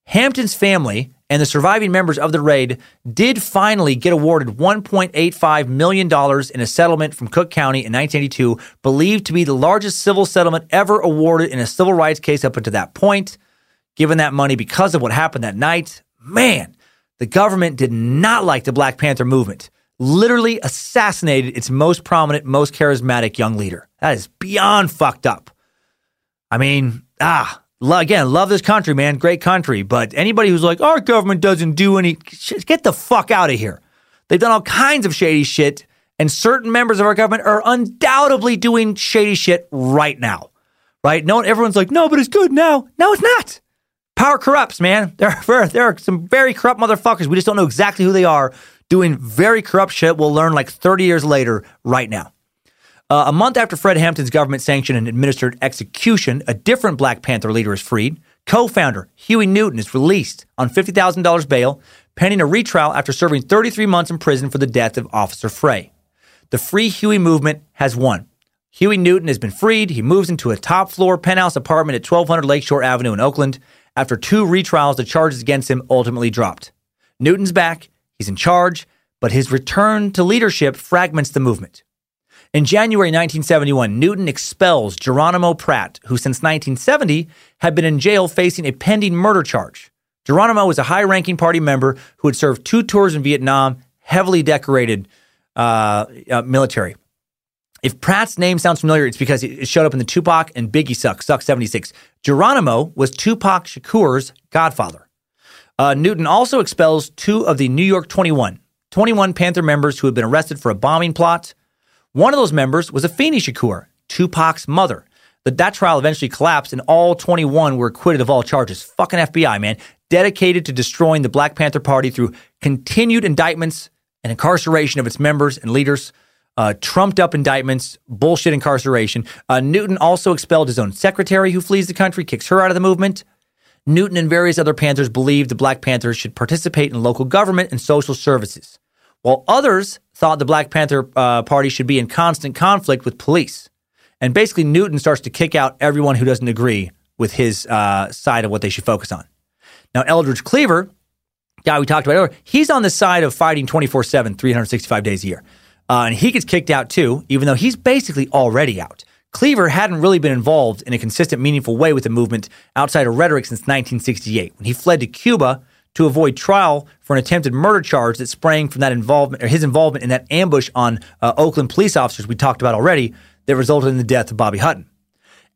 Hampton's family and the surviving members of the raid did finally get awarded $1.85 million in a settlement from Cook County in 1982, believed to be the largest civil settlement ever awarded in a civil rights case up until that point. Given that money because of what happened that night, man, the government did not like the Black Panther movement. Literally assassinated its most prominent, most charismatic young leader. That is beyond fucked up. I mean, ah, again, love this country, man. Great country. But anybody who's like, our government doesn't do any, shit, get the fuck out of here. They've done all kinds of shady shit, and certain members of our government are undoubtedly doing shady shit right now. Right? No, everyone's like, no, but it's good now. No, it's not. Power corrupts, man. There are, there are some very corrupt motherfuckers. We just don't know exactly who they are doing very corrupt shit. We'll learn like 30 years later right now. Uh, a month after Fred Hampton's government sanctioned and administered execution, a different Black Panther leader is freed. Co founder Huey Newton is released on $50,000 bail, pending a retrial after serving 33 months in prison for the death of Officer Frey. The Free Huey movement has won. Huey Newton has been freed. He moves into a top floor penthouse apartment at 1200 Lakeshore Avenue in Oakland. After two retrials, the charges against him ultimately dropped. Newton's back, he's in charge, but his return to leadership fragments the movement. In January 1971, Newton expels Geronimo Pratt, who since 1970 had been in jail facing a pending murder charge. Geronimo was a high ranking party member who had served two tours in Vietnam, heavily decorated uh, uh, military. If Pratt's name sounds familiar, it's because it showed up in the Tupac and Biggie Suck, Suck 76. Geronimo was Tupac Shakur's godfather. Uh, Newton also expels two of the New York 21, 21 Panther members who had been arrested for a bombing plot. One of those members was Afeni Shakur, Tupac's mother. But that trial eventually collapsed, and all 21 were acquitted of all charges. Fucking FBI, man. Dedicated to destroying the Black Panther Party through continued indictments and incarceration of its members and leaders uh, trumped up indictments, bullshit incarceration. Uh, Newton also expelled his own secretary who flees the country, kicks her out of the movement. Newton and various other Panthers believed the Black Panthers should participate in local government and social services, while others thought the Black Panther uh, Party should be in constant conflict with police. And basically, Newton starts to kick out everyone who doesn't agree with his uh, side of what they should focus on. Now, Eldridge Cleaver, guy we talked about earlier, he's on the side of fighting 24 7, 365 days a year. Uh, and he gets kicked out too, even though he's basically already out. Cleaver hadn't really been involved in a consistent, meaningful way with the movement outside of rhetoric since 1968, when he fled to Cuba to avoid trial for an attempted murder charge that sprang from that involvement or his involvement in that ambush on uh, Oakland police officers we talked about already that resulted in the death of Bobby Hutton.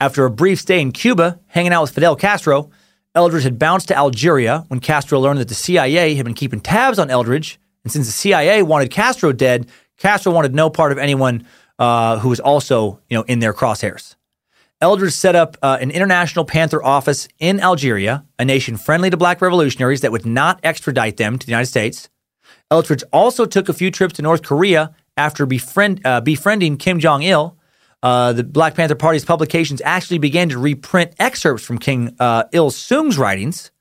After a brief stay in Cuba, hanging out with Fidel Castro, Eldridge had bounced to Algeria when Castro learned that the CIA had been keeping tabs on Eldridge. And since the CIA wanted Castro dead, Castro wanted no part of anyone uh, who was also, you know, in their crosshairs. Eldridge set up uh, an international Panther office in Algeria, a nation friendly to black revolutionaries that would not extradite them to the United States. Eldridge also took a few trips to North Korea after befriend, uh, befriending Kim Jong il. Uh, the Black Panther Party's publications actually began to reprint excerpts from King uh, Il Sung's writings.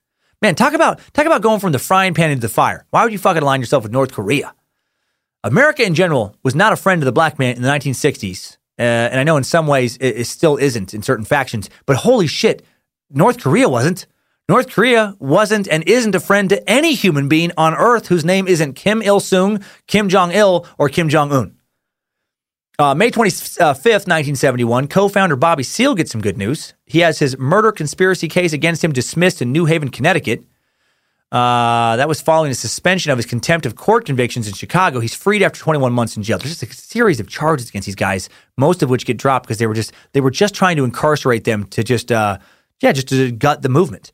Man, talk about talk about going from the frying pan into the fire. Why would you fucking align yourself with North Korea? America in general was not a friend of the black man in the 1960s. Uh, and I know in some ways it, it, still isn't in certain factions, but holy shit, North Korea wasn't. North Korea wasn't and isn't a friend to any human being on earth whose name isn't Kim Il sung, Kim Jong il, or Kim Jong un. Uh, May 25th, 1971, co founder Bobby Seale gets some good news. He has his murder conspiracy case against him dismissed in New Haven, Connecticut. Uh, that was following a suspension of his contempt of court convictions in Chicago. He's freed after 21 months in jail. There's just a series of charges against these guys, most of which get dropped because they were just they were just trying to incarcerate them to just uh, yeah just to gut the movement.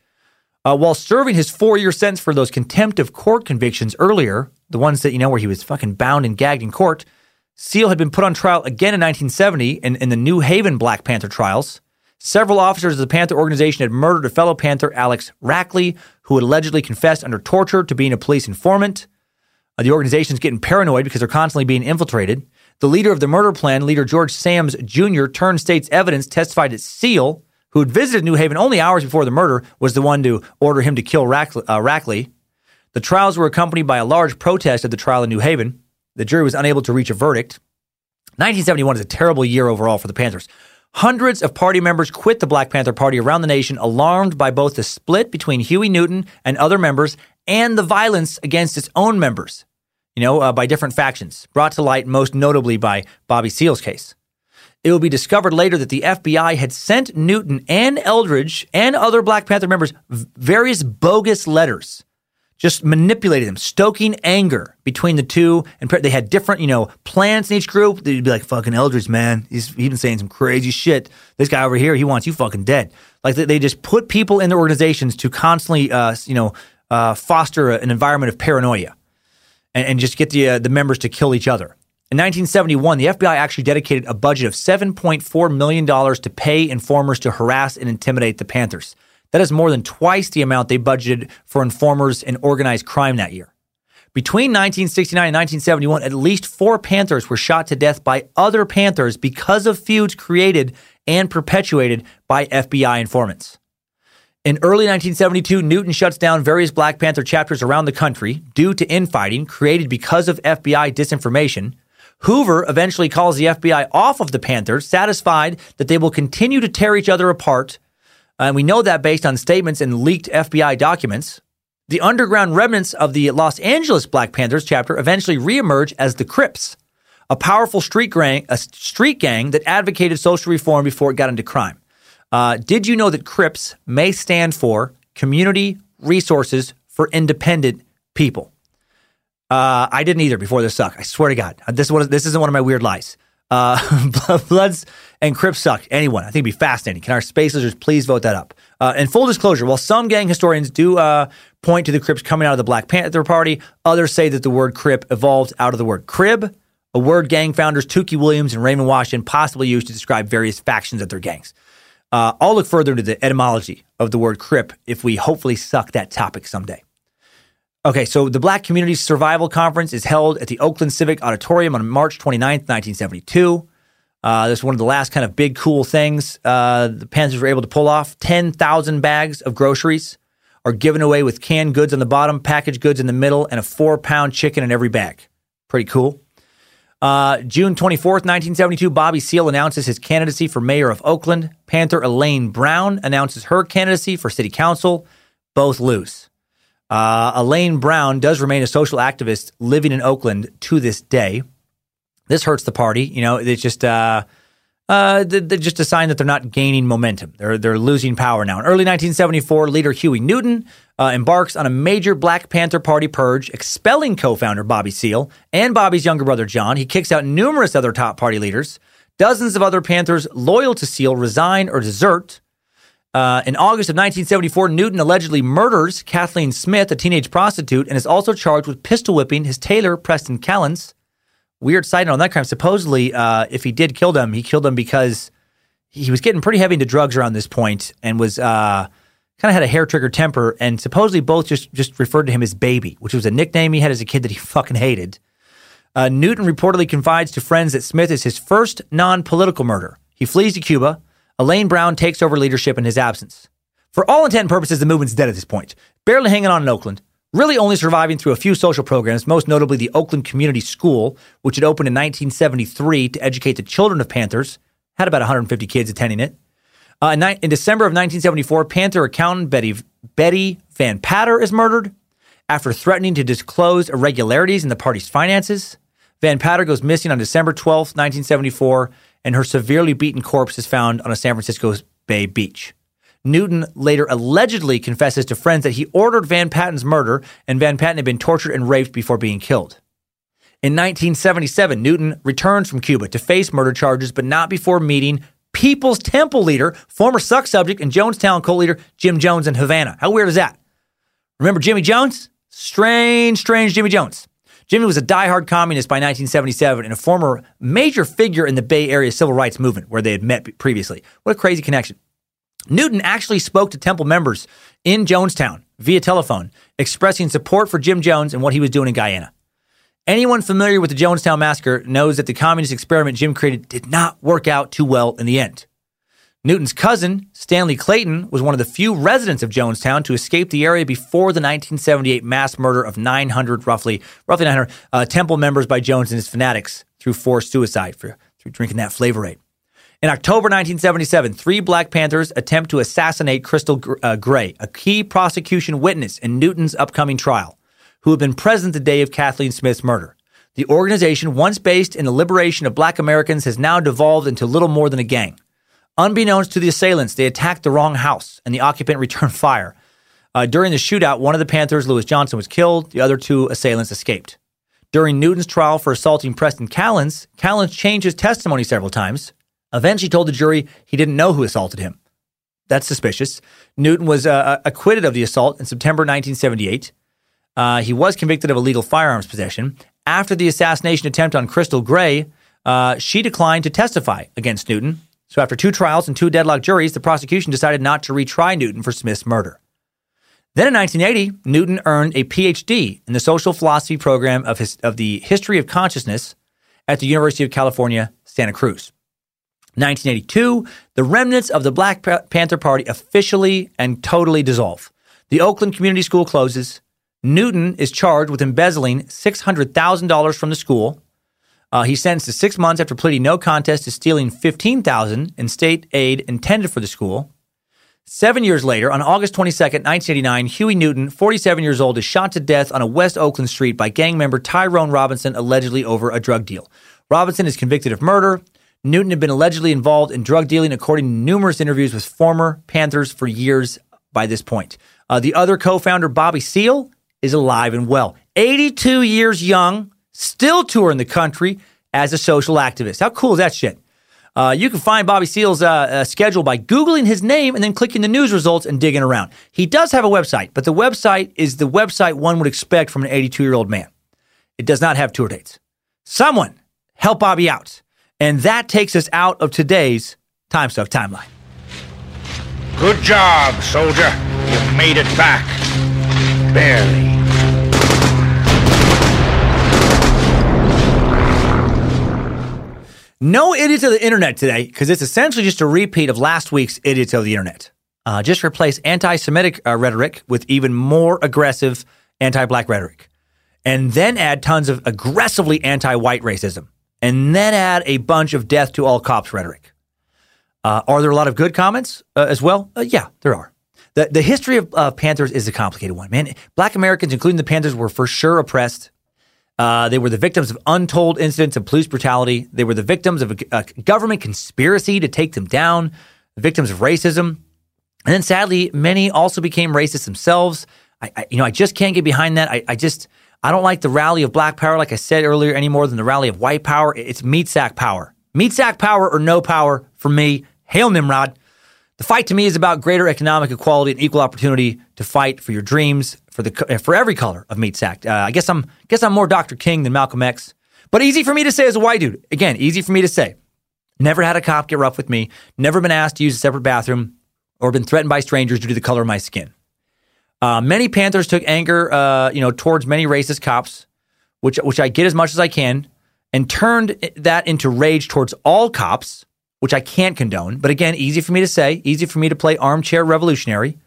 Uh, while serving his four year sentence for those contempt of court convictions earlier, the ones that you know where he was fucking bound and gagged in court, Seale had been put on trial again in 1970 in, in the New Haven Black Panther trials. Several officers of the Panther organization had murdered a fellow Panther, Alex Rackley, who had allegedly confessed under torture to being a police informant. Uh, the organization's getting paranoid because they're constantly being infiltrated. The leader of the murder plan, leader George Sams Jr., turned state's evidence, testified that Seale, who had visited New Haven only hours before the murder, was the one to order him to kill Rackley. Uh, Rackley. The trials were accompanied by a large protest at the trial in New Haven. The jury was unable to reach a verdict. 1971 is a terrible year overall for the Panthers. Hundreds of party members quit the Black Panther Party around the nation, alarmed by both the split between Huey Newton and other members and the violence against its own members, you know, uh, by different factions, brought to light most notably by Bobby Seale's case. It will be discovered later that the FBI had sent Newton and Eldridge and other Black Panther members various bogus letters just manipulated them, stoking anger between the two. And they had different, you know, plans in each group. They'd be like, fucking Eldridge, man. He's, he's been saying some crazy shit. This guy over here, he wants you fucking dead. Like they, just put people in their organizations to constantly, uh, you know, uh, foster an environment of paranoia and, and just get the, uh, the members to kill each other. In 1971, the FBI actually dedicated a budget of $7.4 million to pay informers to harass and intimidate the Panthers. That is more than twice the amount they budgeted for informers and organized crime that year. Between 1969 and 1971, at least four Panthers were shot to death by other Panthers because of feuds created and perpetuated by FBI informants. In early 1972, Newton shuts down various Black Panther chapters around the country due to infighting created because of FBI disinformation. Hoover eventually calls the FBI off of the Panthers, satisfied that they will continue to tear each other apart and we know that based on statements and leaked FBI documents. The underground remnants of the Los Angeles Black Panthers chapter eventually reemerge as the Crips, a powerful street gang, a street gang that advocated social reform before it got into crime. Uh, did you know that Crips may stand for Community Resources for Independent People? Uh, I didn't either before this suck. I swear to God, this is this isn't one of my weird lies. Uh, Bloods and Crips suck. Anyone. I think it'd be fascinating. Can our space lizards please vote that up? Uh, and full disclosure, while some gang historians do uh, point to the Crips coming out of the Black Panther Party, others say that the word Crip evolved out of the word crib, a word gang founders Tookie Williams and Raymond Washington possibly used to describe various factions of their gangs. Uh, I'll look further into the etymology of the word Crip if we hopefully suck that topic someday. Okay, so the Black Community Survival Conference is held at the Oakland Civic Auditorium on March 29th, 1972. Uh, this is one of the last kind of big cool things uh, the Panthers were able to pull off. 10,000 bags of groceries are given away with canned goods on the bottom, packaged goods in the middle, and a four pound chicken in every bag. Pretty cool. Uh, June 24th, 1972, Bobby Seale announces his candidacy for mayor of Oakland. Panther Elaine Brown announces her candidacy for city council. Both lose. Uh, Elaine Brown does remain a social activist living in Oakland to this day. This hurts the party. You know, it's just uh, uh, they're just a sign that they're not gaining momentum. They're they're losing power now. In early 1974, leader Huey Newton uh, embarks on a major Black Panther Party purge, expelling co-founder Bobby Seale and Bobby's younger brother John. He kicks out numerous other top party leaders. Dozens of other Panthers loyal to Seale resign or desert. Uh, in August of 1974, Newton allegedly murders Kathleen Smith, a teenage prostitute, and is also charged with pistol whipping his tailor, Preston Callens. Weird side note on that crime. Supposedly, uh, if he did kill them, he killed them because he was getting pretty heavy into drugs around this point and was uh, kind of had a hair trigger temper. And supposedly, both just just referred to him as Baby, which was a nickname he had as a kid that he fucking hated. Uh, Newton reportedly confides to friends that Smith is his first non political murder. He flees to Cuba Elaine Brown takes over leadership in his absence. For all intent and purposes, the movement's dead at this point, barely hanging on in Oakland, really only surviving through a few social programs, most notably the Oakland Community School, which had opened in 1973 to educate the children of Panthers, had about 150 kids attending it. Uh, in, ni- in, December of 1974, Panther accountant Betty, Betty Van Patter is murdered after threatening to disclose irregularities in the party's finances. Van Patter goes missing on December 12, 1974, and her severely beaten corpse is found on a San Francisco Bay beach. Newton later allegedly confesses to friends that he ordered Van Patten's murder and Van Patten had been tortured and raped before being killed. In 1977, Newton returns from Cuba to face murder charges, but not before meeting People's Temple leader, former Suck subject, and Jonestown co leader Jim Jones in Havana. How weird is that? Remember Jimmy Jones? Strange, strange Jimmy Jones. Jimmy was a diehard communist by 1977 and a former major figure in the Bay Area civil rights movement where they had met previously. What a crazy connection. Newton actually spoke to Temple members in Jonestown via telephone, expressing support for Jim Jones and what he was doing in Guyana. Anyone familiar with the Jonestown Massacre knows that the communist experiment Jim created did not work out too well in the end. Newton's cousin, Stanley Clayton, was one of the few residents of Jonestown to escape the area before the 1978 mass murder of 900, roughly, roughly 900 uh, temple members by Jones and his fanatics through forced suicide for through drinking that flavor aid. In October 1977, three Black Panthers attempt to assassinate Crystal uh, Gray, a key prosecution witness in Newton's upcoming trial, who had been present the day of Kathleen Smith's murder. The organization, once based in the liberation of Black Americans, has now devolved into little more than a gang. Unbeknownst to the assailants, they attacked the wrong house and the occupant returned fire. Uh, during the shootout, one of the Panthers, Lewis Johnson, was killed. The other two assailants escaped. During Newton's trial for assaulting Preston Callens, Callens changed his testimony several times. Eventually told the jury he didn't know who assaulted him. That's suspicious. Newton was uh, uh acquitted of the assault in September 1978. Uh, he was convicted of illegal firearms possession. After the assassination attempt on Crystal Gray, uh, she declined to testify against Newton. So, after two trials and two deadlocked juries, the prosecution decided not to retry Newton for Smith's murder. Then in 1980, Newton earned a PhD in the social philosophy program of, his, of the history of consciousness at the University of California, Santa Cruz. 1982, the remnants of the Black Panther Party officially and totally dissolve. The Oakland Community School closes. Newton is charged with embezzling $600,000 from the school uh, he's sentenced to six months after pleading no contest to stealing 15,000 in state aid intended for the school. Seven years later, on August 22nd, 1989, Huey Newton, 47 years old, is shot to death on a West Oakland street by gang member Tyrone Robinson, allegedly over a drug deal. Robinson is convicted of murder. Newton had been allegedly involved in drug dealing, according to numerous interviews with former Panthers for years by this point. Uh, the other co founder, Bobby Seale, is alive and well. 82 years young, still touring the country, as a social activist. How cool is that shit? Uh, you can find Bobby Seale's uh, uh, schedule by Googling his name and then clicking the news results and digging around. He does have a website, but the website is the website one would expect from an 82 year old man. It does not have tour dates. Someone help Bobby out. And that takes us out of today's Time Suck timeline. Good job, soldier. You've made it back. Barely. No idiots of the internet today, because it's essentially just a repeat of last week's idiots of the internet. Uh, just replace anti Semitic uh, rhetoric with even more aggressive anti black rhetoric. And then add tons of aggressively anti white racism. And then add a bunch of death to all cops rhetoric. Uh, are there a lot of good comments uh, as well? Uh, yeah, there are. The, the history of uh, Panthers is a complicated one, man. Black Americans, including the Panthers, were for sure oppressed. Uh, they were the victims of untold incidents of police brutality. They were the victims of a, a government conspiracy to take them down, victims of racism. And then sadly, many also became racist themselves. I, I you know, I just can't get behind that. I, I, just, I don't like the rally of black power, like I said earlier, any more than the rally of white power. It's meat sack power. Meat sack power or no power for me. Hail Nimrod. The fight to me is about greater economic equality and equal opportunity to fight for your dreams for the for every color of meat sack. Uh, I guess I'm guess I'm more Dr. King than Malcolm X, but easy for me to say as a white dude. Again, easy for me to say. Never had a cop get rough with me. Never been asked to use a separate bathroom or been threatened by strangers due to the color of my skin. Uh, many Panthers took anger, uh, you know, towards many racist cops, which which I get as much as I can, and turned that into rage towards all cops which I can't condone. But again, easy for me to say, easy for me to play armchair revolutionary.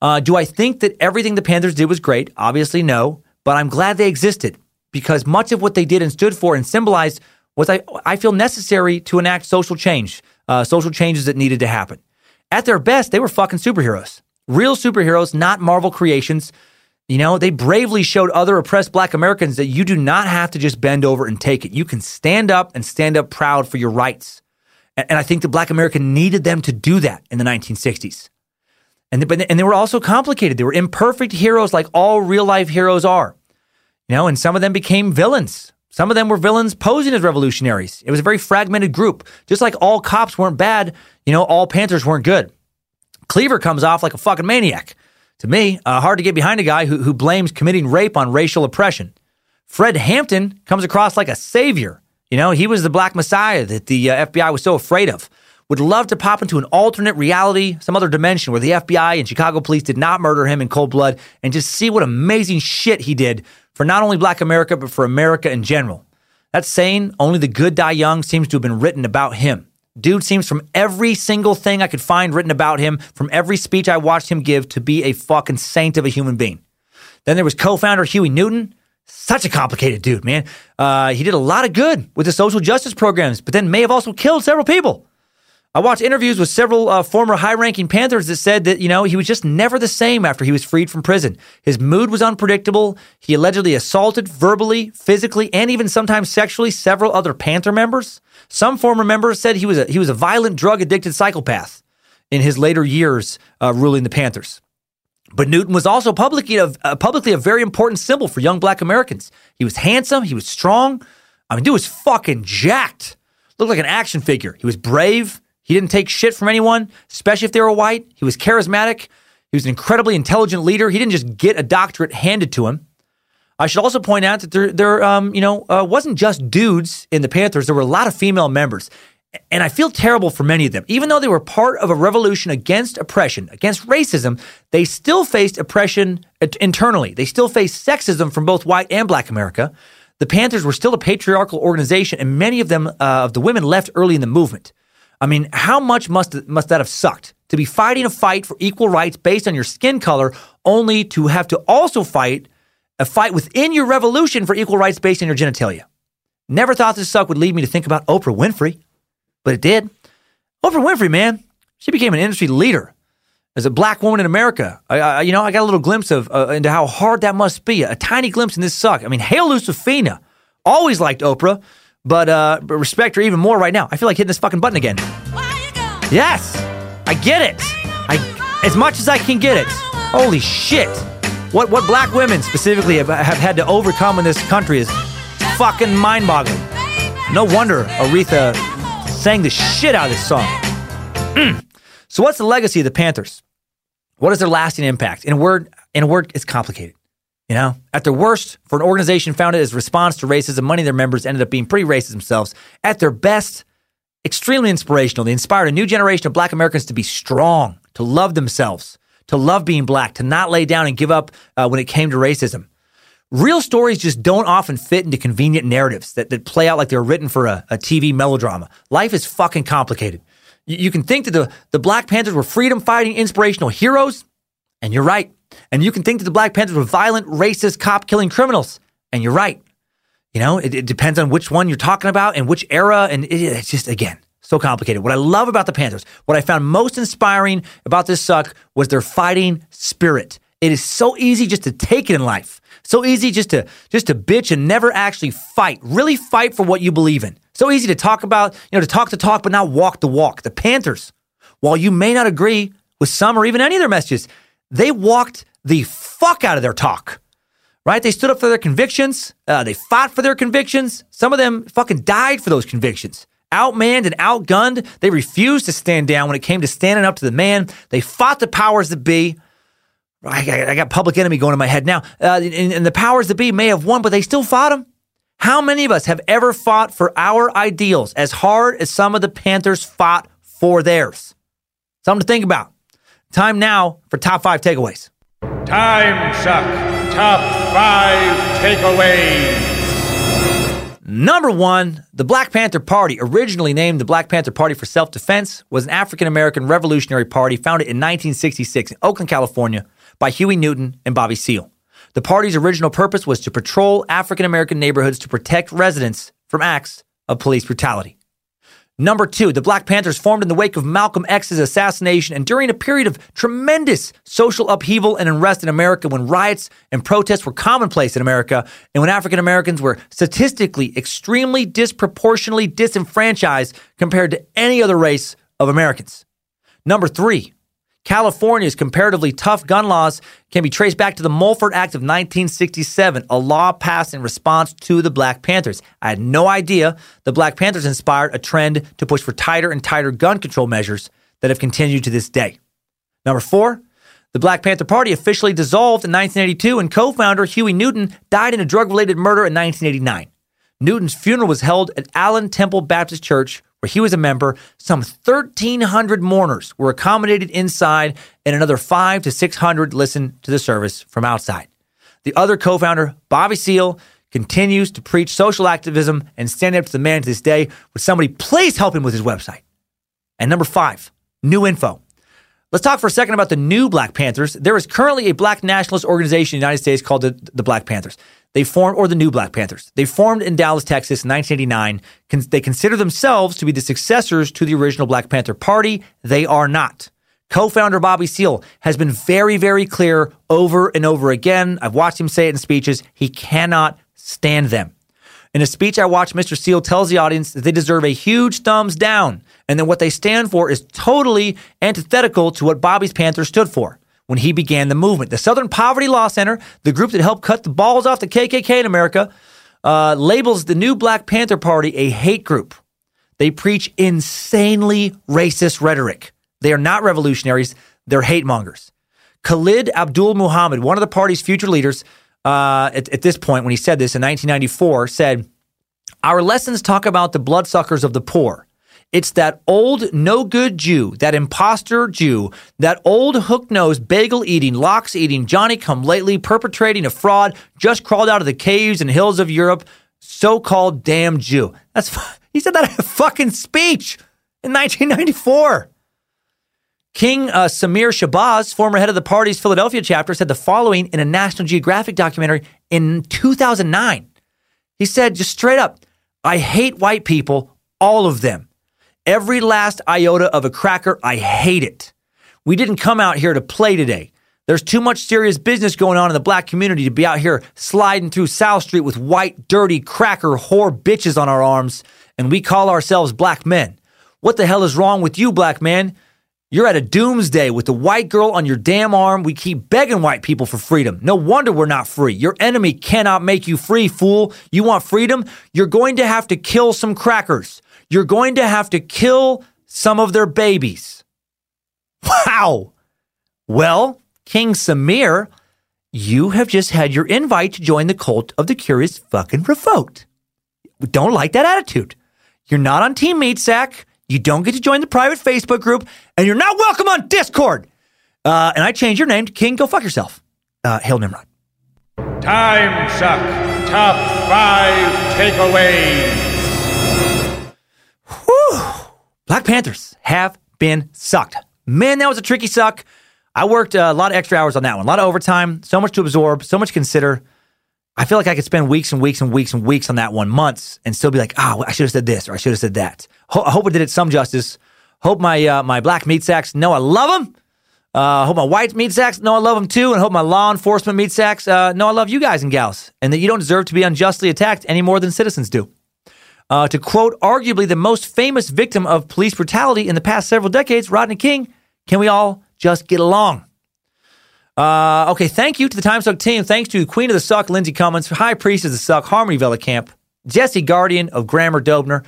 Uh, do I think that everything the Panthers did was great? Obviously, no. But I'm glad they existed because much of what they did and stood for and symbolized was I, I feel necessary to enact social change, uh, social changes that needed to happen. At their best, they were fucking superheroes, real superheroes, not Marvel creations. You know, they bravely showed other oppressed black Americans that you do not have to just bend over and take it. You can stand up and stand up proud for your rights. And I think the black American needed them to do that in the 1960s. And, they, and they were also complicated. They were imperfect heroes like all real life heroes are. You know, and some of them became villains. Some of them were villains posing as revolutionaries. It was a very fragmented group. Just like all cops weren't bad, you know, all Panthers weren't good. Cleaver comes off like a fucking maniac. To me, uh, hard to get behind a guy who, who blames committing rape on racial oppression. Fred Hampton comes across like a savior. You know, he was the black messiah that the uh, FBI was so afraid of. Would love to pop into an alternate reality, some other dimension where the FBI and Chicago police did not murder him in cold blood and just see what amazing shit he did for not only black America, but for America in general. That's saying only the good die young seems to have been written about him. Dude seems from every single thing I could find written about him, from every speech I watched him give, to be a fucking saint of a human being. Then there was co founder Huey Newton, such a complicated dude, man. Uh, he did a lot of good with the social justice programs, but then may have also killed several people. I watched interviews with several uh, former high ranking Panthers that said that, you know, he was just never the same after he was freed from prison. His mood was unpredictable. He allegedly assaulted verbally, physically, and even sometimes sexually several other Panther members. Some former members said he was a, he was a violent, drug addicted psychopath in his later years uh, ruling the Panthers. But Newton was also publicly a, uh, publicly a very important symbol for young black Americans. He was handsome, he was strong. I mean, dude was fucking jacked. Looked like an action figure. He was brave. He didn't take shit from anyone, especially if they were white. He was charismatic. He was an incredibly intelligent leader. He didn't just get a doctorate handed to him. I should also point out that there, there, um, you know, uh, wasn't just dudes in the Panthers. There were a lot of female members. And I feel terrible for many of them. Even though they were part of a revolution against oppression, against racism, they still faced oppression internally. They still faced sexism from both white and black America. The Panthers were still a patriarchal organization, and many of them, uh, of the women, left early in the movement. I mean, how much must, must that have sucked to be fighting a fight for equal rights based on your skin color, only to have to also fight a fight within your revolution for equal rights based on your genitalia? Never thought this suck would lead me to think about Oprah Winfrey but it did. Oprah Winfrey, man, she became an industry leader as a black woman in America. I, I, you know, I got a little glimpse of uh, into how hard that must be. A, tiny glimpse in this suck. I mean, Hail Lucifina. Always liked Oprah, but uh, respect her even more right now. I feel like hitting this fucking button again. Yes, I get it. I as much as I can get it. Holy shit! What what black women specifically have, have had to overcome in this country is fucking mind-boggling. No wonder Aretha sang the shit out of this song. Mm. So, what's the legacy of the Panthers? What is their lasting impact? In a word, in a word, it's complicated. You know, at their worst, for an organization founded as response to racism, many of their members ended up being pretty racist themselves. At their best, extremely inspirational. They inspired a new generation of black Americans to be strong, to love themselves, to love being black, to not lay down and give up uh, when it came to racism. Real stories just don't often fit into convenient narratives that, that play out like they're written for a, a TV melodrama. Life is fucking complicated. You, you can think that the, the Black Panthers were freedom fighting inspirational heroes, and you're right. And you can think that the Black Panthers were violent, racist, cop killing criminals, and you're right. You know, it, it, depends on which one you're talking about and which era. And it, it's just, again, so complicated. What I love about the Panthers, what I found most inspiring about this suck was their fighting spirit. It is so easy just to take it in life. So easy just to just to bitch and never actually fight. Really fight for what you believe in. So easy to talk about, you know, to talk the talk but not walk the walk. The Panthers, while you may not agree with some or even any of their messages, they walked the fuck out of their talk. Right? They stood up for their convictions. Uh, they fought for their convictions. Some of them fucking died for those convictions outmanned and outgunned. They refused to stand down when it came to standing up to the man. They fought the powers that be. I, I got public enemy going in my head now. Uh, and, and the powers that be may have won, but they still fought them. How many of us have ever fought for our ideals as hard as some of the Panthers fought for theirs? Something to think about. Time now for top five takeaways. Time suck. Top five takeaways. Number one, the Black Panther Party, originally named the Black Panther Party for Self Defense, was an African American revolutionary party founded in 1966 in Oakland, California, by Huey Newton and Bobby Seale. The party's original purpose was to patrol African American neighborhoods to protect residents from acts of police brutality. Number two, the Black Panthers formed in the wake of Malcolm X's assassination and during a period of tremendous social upheaval and unrest in America when riots and protests were commonplace in America and when African Americans were statistically extremely disproportionately disenfranchised compared to any other race of Americans. Number three, California's comparatively tough gun laws can be traced back to the Mulford Act of 1967, a law passed in response to the Black Panthers. I had no idea the Black Panthers inspired a trend to push for tighter and tighter gun control measures that have continued to this day. Number four, the Black Panther Party officially dissolved in 1982, and co founder Huey Newton died in a drug related murder in 1989. Newton's funeral was held at Allen Temple Baptist Church, where he was a member, some 1,300 mourners were accommodated inside, and another five to 600 listened to the service from outside. The other co founder, Bobby Seale, continues to preach social activism and stand up to the man to this day. Would somebody please help him with his website? And number five, new info. Let's talk for a second about the new Black Panthers. There is currently a black nationalist organization in the United States called the, the Black Panthers. They formed, or the new Black Panthers. They formed in Dallas, Texas in 1989. They consider themselves to be the successors to the original Black Panther Party. They are not. Co founder Bobby Seale has been very, very clear over and over again. I've watched him say it in speeches. He cannot stand them. In a speech I watched, Mr. Seale tells the audience that they deserve a huge thumbs down and that what they stand for is totally antithetical to what Bobby's Panthers stood for when he began the movement. The Southern Poverty Law Center, the group that helped cut the balls off the KKK in America, uh, labels the new Black Panther Party a hate group. They preach insanely racist rhetoric. They are not revolutionaries, they're hate mongers. Khalid Abdul Muhammad, one of the party's future leaders, uh, at, at this point, when he said this in 1994, said, Our lessons talk about the bloodsuckers of the poor it's that old no good Jew, that impostor Jew, that old hook nosed bagel eating, lox eating, Johnny come lately perpetrating a fraud, just crawled out of the caves and hills of Europe, so called damn Jew. That's he said that in a fucking speech in 1994. King uh, Samir Shabazz, former head of the party's Philadelphia chapter, said the following in a National Geographic documentary in 2009. He said, just straight up, I hate white people, all of them. Every last iota of a cracker, I hate it. We didn't come out here to play today. There's too much serious business going on in the black community to be out here sliding through South Street with white, dirty, cracker, whore bitches on our arms, and we call ourselves black men. What the hell is wrong with you, black man? You're at a doomsday with the white girl on your damn arm. We keep begging white people for freedom. No wonder we're not free. Your enemy cannot make you free, fool. You want freedom? You're going to have to kill some crackers. You're going to have to kill some of their babies. Wow. Well, King Samir, you have just had your invite to join the cult of the curious fucking revoked. We don't like that attitude. You're not on Team Meat Sack. You don't get to join the private Facebook group, and you're not welcome on Discord. Uh, and I change your name to King. Go fuck yourself. Uh, Hail Nimrod. Time suck. Top five takeaways. Black Panthers have been sucked. Man, that was a tricky suck. I worked a lot of extra hours on that one, a lot of overtime, so much to absorb, so much to consider. I feel like I could spend weeks and weeks and weeks and weeks on that one, months, and still be like, oh, I should have said this or I should have said that. Ho- I hope I did it some justice. Hope my uh, my black meat sacks know I love them. Uh, hope my white meat sacks know I love them too, and hope my law enforcement meat sacks uh, know I love you guys and gals, and that you don't deserve to be unjustly attacked any more than citizens do. Uh, to quote arguably the most famous victim of police brutality in the past several decades, Rodney King, can we all just get along? Uh, okay, thank you to the Time Suck team. Thanks to Queen of the Suck, Lindsay Cummins, High Priest of the Suck, Harmony Camp, Jesse Guardian of Grammar Dobner,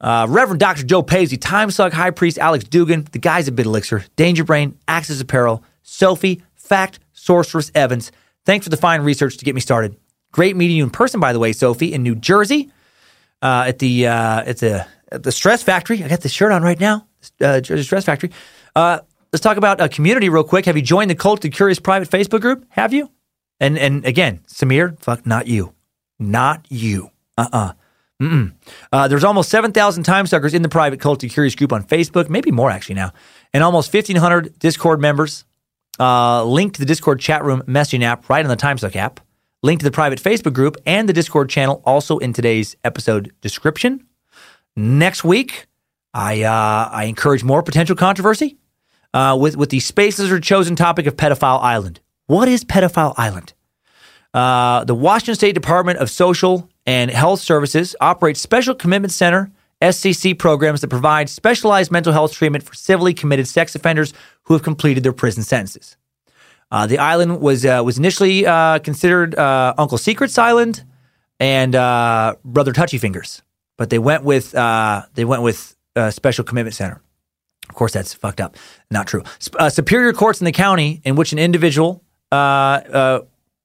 uh, Reverend Dr. Joe Paisley, Time Suck High Priest Alex Dugan, the guys at Bit Elixir, Danger Brain, Axis Apparel, Sophie, Fact, Sorceress Evans. Thanks for the fine research to get me started. Great meeting you in person, by the way, Sophie, in New Jersey uh, at the uh, at the at the Stress Factory. I got the shirt on right now. Uh, Stress Factory. Uh, let's talk about a community real quick. Have you joined the Cult of Curious private Facebook group? Have you? And and again, Samir, fuck, not you, not you. Uh uh-uh. uh. Mm-mm. Uh, there's almost 7,000 time suckers in the private Cult of Curious group on Facebook, maybe more actually now, and almost 1,500 Discord members. Uh, link to the Discord chat room messaging app right on the TimeSuck app. Link to the private Facebook group and the Discord channel also in today's episode description. Next week, I uh, I encourage more potential controversy uh, with with the Space Lizard chosen topic of Pedophile Island. What is Pedophile Island? Uh, the Washington State Department of Social and Health Services operates Special Commitment Center SCC programs that provide specialized mental health treatment for civilly committed sex offenders who have completed their prison sentences. Uh, the island was uh, was initially uh, considered uh, Uncle Secret's island and uh, Brother Touchy Fingers, but they went with uh, they went with Special Commitment Center. Of course, that's fucked up. Not true. superior courts in the county in which an individual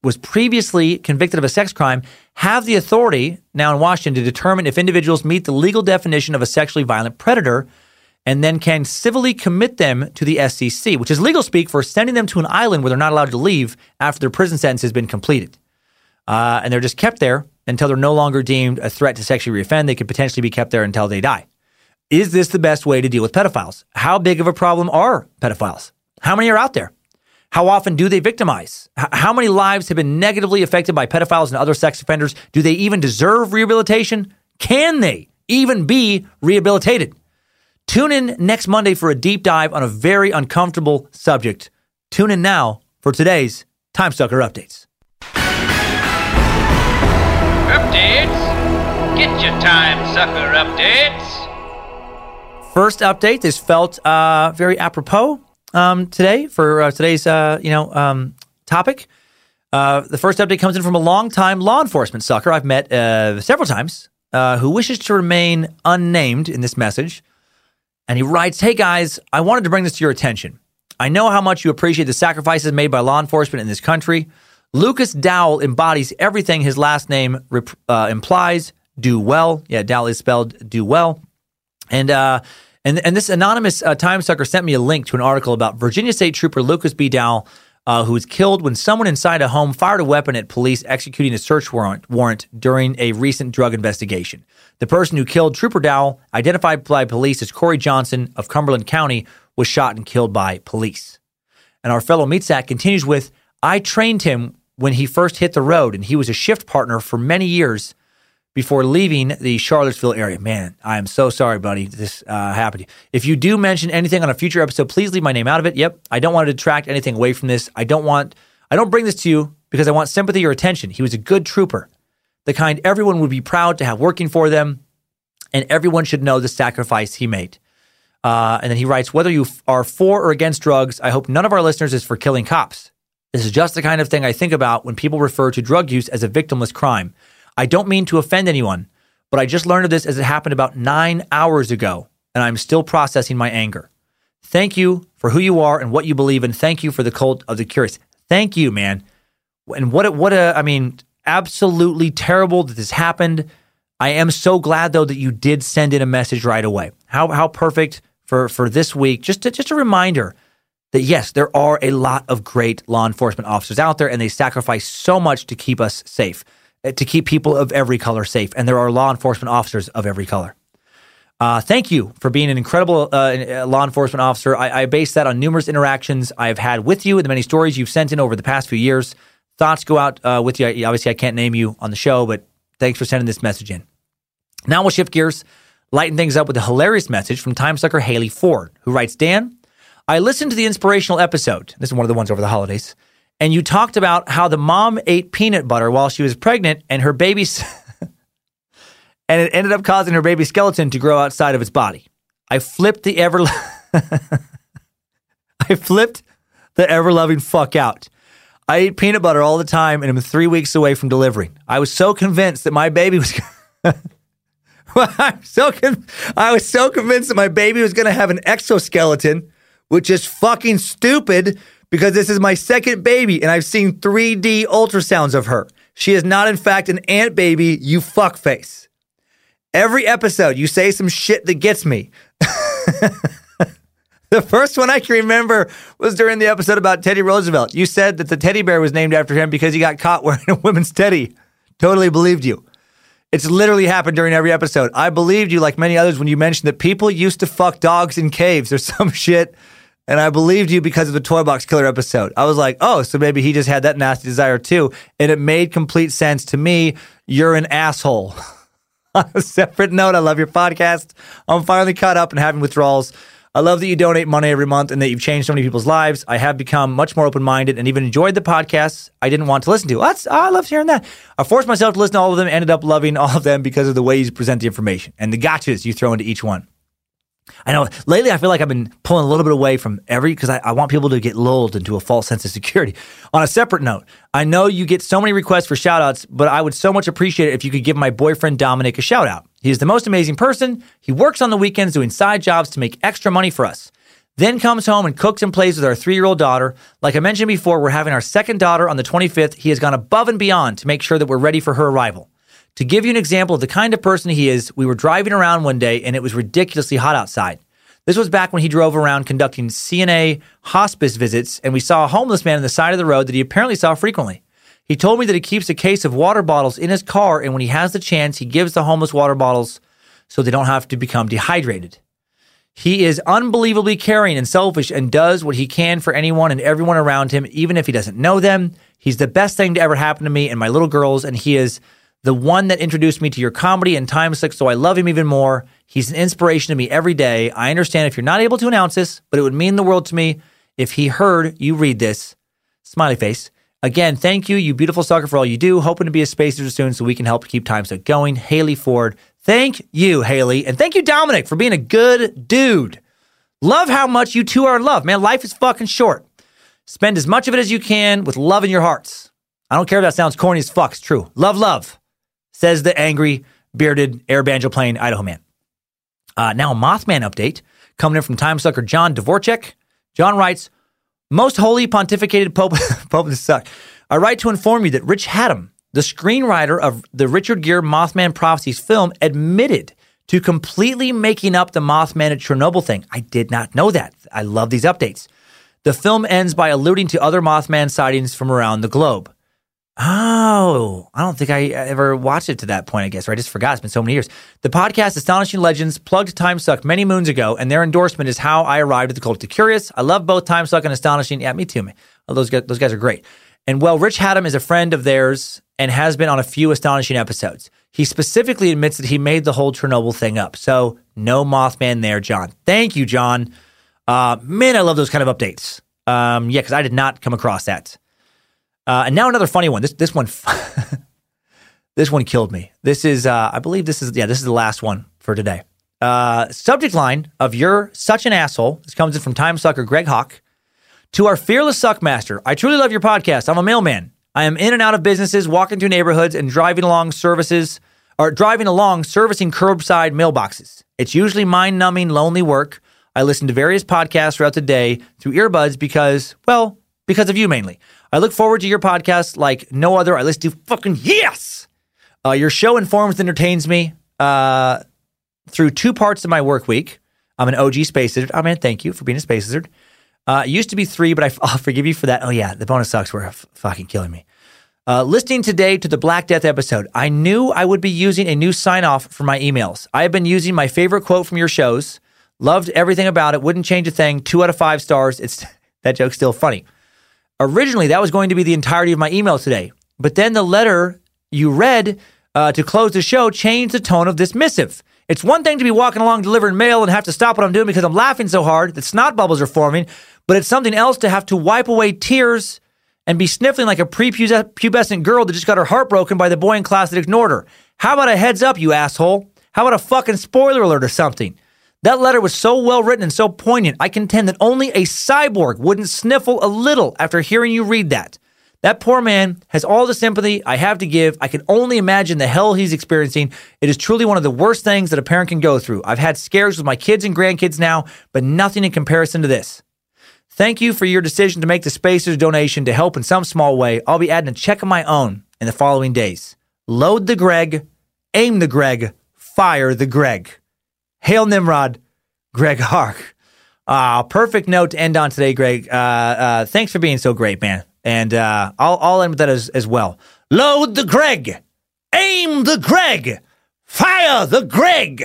was previously convicted of a sex crime have the authority now in Washington to determine if individuals meet the legal definition of a sexually violent predator and then can civilly commit them to the SCC, which is legal speak for sending them to an island where they're not allowed to leave after their prison sentence has been completed. Uh, and they're just kept there until they're no longer deemed a threat to sexually reoffend. They could potentially be kept there until they die. Is this the best way to deal with pedophiles? How big of a problem are pedophiles? How many are out there? How often do they victimize? How many lives have been negatively affected by pedophiles and other sex offenders? Do they even deserve rehabilitation? Can they even be rehabilitated? Tune in next Monday for a deep dive on a very uncomfortable subject. Tune in now for today's Time Sucker Updates. Updates? Get your Time Sucker updates. First update is felt uh, very apropos um, today for uh, today's uh, you know um, topic. Uh, the first update comes in from a longtime law enforcement sucker I've met uh, several times uh, who wishes to remain unnamed in this message. And he writes, Hey guys, I wanted to bring this to your attention. I know how much you appreciate the sacrifices made by law enforcement in this country. Lucas Dowell embodies everything his last name uh, implies do well. Yeah, Dowell is spelled do well. And, uh, and, and this anonymous uh, time sucker sent me a link to an article about Virginia State Trooper Lucas B. Dowell, uh, who was killed when someone inside a home fired a weapon at police executing a search warrant, warrant during a recent drug investigation. The person who killed Trooper Dowell, identified by police as Corey Johnson of Cumberland County, was shot and killed by police. And our fellow Meatsack continues with I trained him when he first hit the road, and he was a shift partner for many years before leaving the Charlottesville area. Man, I am so sorry, buddy. This uh, happened. If you do mention anything on a future episode, please leave my name out of it. Yep, I don't want to detract anything away from this. I don't want. I don't bring this to you because I want sympathy or attention. He was a good trooper the kind everyone would be proud to have working for them, and everyone should know the sacrifice he made. Uh, and then he writes, whether you are for or against drugs, I hope none of our listeners is for killing cops. This is just the kind of thing I think about when people refer to drug use as a victimless crime. I don't mean to offend anyone, but I just learned of this as it happened about nine hours ago, and I'm still processing my anger. Thank you for who you are and what you believe in. Thank you for the cult of the curious. Thank you, man. And what a, what a, I mean, absolutely terrible that this happened. I am so glad though that you did send in a message right away. How how perfect for for this week. Just to, just a reminder that yes, there are a lot of great law enforcement officers out there, and they sacrifice so much to keep us safe, to keep people of every color safe. And there are law enforcement officers of every color. Uh, thank you for being an incredible uh, law enforcement officer. I, I base that on numerous interactions I've had with you and the many stories you've sent in over the past few years. Thoughts go out uh, with you. Obviously, I can't name you on the show, but thanks for sending this message in. Now we'll shift gears, lighten things up with a hilarious message from time sucker Haley Ford, who writes Dan, I listened to the inspirational episode. This is one of the ones over the holidays. And you talked about how the mom ate peanut butter while she was pregnant and her baby. and it ended up causing her baby skeleton to grow outside of its body. I flipped the ever I flipped the ever loving fuck out. I eat peanut butter all the time and I'm 3 weeks away from delivering. I was so convinced that my baby was I'm so con- I was so convinced that my baby was going to have an exoskeleton, which is fucking stupid because this is my second baby and I've seen 3D ultrasounds of her. She is not in fact an ant baby, you fuckface. Every episode, you say some shit that gets me. the first one I can remember was during the episode about Teddy Roosevelt. You said that the teddy bear was named after him because he got caught wearing a woman's teddy. Totally believed you. It's literally happened during every episode. I believed you, like many others, when you mentioned that people used to fuck dogs in caves or some shit. And I believed you because of the Toy Box Killer episode. I was like, oh, so maybe he just had that nasty desire too. And it made complete sense to me. You're an asshole. On a separate note, I love your podcast. I'm finally caught up and having withdrawals. I love that you donate money every month and that you've changed so many people's lives. I have become much more open minded and even enjoyed the podcasts I didn't want to listen to. That's, I love hearing that. I forced myself to listen to all of them, ended up loving all of them because of the way you present the information and the gotchas you throw into each one. I know lately I feel like I've been pulling a little bit away from every because I, I, want people to get lulled into a false sense of security. On a separate note, I know you get so many requests for shout outs, but I would so much appreciate it if you could give my boyfriend Dominic a shout out. He is the most amazing person. He works on the weekends doing side jobs to make extra money for us. Then comes home and cooks and plays with our three year old daughter. Like I mentioned before, we're having our second daughter on the 25th. He has gone above and beyond to make sure that we're ready for her arrival. To give you an example of the kind of person he is, we were driving around one day and it was ridiculously hot outside. This was back when he drove around conducting CNA hospice visits, and we saw a homeless man on the side of the road that he apparently saw frequently. He told me that he keeps a case of water bottles in his car, and when he has the chance, he gives the homeless water bottles so they don't have to become dehydrated. He is unbelievably caring and selfish and does what he can for anyone and everyone around him, even if he doesn't know them. He's the best thing to ever happen to me and my little girls, and he is the one that introduced me to your comedy and time six, so I love him even more. He's an inspiration to me every day. I understand if you're not able to announce this, but it would mean the world to me if he heard you read this. Smiley face. Again, thank you, you beautiful sucker, for all you do. Hoping to be a spacer soon so we can help keep time suck going. Haley Ford. Thank you, Haley. And thank you, Dominic, for being a good dude. Love how much you two are in love. Man, life is fucking short. Spend as much of it as you can with love in your hearts. I don't care if that sounds corny as fuck. It's true. Love, love says the angry, bearded, air banjo playing Idaho man. Uh, now, a Mothman update coming in from time sucker John Dvorak. John writes, Most holy pontificated Pope, Pope this suck. I write to inform you that Rich Hatem, the screenwriter of the Richard Gere Mothman Prophecies film, admitted to completely making up the Mothman at Chernobyl thing. I did not know that. I love these updates. The film ends by alluding to other Mothman sightings from around the globe. Oh, I don't think I ever watched it to that point, I guess, or I just forgot. It's been so many years. The podcast Astonishing Legends plugged Time Suck many moons ago, and their endorsement is how I arrived at the Cult of Curious. I love both Time Suck and Astonishing. Yeah, me too, man. Oh, those, guys, those guys are great. And well, Rich Hatem is a friend of theirs and has been on a few astonishing episodes. He specifically admits that he made the whole Chernobyl thing up. So no Mothman there, John. Thank you, John. Uh, man, I love those kind of updates. Um, yeah, because I did not come across that. Uh, and now another funny one. This this one this one killed me. This is uh, I believe this is yeah this is the last one for today. Uh, subject line of You're Such an Asshole. This comes in from Time Sucker Greg Hawk. To our fearless suckmaster, I truly love your podcast. I'm a mailman. I am in and out of businesses, walking through neighborhoods, and driving along services or driving along servicing curbside mailboxes. It's usually mind numbing, lonely work. I listen to various podcasts throughout the day through earbuds because, well, because of you mainly. I look forward to your podcast like no other. I listen to fucking yes. Uh, your show informs and entertains me uh, through two parts of my work week. I'm an OG space lizard. Oh man, thank you for being a space lizard. Uh, it used to be three, but I, will forgive you for that. Oh yeah, the bonus sucks were f- fucking killing me. Uh, listening today to the Black Death episode, I knew I would be using a new sign off for my emails. I have been using my favorite quote from your shows. Loved everything about it. Wouldn't change a thing. Two out of five stars. It's that joke's still funny. Originally, that was going to be the entirety of my email today, but then the letter you read uh, to close the show changed the tone of this missive. It's one thing to be walking along delivering mail and have to stop what I'm doing because I'm laughing so hard that snot bubbles are forming, but it's something else to have to wipe away tears and be sniffling like a prepubescent girl that just got her heart broken by the boy in class that ignored her. How about a heads up, you asshole? How about a fucking spoiler alert or something? That letter was so well written and so poignant, I contend that only a cyborg wouldn't sniffle a little after hearing you read that. That poor man has all the sympathy I have to give. I can only imagine the hell he's experiencing. It is truly one of the worst things that a parent can go through. I've had scares with my kids and grandkids now, but nothing in comparison to this. Thank you for your decision to make the Spacers donation to help in some small way. I'll be adding a check of my own in the following days. Load the Greg, aim the Greg, fire the Greg. Hail Nimrod, Greg Hark. Ah, perfect note to end on today, Greg. Uh, uh, thanks for being so great, man. And uh, I'll, I'll end with that as, as well. Load the Greg, aim the Greg, fire the Greg.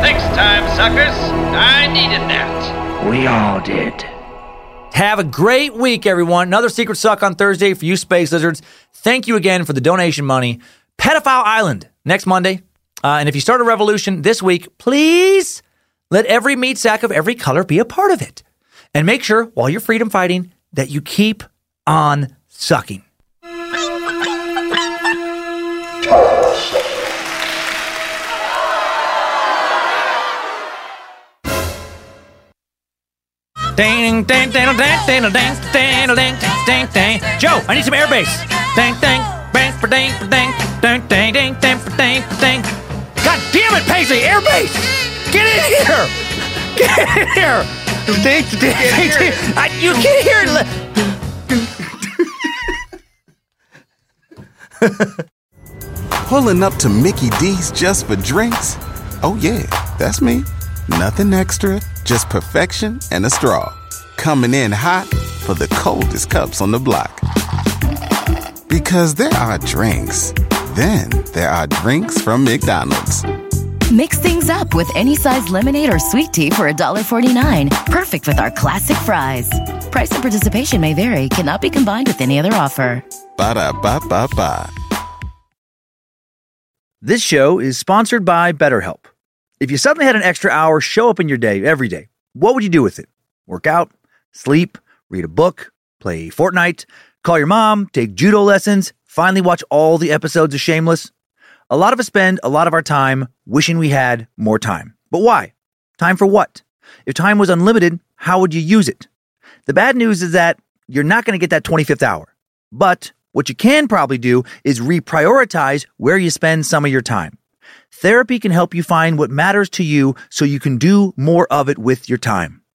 Next time suckers. I needed that. We all did. Have a great week, everyone. Another Secret Suck on Thursday for you space lizards. Thank you again for the donation money. Pedophile Island next Monday. Uh, and if you start a revolution this week, please let every meat sack of every color be a part of it. And make sure, while you're freedom fighting, that you keep on sucking. Ding, ding, ding, ding, ding, ding, ding, ding, ding, ding. Joe, I need some air bass. Ding, ding, bang, for for for. God damn it, Paisley, air bass! Get in here! Get in here! Ding, ding, ding. I, you can't hear it. Pulling up to Mickey D's just for drinks? Oh, yeah, that's me. Nothing extra, just perfection and a straw. Coming in hot for the coldest cups on the block. Because there are drinks, then there are drinks from McDonald's. Mix things up with any size lemonade or sweet tea for $1.49. Perfect with our classic fries. Price and participation may vary, cannot be combined with any other offer. Ba da ba ba ba. This show is sponsored by BetterHelp. If you suddenly had an extra hour show up in your day every day, what would you do with it? Work out, sleep, read a book, play Fortnite, call your mom, take judo lessons, finally watch all the episodes of Shameless? A lot of us spend a lot of our time wishing we had more time. But why? Time for what? If time was unlimited, how would you use it? The bad news is that you're not going to get that 25th hour. But what you can probably do is reprioritize where you spend some of your time. Therapy can help you find what matters to you so you can do more of it with your time.